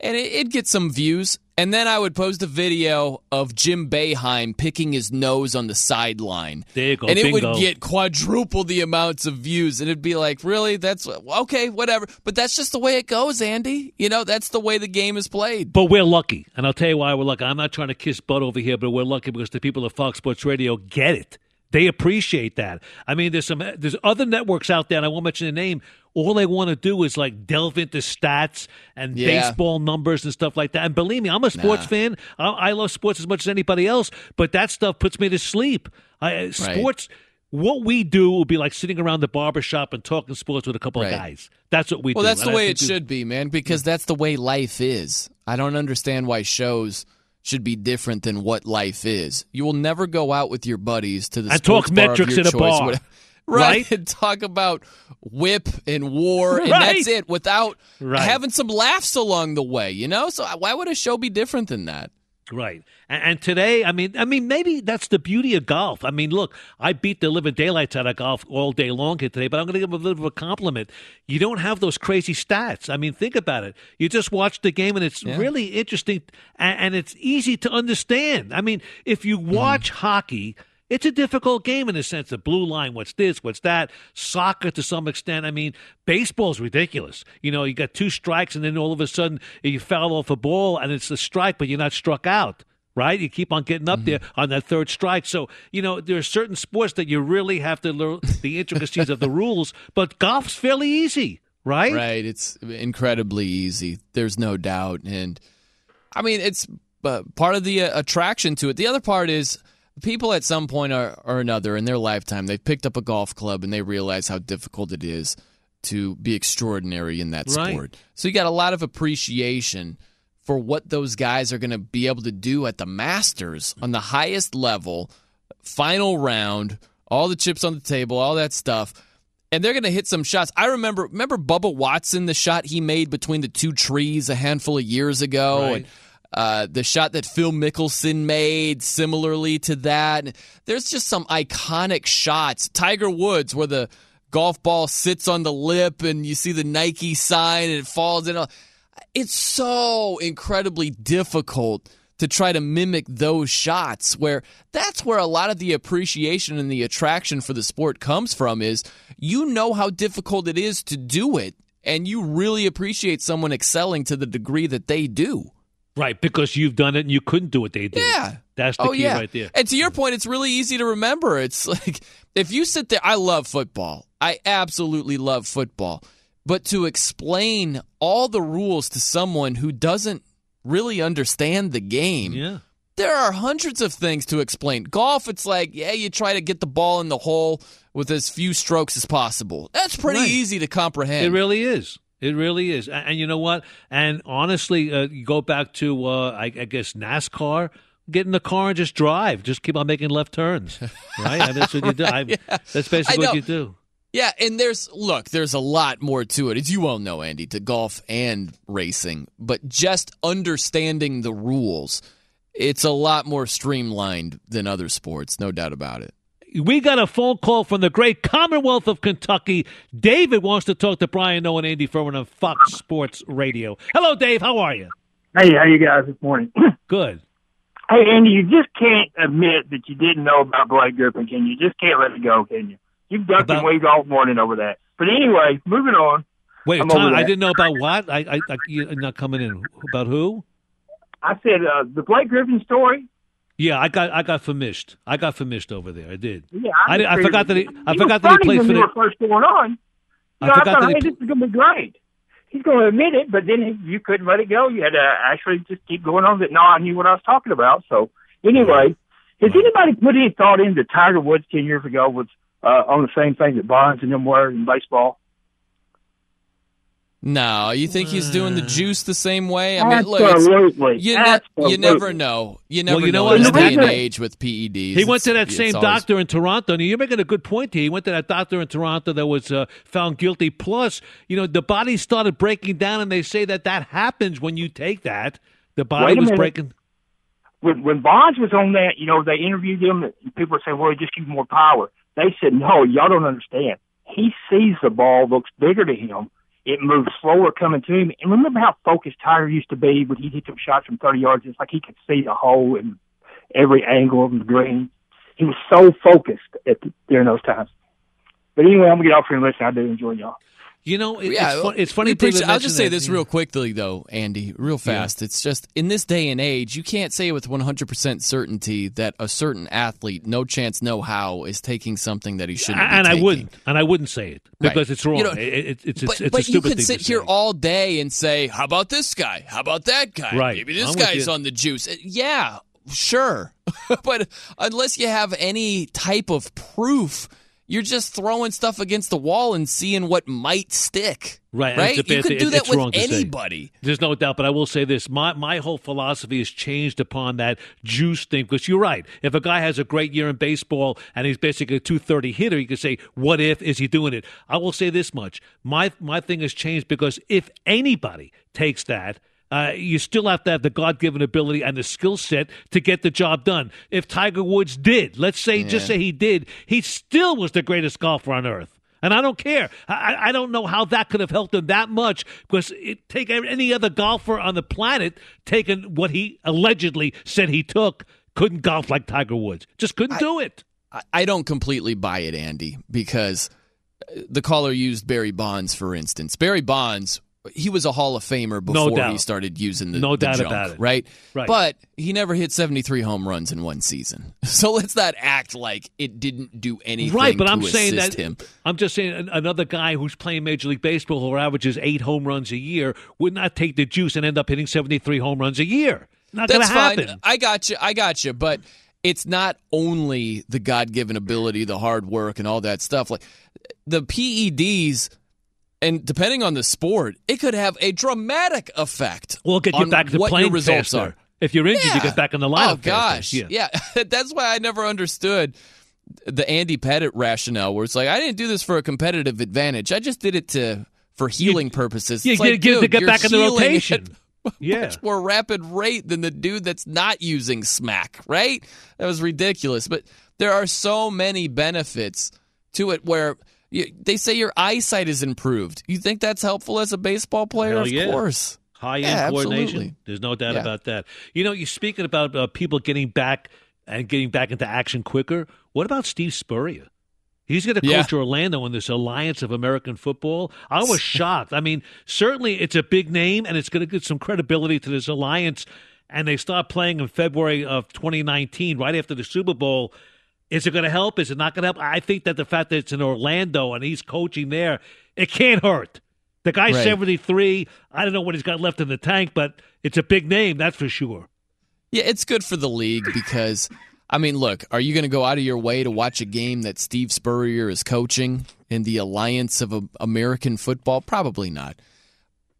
And it, it'd get some views. And then I would post a video of Jim Boeheim picking his nose on the sideline. There you go, And it bingo. would get quadruple the amounts of views. And it'd be like, really? That's okay, whatever. But that's just the way it goes, Andy. You know, that's the way the game is played. But we're lucky, and I'll tell you why we're lucky. I'm not trying to kiss butt over here, but we're lucky because the people at Fox Sports Radio get it. They appreciate that. I mean, there's some there's other networks out there, and I won't mention the name. All they want to do is like delve into stats and Yeah. baseball numbers and stuff like that. And believe me, I'm a sports Nah. fan. I, I love sports as much as anybody else, but that stuff puts me to sleep. I, uh, sports. What we do will be like sitting around the barber shop and talking sports with a couple Right. of guys. That's what we well, do. that's the I way it should be, man, because that's the way life is. I don't understand why shows should be different than what life is. You will never go out with your buddies to the And talk bar of metrics at a choice, bar. whatever- Right? right? And talk about whip and war, and Right. that's it, without Right. having some laughs along the way. You know, so why would a show be different than that? Right. And, and today, I mean, I mean, maybe that's the beauty of golf. I mean, look, I beat the living daylights out of golf all day long here today, but I'm going to give a little bit of a compliment. You don't have those crazy stats. I mean, think about it. You just watch the game, and it's really interesting, and, and it's easy to understand. I mean, if you mm-hmm. watch hockey. It's a difficult game in the sense of blue line. What's this? What's that? Soccer to some extent. I mean, baseball's ridiculous. You know, you got two strikes, and then all of a sudden you foul off a ball, and it's a strike, but you're not struck out right? You keep on getting up there on that third strike. So, you know, there are certain sports that you really have to learn the intricacies of the rules, but golf's fairly easy. right? Right. It's incredibly easy. There's no doubt. And I mean, it's uh, part of the uh, attraction to it. The other part is people at some point or, or another in their lifetime, they've picked up a golf club and they realize how difficult it is to be extraordinary in that Right. sport. So you got a lot of appreciation for what those guys are going to be able to do at the Masters on the highest level, final round, all the chips on the table, all that stuff. And they're going to hit some shots. I remember remember Bubba Watson, the shot he made between the two trees a handful of years ago, Right. and uh, the shot that Phil Mickelson made similarly to that. There's just some iconic shots. Tiger Woods, where the golf ball sits on the lip and you see the Nike sign and it falls in. It's so incredibly difficult to try to mimic those shots where that's where a lot of the appreciation and the attraction for the sport comes from is you know how difficult it is to do it and you really appreciate someone excelling to the degree that they do. Right, because you've done it and you couldn't do what they did. Yeah. That's the oh, key yeah. right there. And to your point, it's really easy to remember. It's like if you sit there, I love football. I absolutely love football. But to explain all the rules to someone who doesn't really understand the game, Yeah. there are hundreds of things to explain. Golf, it's like, yeah, you try to get the ball in the hole with as few strokes as possible. That's pretty Right. easy to comprehend. It really is. It really is. And, and you know what? And honestly, uh, you go back to, uh, I, I guess, NASCAR. Get in the car and just drive. Just keep on making left turns. Right? And that's what you do. I, That's basically what you do. Yeah, and there's look, there's a lot more to it, as you all know, Andy, to golf and racing. But just understanding the rules, it's a lot more streamlined than other sports, no doubt about it. We got a phone call from the great Commonwealth of Kentucky. David wants to talk to Brian Noe and Andy Furman on Fox Sports Radio. Hello, Dave. How are you? Hey, how you guys this morning? Good. Hey, Andy, you just can't admit that you didn't know about Blake Griffin, can you? Just can't let it go, can you? You've ducked and About- weaved all morning over that. But anyway, moving on. Wait, Tom, I didn't know about what? I, I, I, you're not coming in. About who? I said uh, the Blake Griffin story. Yeah, I got I got famished. I got famished over there. I did. Yeah, I, did, I forgot that he, I he forgot that he played when for the. first going on. I know, I, thought, hey, pl- this is going to be great. He's going to admit it, but then you couldn't let it go. You had to actually just keep going on that. No, I knew what I was talking about. So anyway, has anybody put any thought into Tiger Woods ten years ago was uh, on the same thing that Bonds and them were in baseball? No, you think he's doing the juice the same way? I mean, look, it's- Absolutely. you, ne- you never know. You never Well, you know know what? in this And the day and age with PEDs. He went to that same always- doctor in Toronto. And you're making a good point here. He went to that doctor in Toronto that was uh, found guilty. Plus, you know, the body started breaking down, and they say that that happens when you take that. The body Wait a was minute. breaking. when when Bonds was on that, you know, they interviewed him. And people were saying, "Well, he just gives more power." They said, "No, y'all don't understand. He sees the ball looks bigger to him. It moves slower coming to him. And remember how focused Tiger used to be when he hit them shots from 30 yards. It's like he could see the hole in every angle of the green. He was so focused at the, during those times. But anyway, I'm gonna get off here and listen. I do enjoy y'all. You know, it, Yeah, it's, fun, it's funny. I'll just say that, this yeah. real quickly, though, Andy, real fast. It's just in this day and age, you can't say with 100% certainty that a certain athlete, no chance, no how, is taking something that he shouldn't. be and I wouldn't, and I wouldn't say it Right. because it's wrong. You know, It- it- it's but it's but a stupid you could thing sit here say. all day and say, "How about this guy? How about that guy? Right. Maybe this I'm guy's on the juice." Uh, Yeah, sure, but unless you have any type of proof, you're just throwing stuff against the wall and seeing what might stick. Right, right. You could do that with say. anybody. There's no doubt, but I will say this: my my whole philosophy has changed upon that juice thing. Because you're right. If a guy has a great year in baseball and he's basically a 230 hitter, you can say, "What if is he doing it?" I will say this much: my my thing has changed because if anybody takes that. Uh, you still have to have the God-given ability and the skill set to get the job done. If Tiger Woods did, let's say, just say he did, he still was the greatest golfer on earth. And I don't care. I, I- I don't know how that could have helped him that much because it, take any other golfer on the planet taking what he allegedly said he took couldn't golf like Tiger Woods. Just couldn't do it. I- I don't completely buy it, Andy, because uh, the caller used Barry Bonds, for instance. Barry Bonds he was a Hall of Famer No before doubt. he started using the No the doubt junk, about it. right? Right. But he never hit 73 home runs in one season. So let's not act like it didn't do anything Right, but to I'm saying that him. I'm just saying another guy who's playing Major League Baseball who averages eight home runs a year would not take the juice and end up hitting 73 home runs a year. Not going to happen. fine. I got you. I got you. But it's not only the God given ability, the hard work, and all that stuff. Like the PEDs, and depending on the sport, it could have a dramatic effect. We'll get you on back to what playing your results faster. are. If you're injured, you get back in the lineup. Oh gosh, faster. yeah. That's why I never understood the Andy Pettitte rationale, where it's like I didn't do this for a competitive advantage. I just did it to for healing purposes. Yeah, like, get- dude, get back in the rotation. Yeah. much more rapid rate than the dude that's not using smack. Right? That was ridiculous. But there are so many benefits to it where. They say your eyesight is improved. You think that's helpful as a baseball player? Hell of yeah. course. High end Yeah, coordination. absolutely. There's no doubt Yeah. about that. You know, you're speaking about uh, people getting back and getting back into action quicker. What about Steve Spurrier? He's going to Yeah. coach Orlando in this alliance of American football. I was shocked. I mean, certainly it's a big name and it's going to give some credibility to this alliance. And they start playing in February of 2019, right after the Super Bowl. Is it going to help? Is it not going to help? I think that the fact that it's in Orlando and he's coaching there, it can't hurt. The guy's Right. 73. I don't know what he's got left in the tank, but it's a big name, that's for sure. Yeah, it's good for the league because, I mean, look, are you going to go out of your way to watch a game that Steve Spurrier is coaching in the alliance of American football? Probably not.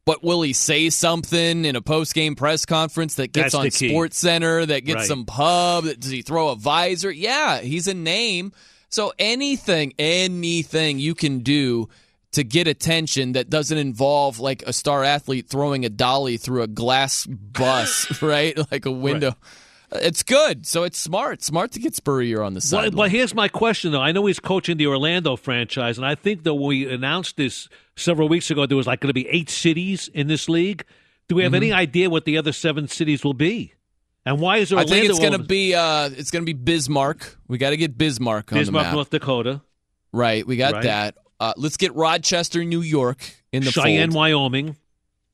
But will he say something in a post-game press conference that gets That's on. Sports Center, that gets Right. some pub? That does he throw a visor? Yeah, he's a name. So anything, anything you can do to get attention that doesn't involve like a star athlete throwing a dolly through a glass bus, right? Like a window. It's good. So it's smart. Smart to get Spurrier on the Well, but here's my question, though. I know he's coaching the Orlando franchise, and I think that when we announced this several weeks ago, there was like going to be eight cities in this league. Do we have any idea what the other seven cities will be? And why is Mm-hmm. I think it's going to be uh, it's going to be Bismarck. We got to get Bismarck on the Bismarck, map. North Dakota, Right, we got Right. that. Uh, let's get Rochester, New York in the Cheyenne, fold. Wyoming.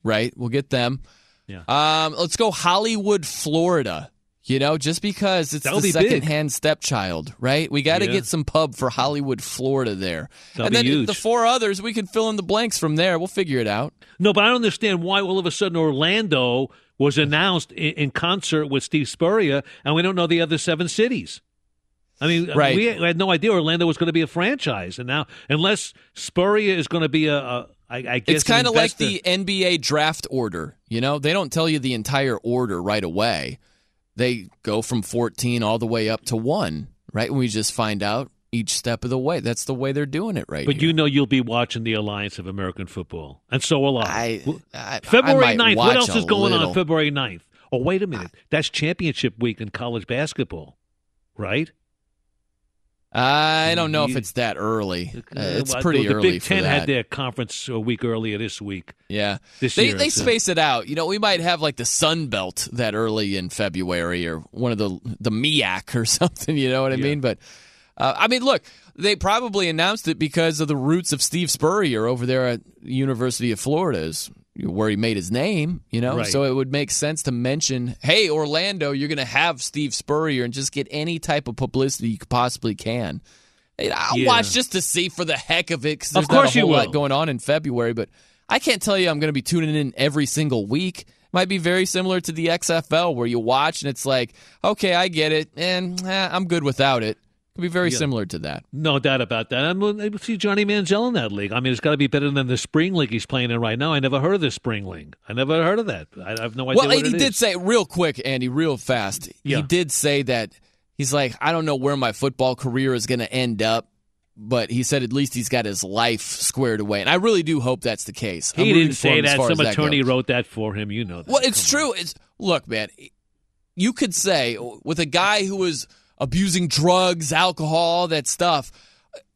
Right, we'll get them. Yeah. Um, let's go Hollywood, Florida. You know, just because it's That'll the be big. second-hand stepchild, right? We got to Yeah. get some pub for Hollywood, Florida there, That'll and then huge. the four others we can fill in the blanks from there. We'll figure it out. No, but I don't understand why all of a sudden Orlando was announced in, in concert with Steve Spurrier, and we don't know the other seven cities. I mean, Right. we had no idea Orlando was going to be a franchise, and now unless Spurrier is going to be a, a I, I guess It's kind of like the NBA draft order. You know, they don't tell you the entire order right away. They go from 14 all the way up to one, right? And we just find out each step of the way. That's the way they're doing it right But here. you know you'll be watching the Alliance of American Football, and so will I. I, I February I might 9th. What else is going little. on February 9th? Oh, wait a minute. That's championship week in college basketball, right? I don't know if it's that early. Uh, it's well, pretty the early Big for Ten had their conference a week earlier this week. Yeah, This they year, they so- space it out. You know, we might have like the Sun Belt that early in February, or one of the the MIAC or something. You know what I mean? But uh, I mean, look, they probably announced it because of the roots of Steve Spurrier over there at University of Florida, is where he made his name. You know, Right. so it would make sense to mention, hey, Orlando, you're going to have Steve Spurrier, and just get any type of publicity you possibly can. I'll Yeah. watch just to see for the heck of it because Of course not a you whole lot going on in February. But I can't tell you I'm going to be tuning in every single week. Might be very similar to the XFL where you watch and it's like, okay, I get it, and eh, I'm good without it. Could be very Yeah. similar to that. No doubt about that. I'm to see Johnny Manziel in that league. I mean, it's got to be better than the spring league he's playing in right now. I never heard of the spring league. I never heard of that. I I have no idea. well, he did is. say real quick, Andy, real fast. Yeah. He did say that he's like, I don't know where my football career is going to end up. But he said at least he's got his life squared away, and I really do hope that's the case. He didn't say that. Some as that attorney wrote that for him. You know that. Well, it's true. It's look, man. You could say with a guy who was abusing drugs, alcohol, all that stuff,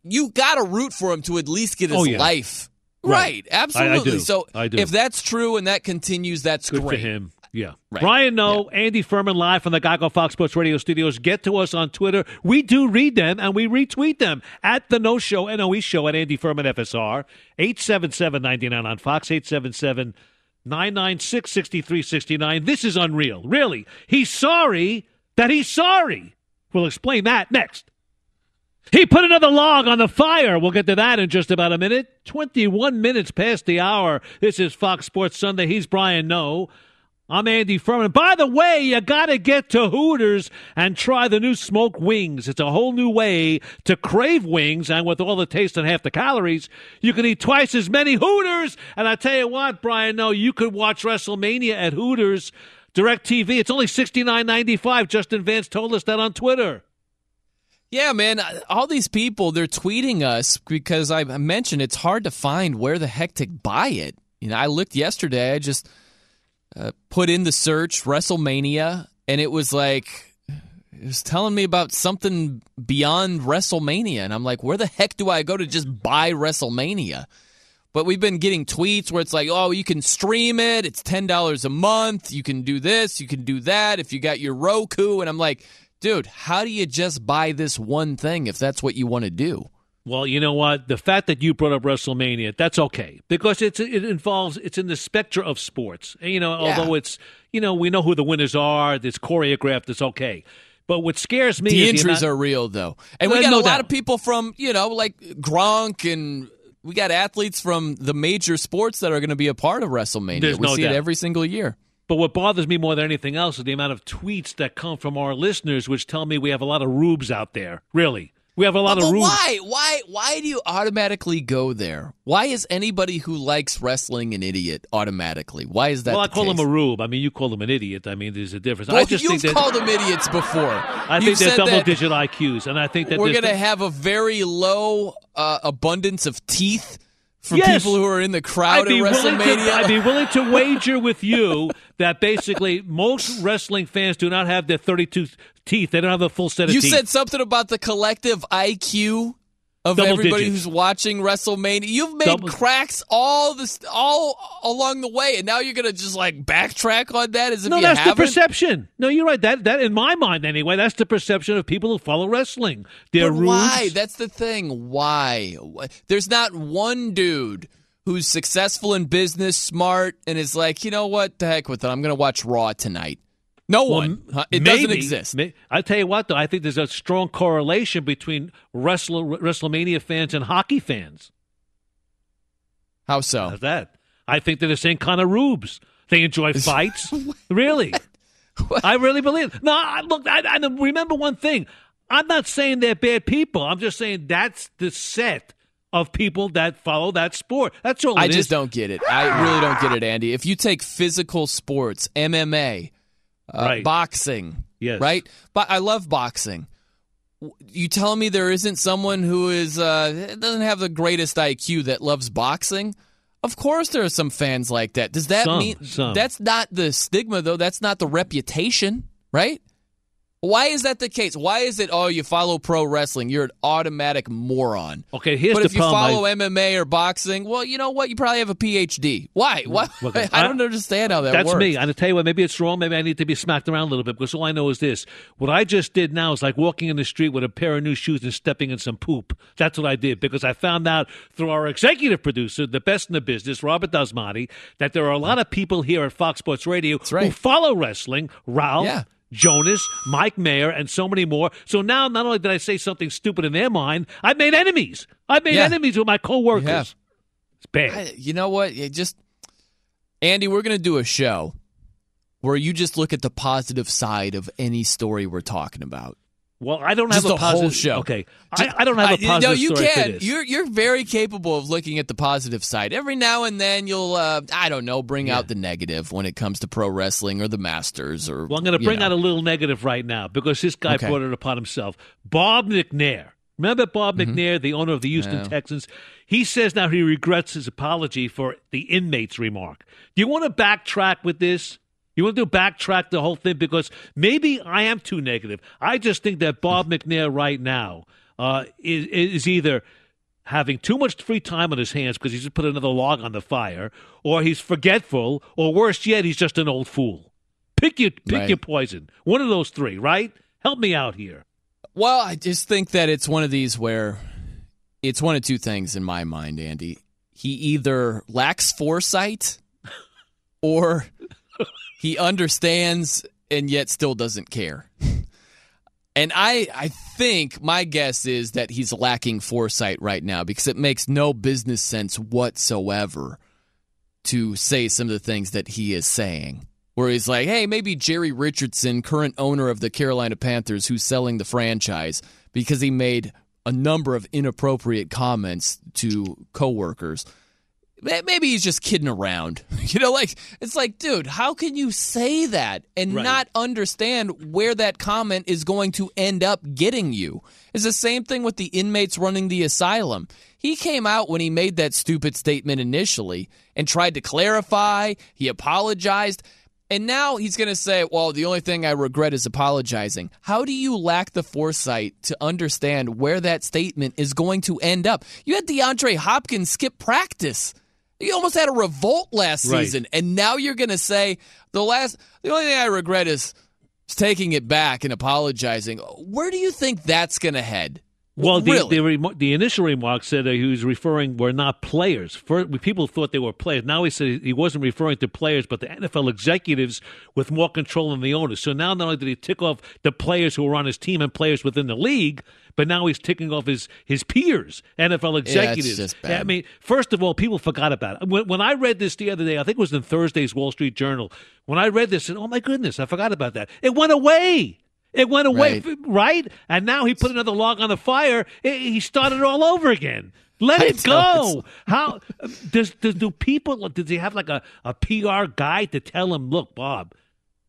you got to root for him to at least get his Oh, yeah. life Right. right. Absolutely. I- I. So I do. if that's true and that continues, that's Good for him. Yeah. Right. Brian Noe, Andy Furman live from the Geico Fox Sports Radio studios. Get to us on Twitter. We do read them and we retweet them at the Noe Show, NOE Show at Andy Furman FSR. 877-99 on Fox, 877 996 6369. This is unreal. Really. He's sorry that he's sorry. We'll explain that next. He put another log on the fire. We'll get to that in just about a minute. 21 minutes past the hour. This is Fox Sports Sunday. He's Brian Noe. I'm Andy Furman. By the way, you got to get to Hooters and try the new smoked wings. It's a whole new way to crave wings, and with all the taste and half the calories, you can eat twice as many Hooters. And I tell you what, Brian, no, you could watch WrestleMania at Hooters DirecTV. It's only sixty nine ninety five. Justin Vance told us that on Twitter. Yeah, man. All these people, they're tweeting us because I mentioned it's hard to find where the heck to buy it. You know, I looked yesterday. I just uh, put in the search WrestleMania, and it was like it was telling me about something beyond WrestleMania, and I'm like, where the heck do I go to just buy WrestleMania? But we've been getting tweets where it's like, oh, you can stream it. It's ten dollars a month. You can do this. You can do that. If you got your Roku, and I'm like, dude, how do you just buy this one thing if that's what you want to do? Well, you know what? The fact that you brought up WrestleMania, that's okay because it's it involves it's in the spectrum of sports. And, you know, Yeah. although it's you know we know who the winners are, it's choreographed, it's okay. But what scares me The is injuries are real though, and Uh, we got no a lot doubt. of people from you know like Gronk, and we got athletes from the major sports that are going to be a part of WrestleMania. There's we no see doubt. it every single year. But what bothers me more than anything else is the amount of tweets that come from our listeners, which tell me we have a lot of rubes out there. Really, we have a lot But of rubes. why? Why? Why do you automatically go there? Why is anybody who likes wrestling an idiot automatically? Why is that? well, I call case? him a rube. I mean, you call him an idiot. I mean, there's a difference. I just you've think that, called them idiots before. I You've think they're double-digit IQs, and I think that We're going to have a very low uh, abundance of teeth for Yes. people who are in the crowd I'd be at willing to- I'd be willing to wager with you that basically most wrestling fans do not have their 32 teeth. They don't have the full set of you teeth. You said something about the collective IQ of Double everybody digits. who's watching WrestleMania. You've made Double- cracks all this all along the way, and now you're gonna just like backtrack on that as if no, that's haven't. the perception. No, you're right. That that in my mind anyway, that's the perception of people who follow wrestling. They're But why? That's the thing. Why? Why- There's not one dude who's successful in business, smart, and is like, you know what? The heck with it. I'm gonna watch Raw tonight. No one. It doesn't exist. may- I tell you what, though, I think there's a strong correlation between wrestle, WrestleMania fans and hockey fans. How so? How's that? I think they're the same kind of rubes. They enjoy fights. really? I really believe. No, I, look. I, I remember one thing. I'm not saying they're bad people. I'm just saying that's the set of people that follow that sport. That's all. I just is. don't get it. I really don't get it, Andy. If you take physical sports, MMA, uh, Right. boxing, Yes. right? But I love boxing. You tell me there isn't someone who is uh, doesn't have the greatest IQ that loves boxing? Of course, there are some fans like that. Does that Some, mean some. that's not the stigma though? That's not the reputation, right? Why is that the case? Why is it? Oh, you follow pro wrestling, you're an automatic moron. Okay, here's the problem. but the if you problem. I- follow MMA or boxing, well, you know what? You probably have a PhD. Why? Mm, Why? Look, I don't understand how that works. That's works. me. And I tell you what, maybe it's wrong. Maybe I need to be smacked around a little bit because all I know is this: what I just did now is like walking in the street with a pair of new shoes and stepping in some poop. That's what I did because I found out through our executive producer, the best in the business, Robert Dasmati, that there are a lot of people here at Fox Sports Radio who follow wrestling. Ralph. Yeah. Jonas, Mike Mayer, and so many more. So now, not only did I say something stupid in their mind, I've made enemies. I've made Yeah. enemies with my coworkers. Have. It's bad. I- you know what? It just Andy, we're going to do a show where you just look at the positive side of any story we're talking about. Well, I don't Just have a the whole positive show. Okay, Just- I, I don't have a positive No, you can. You're you're very capable of looking at the positive side. Every now and then, you'll uh, I don't know, bring out the negative when it comes to pro wrestling or the Masters or. Well, I'm going to bring know. out a little negative right now because this guy Okay. brought it upon himself. Bob McNair. Remember Bob McNair, the owner of the Houston Mm-hmm. Yeah. Texans? He says now he regrets his apology for the inmates remark. Do you want to backtrack with this? You want to backtrack the whole thing because maybe I am too negative. I just think that Bob McNair right now uh, is, is either having too much free time on his hands because he's just put another log on the fire, or he's forgetful, or worse yet, he's just an old fool. Pick your pick Right. your poison. One of those three, right? Help me out here. Well, I just think that it's one of these where it's one of two things in my mind, Andy. He either lacks foresight or he understands and yet still doesn't care. And I I think my guess is that he's lacking foresight right now because it makes no business sense whatsoever to say some of the things that he is saying. Where he's like, hey, maybe Jerry Richardson, current owner of the Carolina Panthers, who's selling the franchise because he made a number of inappropriate comments to coworkers. May- Maybe he's just kidding around. You know, like, it's like, dude, how can you say that and Right. not understand where that comment is going to end up getting you? It's the same thing with the inmates running the asylum. He came out when he made that stupid statement initially and tried to clarify. He apologized. And now he's going to say, well, the only thing I regret is apologizing. How do you lack the foresight to understand where that statement is going to end up? You had DeAndre Hopkins skip practice. You almost had a revolt last Right. season. And now you're going to say, the last, the only thing I regret is taking it back and apologizing. Where do you think that's going to head? Well, the really? the, remo- the initial remark said that he was referring were not players. First, people thought they were players. Now he said he wasn't referring to players, but the NFL executives with more control than the owners. So now not only did he tick off the players who were on his team and players within the league, but now he's ticking off his his peers, NFL executives. just bad. I mean, first of all, people forgot about it. When, when I read this the other day, I think it was in Thursday's Wall Street Journal. When I read this, said, "Oh my goodness, I forgot about that." It went away. It went away, Right. right? And now he put another log on the fire. He started all over again. Let I it go. How does, does do people? Does he have like a, a PR guy to tell him, "Look, Bob,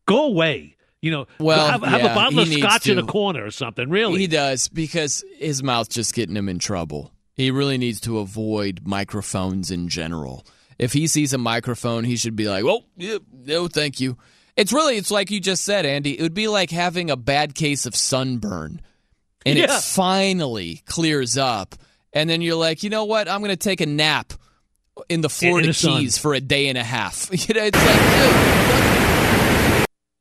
go away"? You know, Well, have, have yeah, a bottle of scotch in a corner or something. Really, He does because his mouth's just getting him in trouble. He really needs to avoid microphones in general. If he sees a microphone, he should be like, "Oh, yeah, no, thank you." It's really, it's like you just said, Andy. It would be like having a bad case of sunburn, and it finally clears up, and then you're like, you know what? I'm going to take a nap in the Florida the sun. Keys for a day and a half. You know, it's like, dude?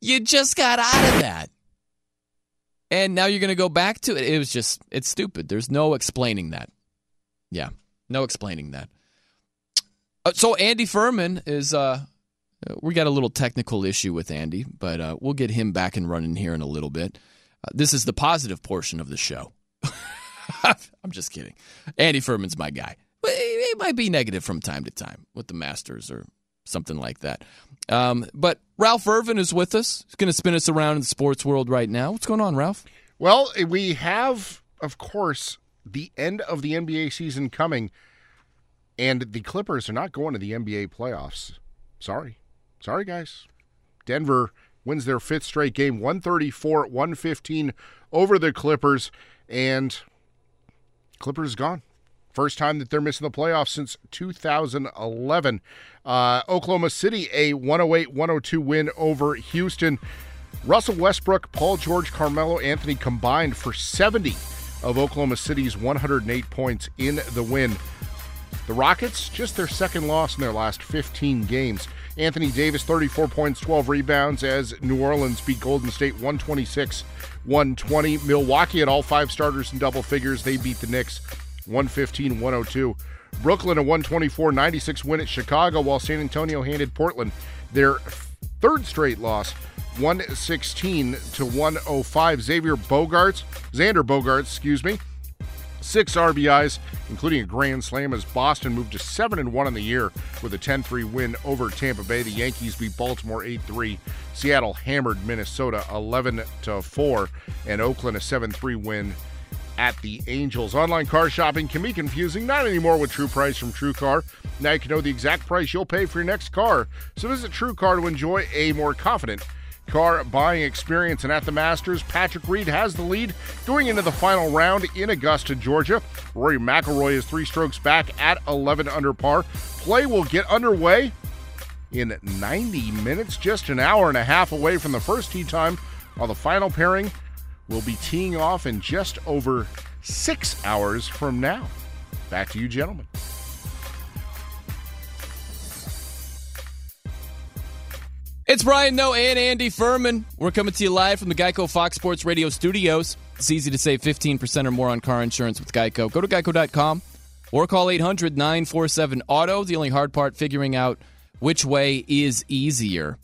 You just got out of that and now you're going to go back to it. It was just, it's stupid. There's no explaining that. Yeah, no explaining that. Uh, so Andy Furman is, uh, we got a little technical issue with Andy, but uh, we'll get him back and running here in a little bit. Uh, this is the positive portion of the show. I'm just kidding. Andy Furman's my guy. It might be negative from time to time with the Masters or something like that. Um, but Ralph Irvin is with us. He's going to spin us around in the sports world right now. What's going on, Ralph? Well, we have, of course, the end of the NBA season coming, and the Clippers are not going to the NBA playoffs. Sorry. Sorry, guys. Denver wins their fifth straight game, 134 115 over the Clippers, and Clippers gone. First time that they're missing the playoffs since 2011. Uh, Oklahoma City, a 108 102 win over Houston. Russell Westbrook, Paul George, Carmelo Anthony combined for 70 of Oklahoma City's 108 points in the win. The Rockets, just their second loss in their last 15 games. Anthony Davis, 34 points, 12 rebounds as New Orleans beat Golden State 126 120. Milwaukee had all five starters in double figures. They beat the Knicks 115 102. Brooklyn, a 124 96 win at Chicago, while San Antonio handed Portland their third straight loss 116 to 105. Xavier Bogaerts, Xander Bogaerts, excuse me, six RBIs, including a grand slam as Boston moved to 7 and 1 in the year with a 10-3 win over Tampa Bay. The Yankees beat Baltimore 8-3. Seattle hammered Minnesota 11 to 4 and Oakland a 7-3 win at the Angels. Online car shopping can be confusing, not anymore with True Price from TrueCar. Now you can know the exact price you'll pay for your next car. So visit TrueCar to enjoy a more confident car buying experience. And at the Masters, Patrick Reed has the lead going into the final round in Augusta, Georgia. Rory McIlroy is three strokes back at 11 under par. Play will get underway in 90 minutes, just an hour and a half away from the first tee time, while the final pairing will be teeing off in just over six hours from now. Back to you, gentlemen. It's Brian Noe and Andy Furman. We're coming to you live from the Geico Fox Sports Radio studios. It's easy to save 15% or more on car insurance with Geico. Go to geico.com or call 800 947 Auto. The only hard part, figuring out which way is easier.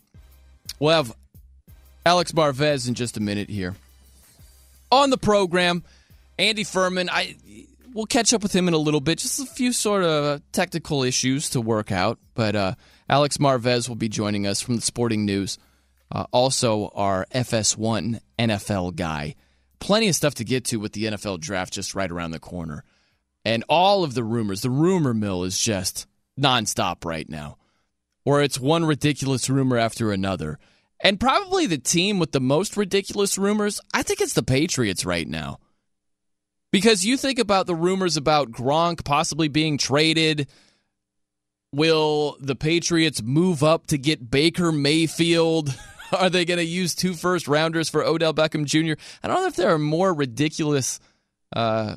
We'll have Alex Marvez in just a minute here. On the program, Andy Furman, I we'll catch up with him in a little bit. Just a few sort of technical issues to work out, but uh, Alex Marvez will be joining us from the Sporting News. Uh, also, our FS1 NFL guy. Plenty of stuff to get to with the NFL draft just right around the corner. And all of the rumors, the rumor mill is just nonstop right now, where it's one ridiculous rumor after another. And probably the team with the most ridiculous rumors, I think it's the Patriots right now. Because you think about the rumors about Gronk possibly being traded. Will the Patriots move up to get Baker Mayfield? Are they going to use two first rounders for Odell Beckham Jr.? I don't know if there are more ridiculous uh,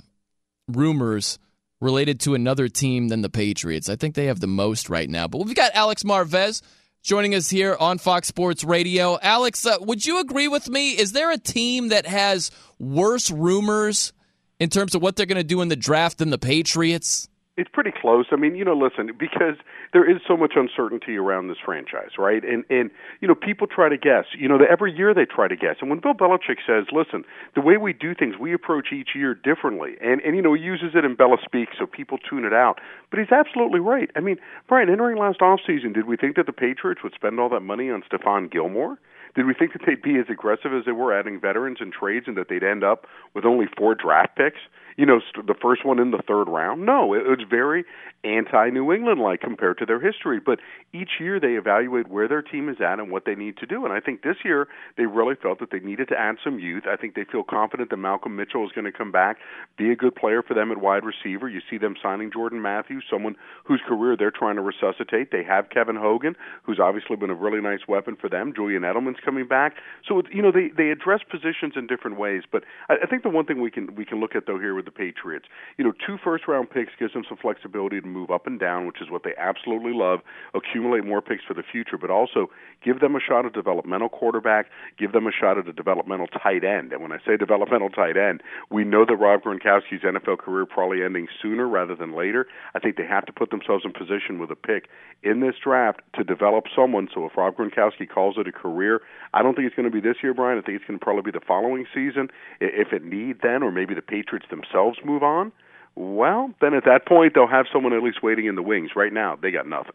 rumors related to another team than the Patriots. I think they have the most right now. But we've got Alex Marvez joining us here on Fox Sports Radio. Alex, uh, would you agree with me? Is there a team that has worse rumors in terms of what they're going to do in the draft than the Patriots? It's pretty close. I mean, you know, listen, because there is so much uncertainty around this franchise, right? And and you know, people try to guess. You know, every year they try to guess. And when Bill Belichick says, "Listen, the way we do things, we approach each year differently," and and you know, he uses it in Bella speak, so people tune it out. But he's absolutely right. I mean, Brian, entering last offseason, did we think that the Patriots would spend all that money on Stephon Gilmore? Did we think that they'd be as aggressive as they were adding veterans and trades, and that they'd end up with only four draft picks? You know, the first one in the third round. No, it was very anti-New England like compared to their history. But each year they evaluate where their team is at and what they need to do. And I think this year they really felt that they needed to add some youth. I think they feel confident that Malcolm Mitchell is going to come back, be a good player for them at wide receiver. You see them signing Jordan Matthews, someone whose career they're trying to resuscitate. They have Kevin Hogan, who's obviously been a really nice weapon for them. Julian Edelman's coming back. So you know they they address positions in different ways. But I, I think the one thing we can we can look at though here with the Patriots, you know, two first round picks gives them some flexibility to move up and down, which is what they absolutely love. Accumulate more picks for the future, but also give them a shot at developmental quarterback, give them a shot at a developmental tight end. And when I say developmental tight end, we know that Rob Gronkowski's NFL career probably ending sooner rather than later. I think they have to put themselves in position with a pick in this draft to develop someone. So if Rob Gronkowski calls it a career, I don't think it's going to be this year, Brian. I think it's going to probably be the following season. If it need then, or maybe the Patriots themselves move on, well, then at that point they'll have someone at least waiting in the wings. Right now, they got nothing.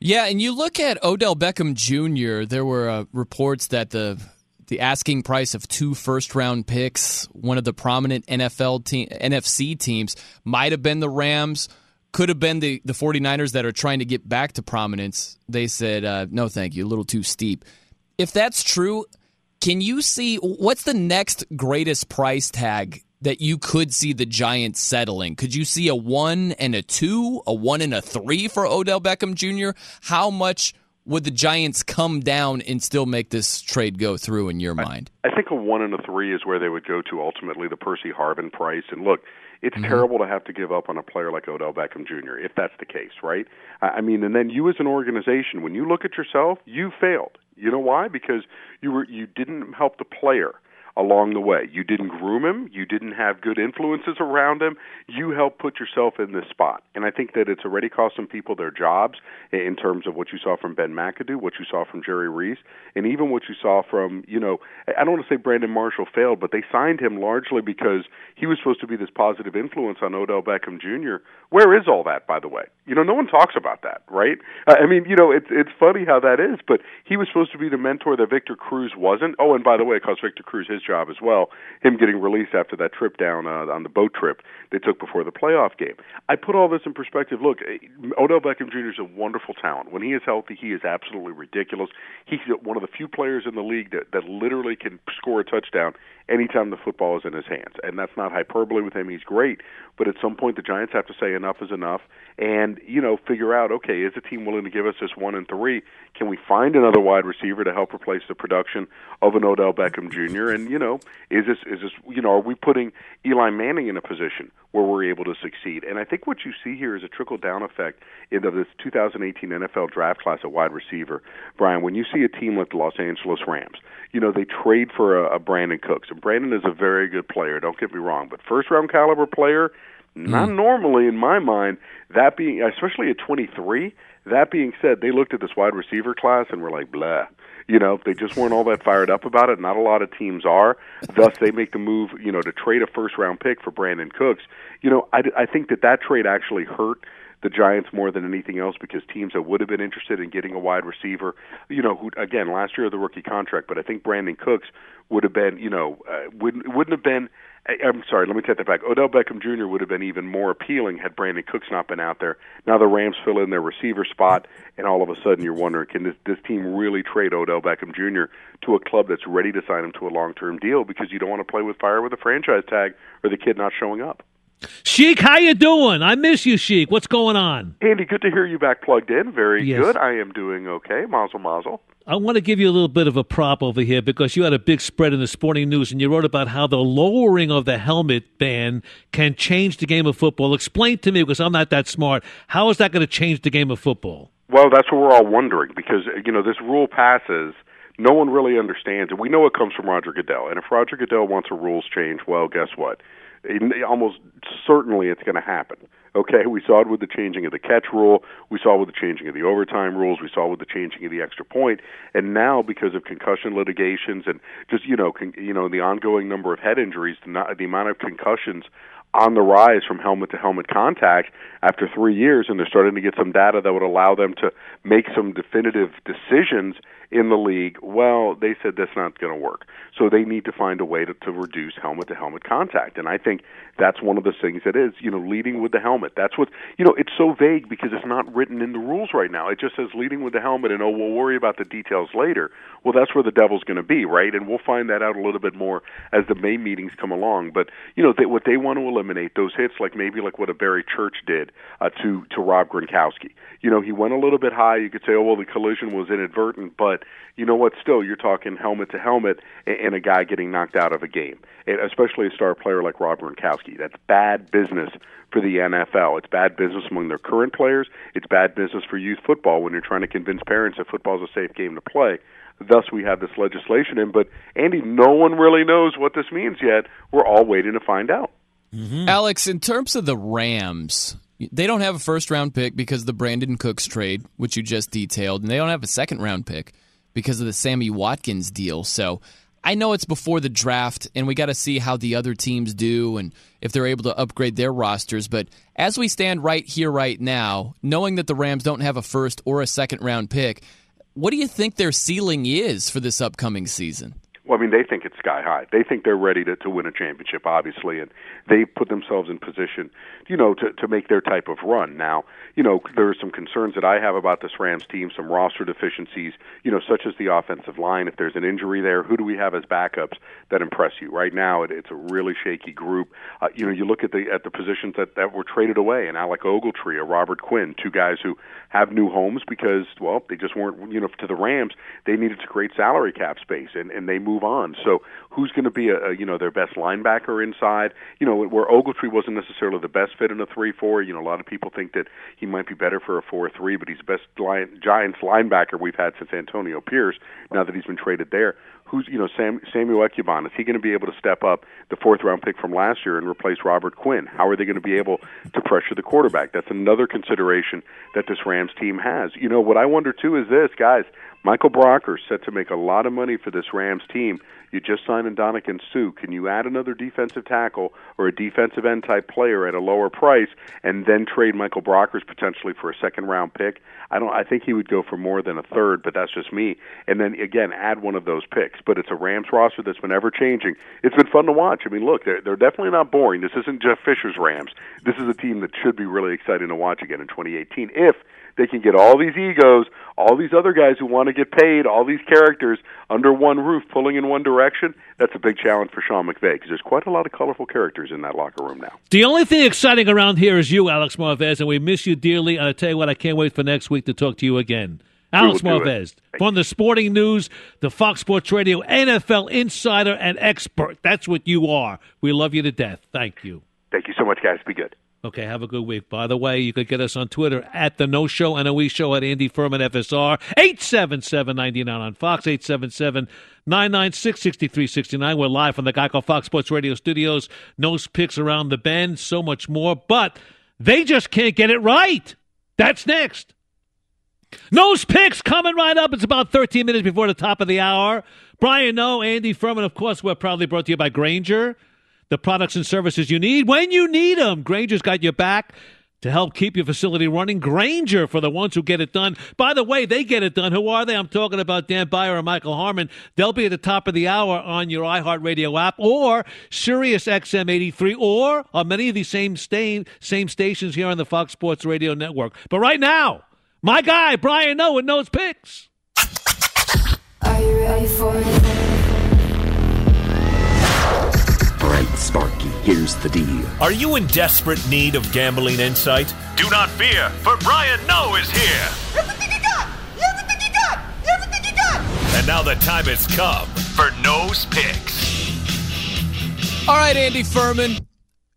Yeah, and you look at Odell Beckham Jr. There were uh, reports that the the asking price of two first round picks, one of the prominent NFL team, NFC teams, might have been the Rams, could have been the, the 49ers that are trying to get back to prominence. They said, uh, no, thank you, a little too steep. If that's true, can you see what's the next greatest price tag that you could see the Giants settling? Could you see a one and a two, a one and a three for Odell Beckham Jr.? How much would the Giants come down and still make this trade go through in your mind? I, I think a one and a three is where they would go to ultimately the Percy Harvin price. And look, it's Mm-hmm. terrible to have to give up on a player like Odell Beckham Jr. if that's the case, right? I I mean, and then you as an organization, when you look at yourself, you failed. You know why? Because you were you didn't help the player along the way. You didn't groom him. You didn't have good influences around him. You helped put yourself in this spot. And I think that it's already cost some people their jobs in terms of what you saw from Ben McAdoo, what you saw from Jerry Reese, and even what you saw from, you know, I don't want to say Brandon Marshall failed, but they signed him largely because he was supposed to be this positive influence on Odell Beckham Jr. Where is all that, by the way? You know, no one talks about that, right? I mean, you know, it's it's funny how that is, but he was supposed to be the mentor that Victor Cruz wasn't. Oh, and by the way, it cost Victor Cruz his job as well. Him getting released after that trip down uh, on the boat trip they took before the playoff game. I put all this in perspective. Look, eh, Odell Beckham Jr. is a wonderful talent. When he is healthy, he is absolutely ridiculous. He's one of the few players in the league that that literally can score a touchdown anytime the football is in his hands. And that's not hyperbole with him. He's great. But at some point, the Giants have to say enough is enough and, you know, figure out, okay, is the team willing to give us this one and three? Can we find another wide receiver to help replace the production of an Odell Beckham Jr.? And, you you know, is this is this you know, are we putting Eli Manning in a position where we're able to succeed? And I think what you see here is a trickle down effect into this 2018 NFL draft class at wide receiver. Brian, when you see a team like the Los Angeles Rams, you know, they trade for a, a Brandin Cooks, and Brandon is a very good player. Don't get me wrong, but first round caliber player. Not hmm. normally, in my mind. That being, especially at 23. That being said, they looked at this wide receiver class and were like, blah. You know, if they just weren't all that fired up about it. Not a lot of teams are. Thus, they make the move, you know, to trade a first round pick for Brandin Cooks. You know, I, I think that that trade actually hurt the Giants more than anything else because teams that would have been interested in getting a wide receiver, you know, who again last year the rookie contract, but I think Brandin Cooks would have been, you know, uh, wouldn't wouldn't have been. I'm sorry, let me take that back. Odell Beckham Jr. would have been even more appealing had Brandin Cooks not been out there. Now the Rams fill in their receiver spot, and all of a sudden you're wondering, can this this team really trade Odell Beckham Jr. to a club that's ready to sign him to a long term deal because you don't want to play with fire with a franchise tag or the kid not showing up. Sheik, how you doing? I miss you, Sheik. What's going on? Andy, good to hear you back plugged in. Very Yes. good. I am doing okay. Mazel mazel. I want to give you a little bit of a prop over here because you had a big spread in the sporting news and you wrote about how the lowering of the helmet ban can change the game of football. Explain to me, because I'm not that smart, how is that going to change the game of football? Well, that's what we're all wondering because you know this rule passes. No one really understands it. We know it comes from Roger Goodell, and if Roger Goodell wants a rules change, well, guess what? Almost certainly it's going to happen. Okay, we saw it with the changing of the catch rule. We saw it with the changing of the overtime rules. We saw it with the changing of the extra point. And now, because of concussion litigations and just you know, con- you know, the ongoing number of head injuries, the, no- the amount of concussions on the rise from helmet to helmet contact after three years, and they're starting to get some data that would allow them to make some definitive decisions in the league. Well, they said that's not going to work, so they need to find a way to, to reduce helmet to helmet contact, and I think that's one of the things that is, you know, leading with the helmet. That's what you know. It's so vague because it's not written in the rules right now. It just says leading with the helmet, and oh, we'll worry about the details later. Well, that's where the devil's going to be, right? And we'll find that out a little bit more as the May meetings come along. But you know, they, what they want to eliminate those hits, like maybe like what a Barry Church did uh, to to Rob Gronkowski. You know, he went a little bit high. You could say, oh well, the collision was inadvertent, but you know what? Still, you're talking helmet to helmet, and, a guy getting knocked out of a game, and especially a star player like Rob Gronkowski. That's bad business for the NFL. It's bad business among their current players. It's bad business for youth football when you're trying to convince parents that football is a safe game to play. Thus, we have this legislation in. But Andy, no one really knows what this means yet. We're all waiting to find out. Mm-hmm. Alex, in terms of the Rams, they don't have a first round pick because of the Brandin Cooks trade, which you just detailed, and they don't have a second round pick because of the Sammy Watkins deal. So I know it's before the draft, and we got to see how the other teams do and if they're able to upgrade their rosters. But as we stand right here, right now, knowing that the Rams don't have a first or a second round pick, what do you think their ceiling is for this upcoming season? Well, I mean, they think it's sky high. They think they're ready to, to win a championship, obviously, and they put themselves in position, you know, to, to make their type of run. Now, you know, there are some concerns that I have about this Rams team, some roster deficiencies, you know, such as the offensive line. If there's an injury there, who do we have as backups that impress you? Right now, it, it's a really shaky group. Uh, you know, you look at the at the positions that, that were traded away, and Alec Ogletree, or Robert Quinn, two guys who have new homes because, well, they just weren't, you know, to the Rams, they needed to create salary cap space, and, and they move on. So who's going to be a, a you know their best linebacker inside? You know where Ogletree wasn't necessarily the best fit in a three-four. You know a lot of people think that he might be better for a four-three, but he's the best Giants linebacker we've had since Antonio Pierce. Now that he's been traded there, who's you know Sam, Samuel Ebukam? Is he going to be able to step up the fourth round pick from last year and replace Robert Quinn? How are they going to be able to pressure the quarterback? That's another consideration that this Rams team has. You know what I wonder too is this, guys. Michael Brocker set to make a lot of money for this Rams team. You just signed Ndamukong Suh. Can you add another defensive tackle or a defensive end type player at a lower price, and then trade Michael Brockers potentially for a second round pick? I don't. I think he would go for more than a third, but that's just me. And then again, add one of those picks. But it's a Rams roster that's been ever changing. It's been fun to watch. I mean, look, they're they're definitely not boring. This isn't Jeff Fisher's Rams. This is a team that should be really exciting to watch again in 2018 if they can get all these egos, all these other guys who want to get paid, all these characters under one roof pulling in one direction. That's a big challenge for Sean McVay because there's quite a lot of colorful characters in that locker room now. The only thing exciting around here is you, Alex Marvez, and we miss you dearly. And I tell you what, I can't wait for next week to talk to you again. Alex will do it. Marvez from the Sporting News, the Fox Sports Radio NFL insider and expert. That's what you are. We love you to death. Thank you. Thank you so much, guys. Be good. Okay, have a good week. By the way, you could get us on Twitter at the Noe Show, NOE Show at Andy Furman FSR, 877-99 on Fox, 877-996-6369. We're live from the Geico Fox Sports Radio studios. Noe's picks around the bend, so much more, but they just can't get it right. That's next. Noe's picks coming right up. It's about 13 minutes before the top of the hour. Brian Noe, Andy Furman, of course, we're proudly brought to you by Grainger. The products and services you need when you need them. Grainger's got your back to help keep your facility running. Granger for the ones who get it done. By the way, they get it done. Who are they? I'm talking about Dan Beyer and Michael Harmon. They'll be at the top of the hour on your iHeartRadio app or Sirius XM 83 or on many of these same, same stations here on the Fox Sports Radio Network. But right now, my guy, Brian Owen, Noe's picks. Are you ready for it? Here's the deal. Are you in desperate need of gambling insight? Do not fear, for Brian Noe is here. Everything you got! Everything you got! Everything you got! And now the time has come for Noe's Picks. All right, Andy Furman.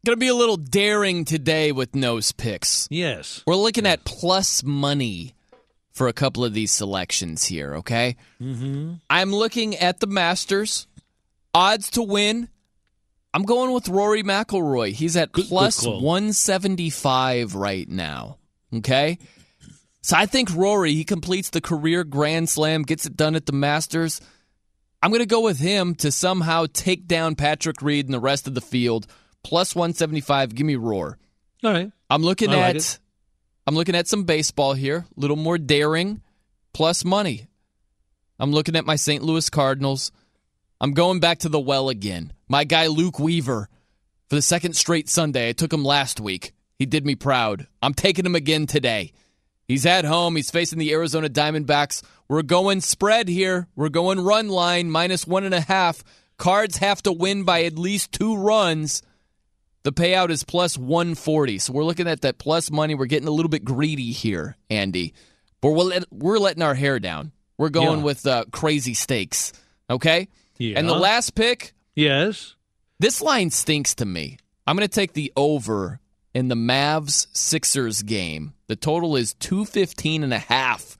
Going to be a little daring today with Noe's picks. Yes. We're looking at plus money for a couple of these selections here, okay? Mm-hmm. I'm looking at the Masters. Odds to win. I'm going with Rory McIlroy. He's at plus call. 175 right now. Okay? So I think Rory, he completes the career Grand Slam, gets it done at the Masters. I'm going to go with him to somehow take down Patrick Reed and the rest of the field. Plus 175. Give me Roar. All right. I'm looking I at. I'm looking at some baseball here, a little more daring, plus money. I'm looking at my St. Louis Cardinals. I'm going back to the well again. My guy Luke Weaver for the second straight Sunday. I took him last week. He did me proud. I'm taking him again today. He's at home. He's facing the Arizona Diamondbacks. We're going spread here. We're going run line minus one and a half. Cards have to win by at least two runs. The payout is plus 140. So we're looking at that plus money. We're getting a little bit greedy here, Andy. But we're, let, we're letting our hair down. We're going Yeah. with uh, crazy stakes. Okay? Yeah. And the last pick, Yes. this line stinks to me. I'm going to take the over in the Mavs Sixers game. The total is 215 and a half.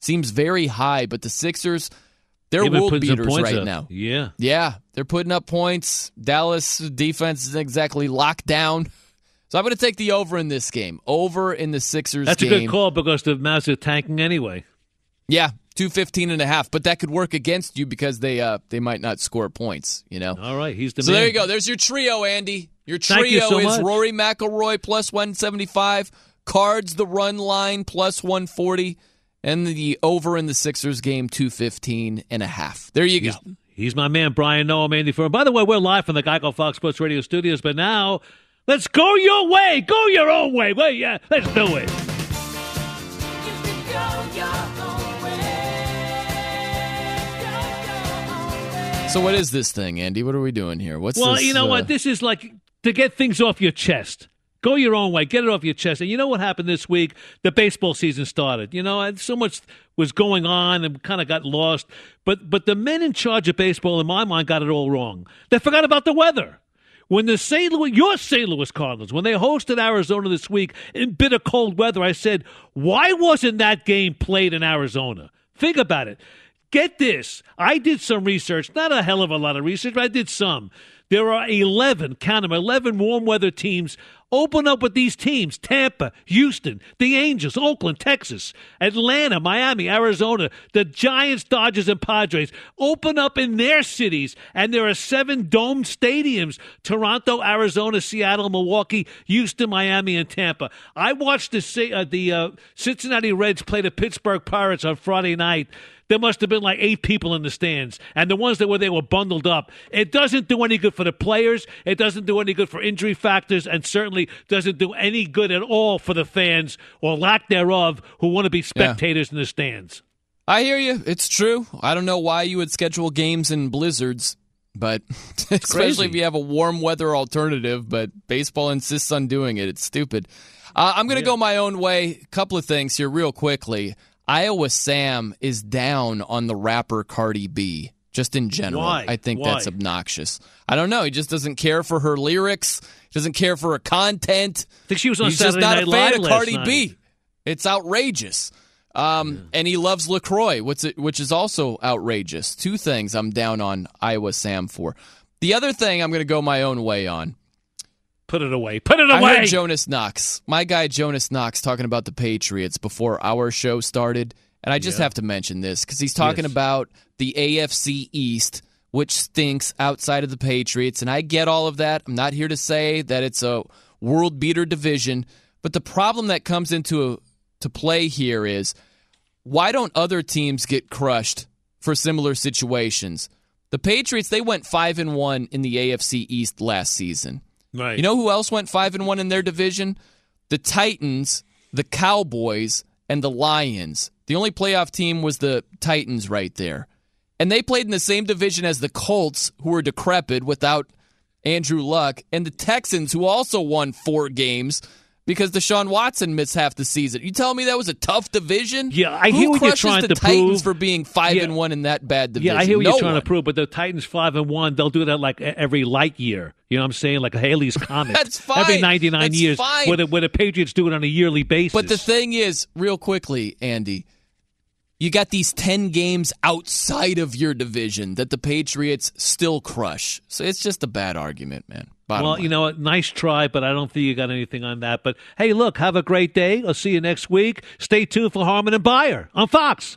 Seems very high, but the Sixers, they're They've world beaters right up. now. Yeah. Yeah, they're putting up points. Dallas defense isn't exactly locked down. So I'm going to take the over in this game. Over in the Sixers That's game. a good call because the Mavs are tanking anyway. Yeah, 215 and a half, but that could work against you because they uh they might not score points, you know. All right, he's the So man. there you go. There's your trio, Andy. Your trio you so is much. Rory McIlroy plus 175, Cards the run line plus 140, and the over in the Sixers game 215 and a half. There you go. He's my man, Brian Noam, Andy Furman. By the way, we're live from the Geico Fox Sports Radio studios, but now let's go your way. Go your own way. Well, yeah, let's do it. So what is this thing, Andy? What are we doing here? What's well, this, you know uh, what? This is like to get things off your chest. Go your own way. Get it off your chest. And you know what happened this week? The baseball season started. You know, so much was going on and kind of got lost. But but the men in charge of baseball, in my mind, got it all wrong. They forgot about the weather. When the St. Louis, your St. Louis Cardinals, when they hosted Arizona this week in bitter cold weather, I said, why wasn't that game played in Arizona? Think about it. Get this. I did some research, not a hell of a lot of research, but I did some. There are 11, count them, 11 warm weather teams. Open up with these teams Tampa, Houston, the Angels, Oakland, Texas, Atlanta, Miami, Arizona, the Giants, Dodgers, and Padres. Open up in their cities, and there are seven domed stadiums Toronto, Arizona, Seattle, Milwaukee, Houston, Miami, and Tampa. I watched the, uh, the uh, Cincinnati Reds play the Pittsburgh Pirates on Friday night. There must have been like eight people in the stands, and the ones that were there were bundled up. It doesn't do any good for the players. It doesn't do any good for injury factors, and certainly doesn't do any good at all for the fans or lack thereof who want to be spectators in the stands. I hear you. It's true. I don't know why you would schedule games in blizzards, but especially if you have a warm weather alternative, but baseball insists on doing it. It's stupid. Uh, I'm going to go my own way. A couple of things here, real quickly. Iowa Sam is down on the rapper Cardi B. Just in general, Why? I think Why? that's obnoxious. I don't know. He just doesn't care for her lyrics. He doesn't care for her content. I think she was on He's Saturday just not Night a fan Live of Cardi night. B. It's outrageous. Um, And he loves LaCroix, which, which is also outrageous. Two things I'm down on Iowa Sam for. The other thing I'm going to go my own way on. Put it away. Put it away. I heard Jonas Knox, my guy Jonas Knox, talking about the Patriots before our show started. And I just Yeah. have to mention this because he's talking Yes. about the AFC East, which stinks outside of the Patriots. And I get all of that. I'm not here to say that it's a world beater division. But the problem that comes into uh, to play here is why don't other teams get crushed for similar situations? The Patriots, they went 5 and 1 in the AFC East last season. Right. You know who else went 5 and 1 in their division? The Titans, the Cowboys, and the Lions. The only playoff team was the Titans right there. And they played in the same division as the Colts, who were decrepit without Andrew Luck, and the Texans, who also won four games because Deshaun Watson missed half the season. You tell me that was a tough division? Yeah, I Who hear what you're trying the to Titans prove. for being five Yeah. and one in that bad division. Yeah, I hear what no you're trying one. to prove, but the Titans five and one, they'll do that like every light year. You know what I'm saying? Like a Halley's Comet. That's fine. Every 99 That's years, fine. where the, where the Patriots do it on a yearly basis. But the thing is, real quickly, Andy, you got these 10 games outside of your division that the Patriots still crush. So it's just a bad argument, man. Bottom well, line. you know what? Nice try, but I don't think you got anything on that. But hey, look, have a great day. I'll see you next week. Stay tuned for Harmon and Beyer on Fox.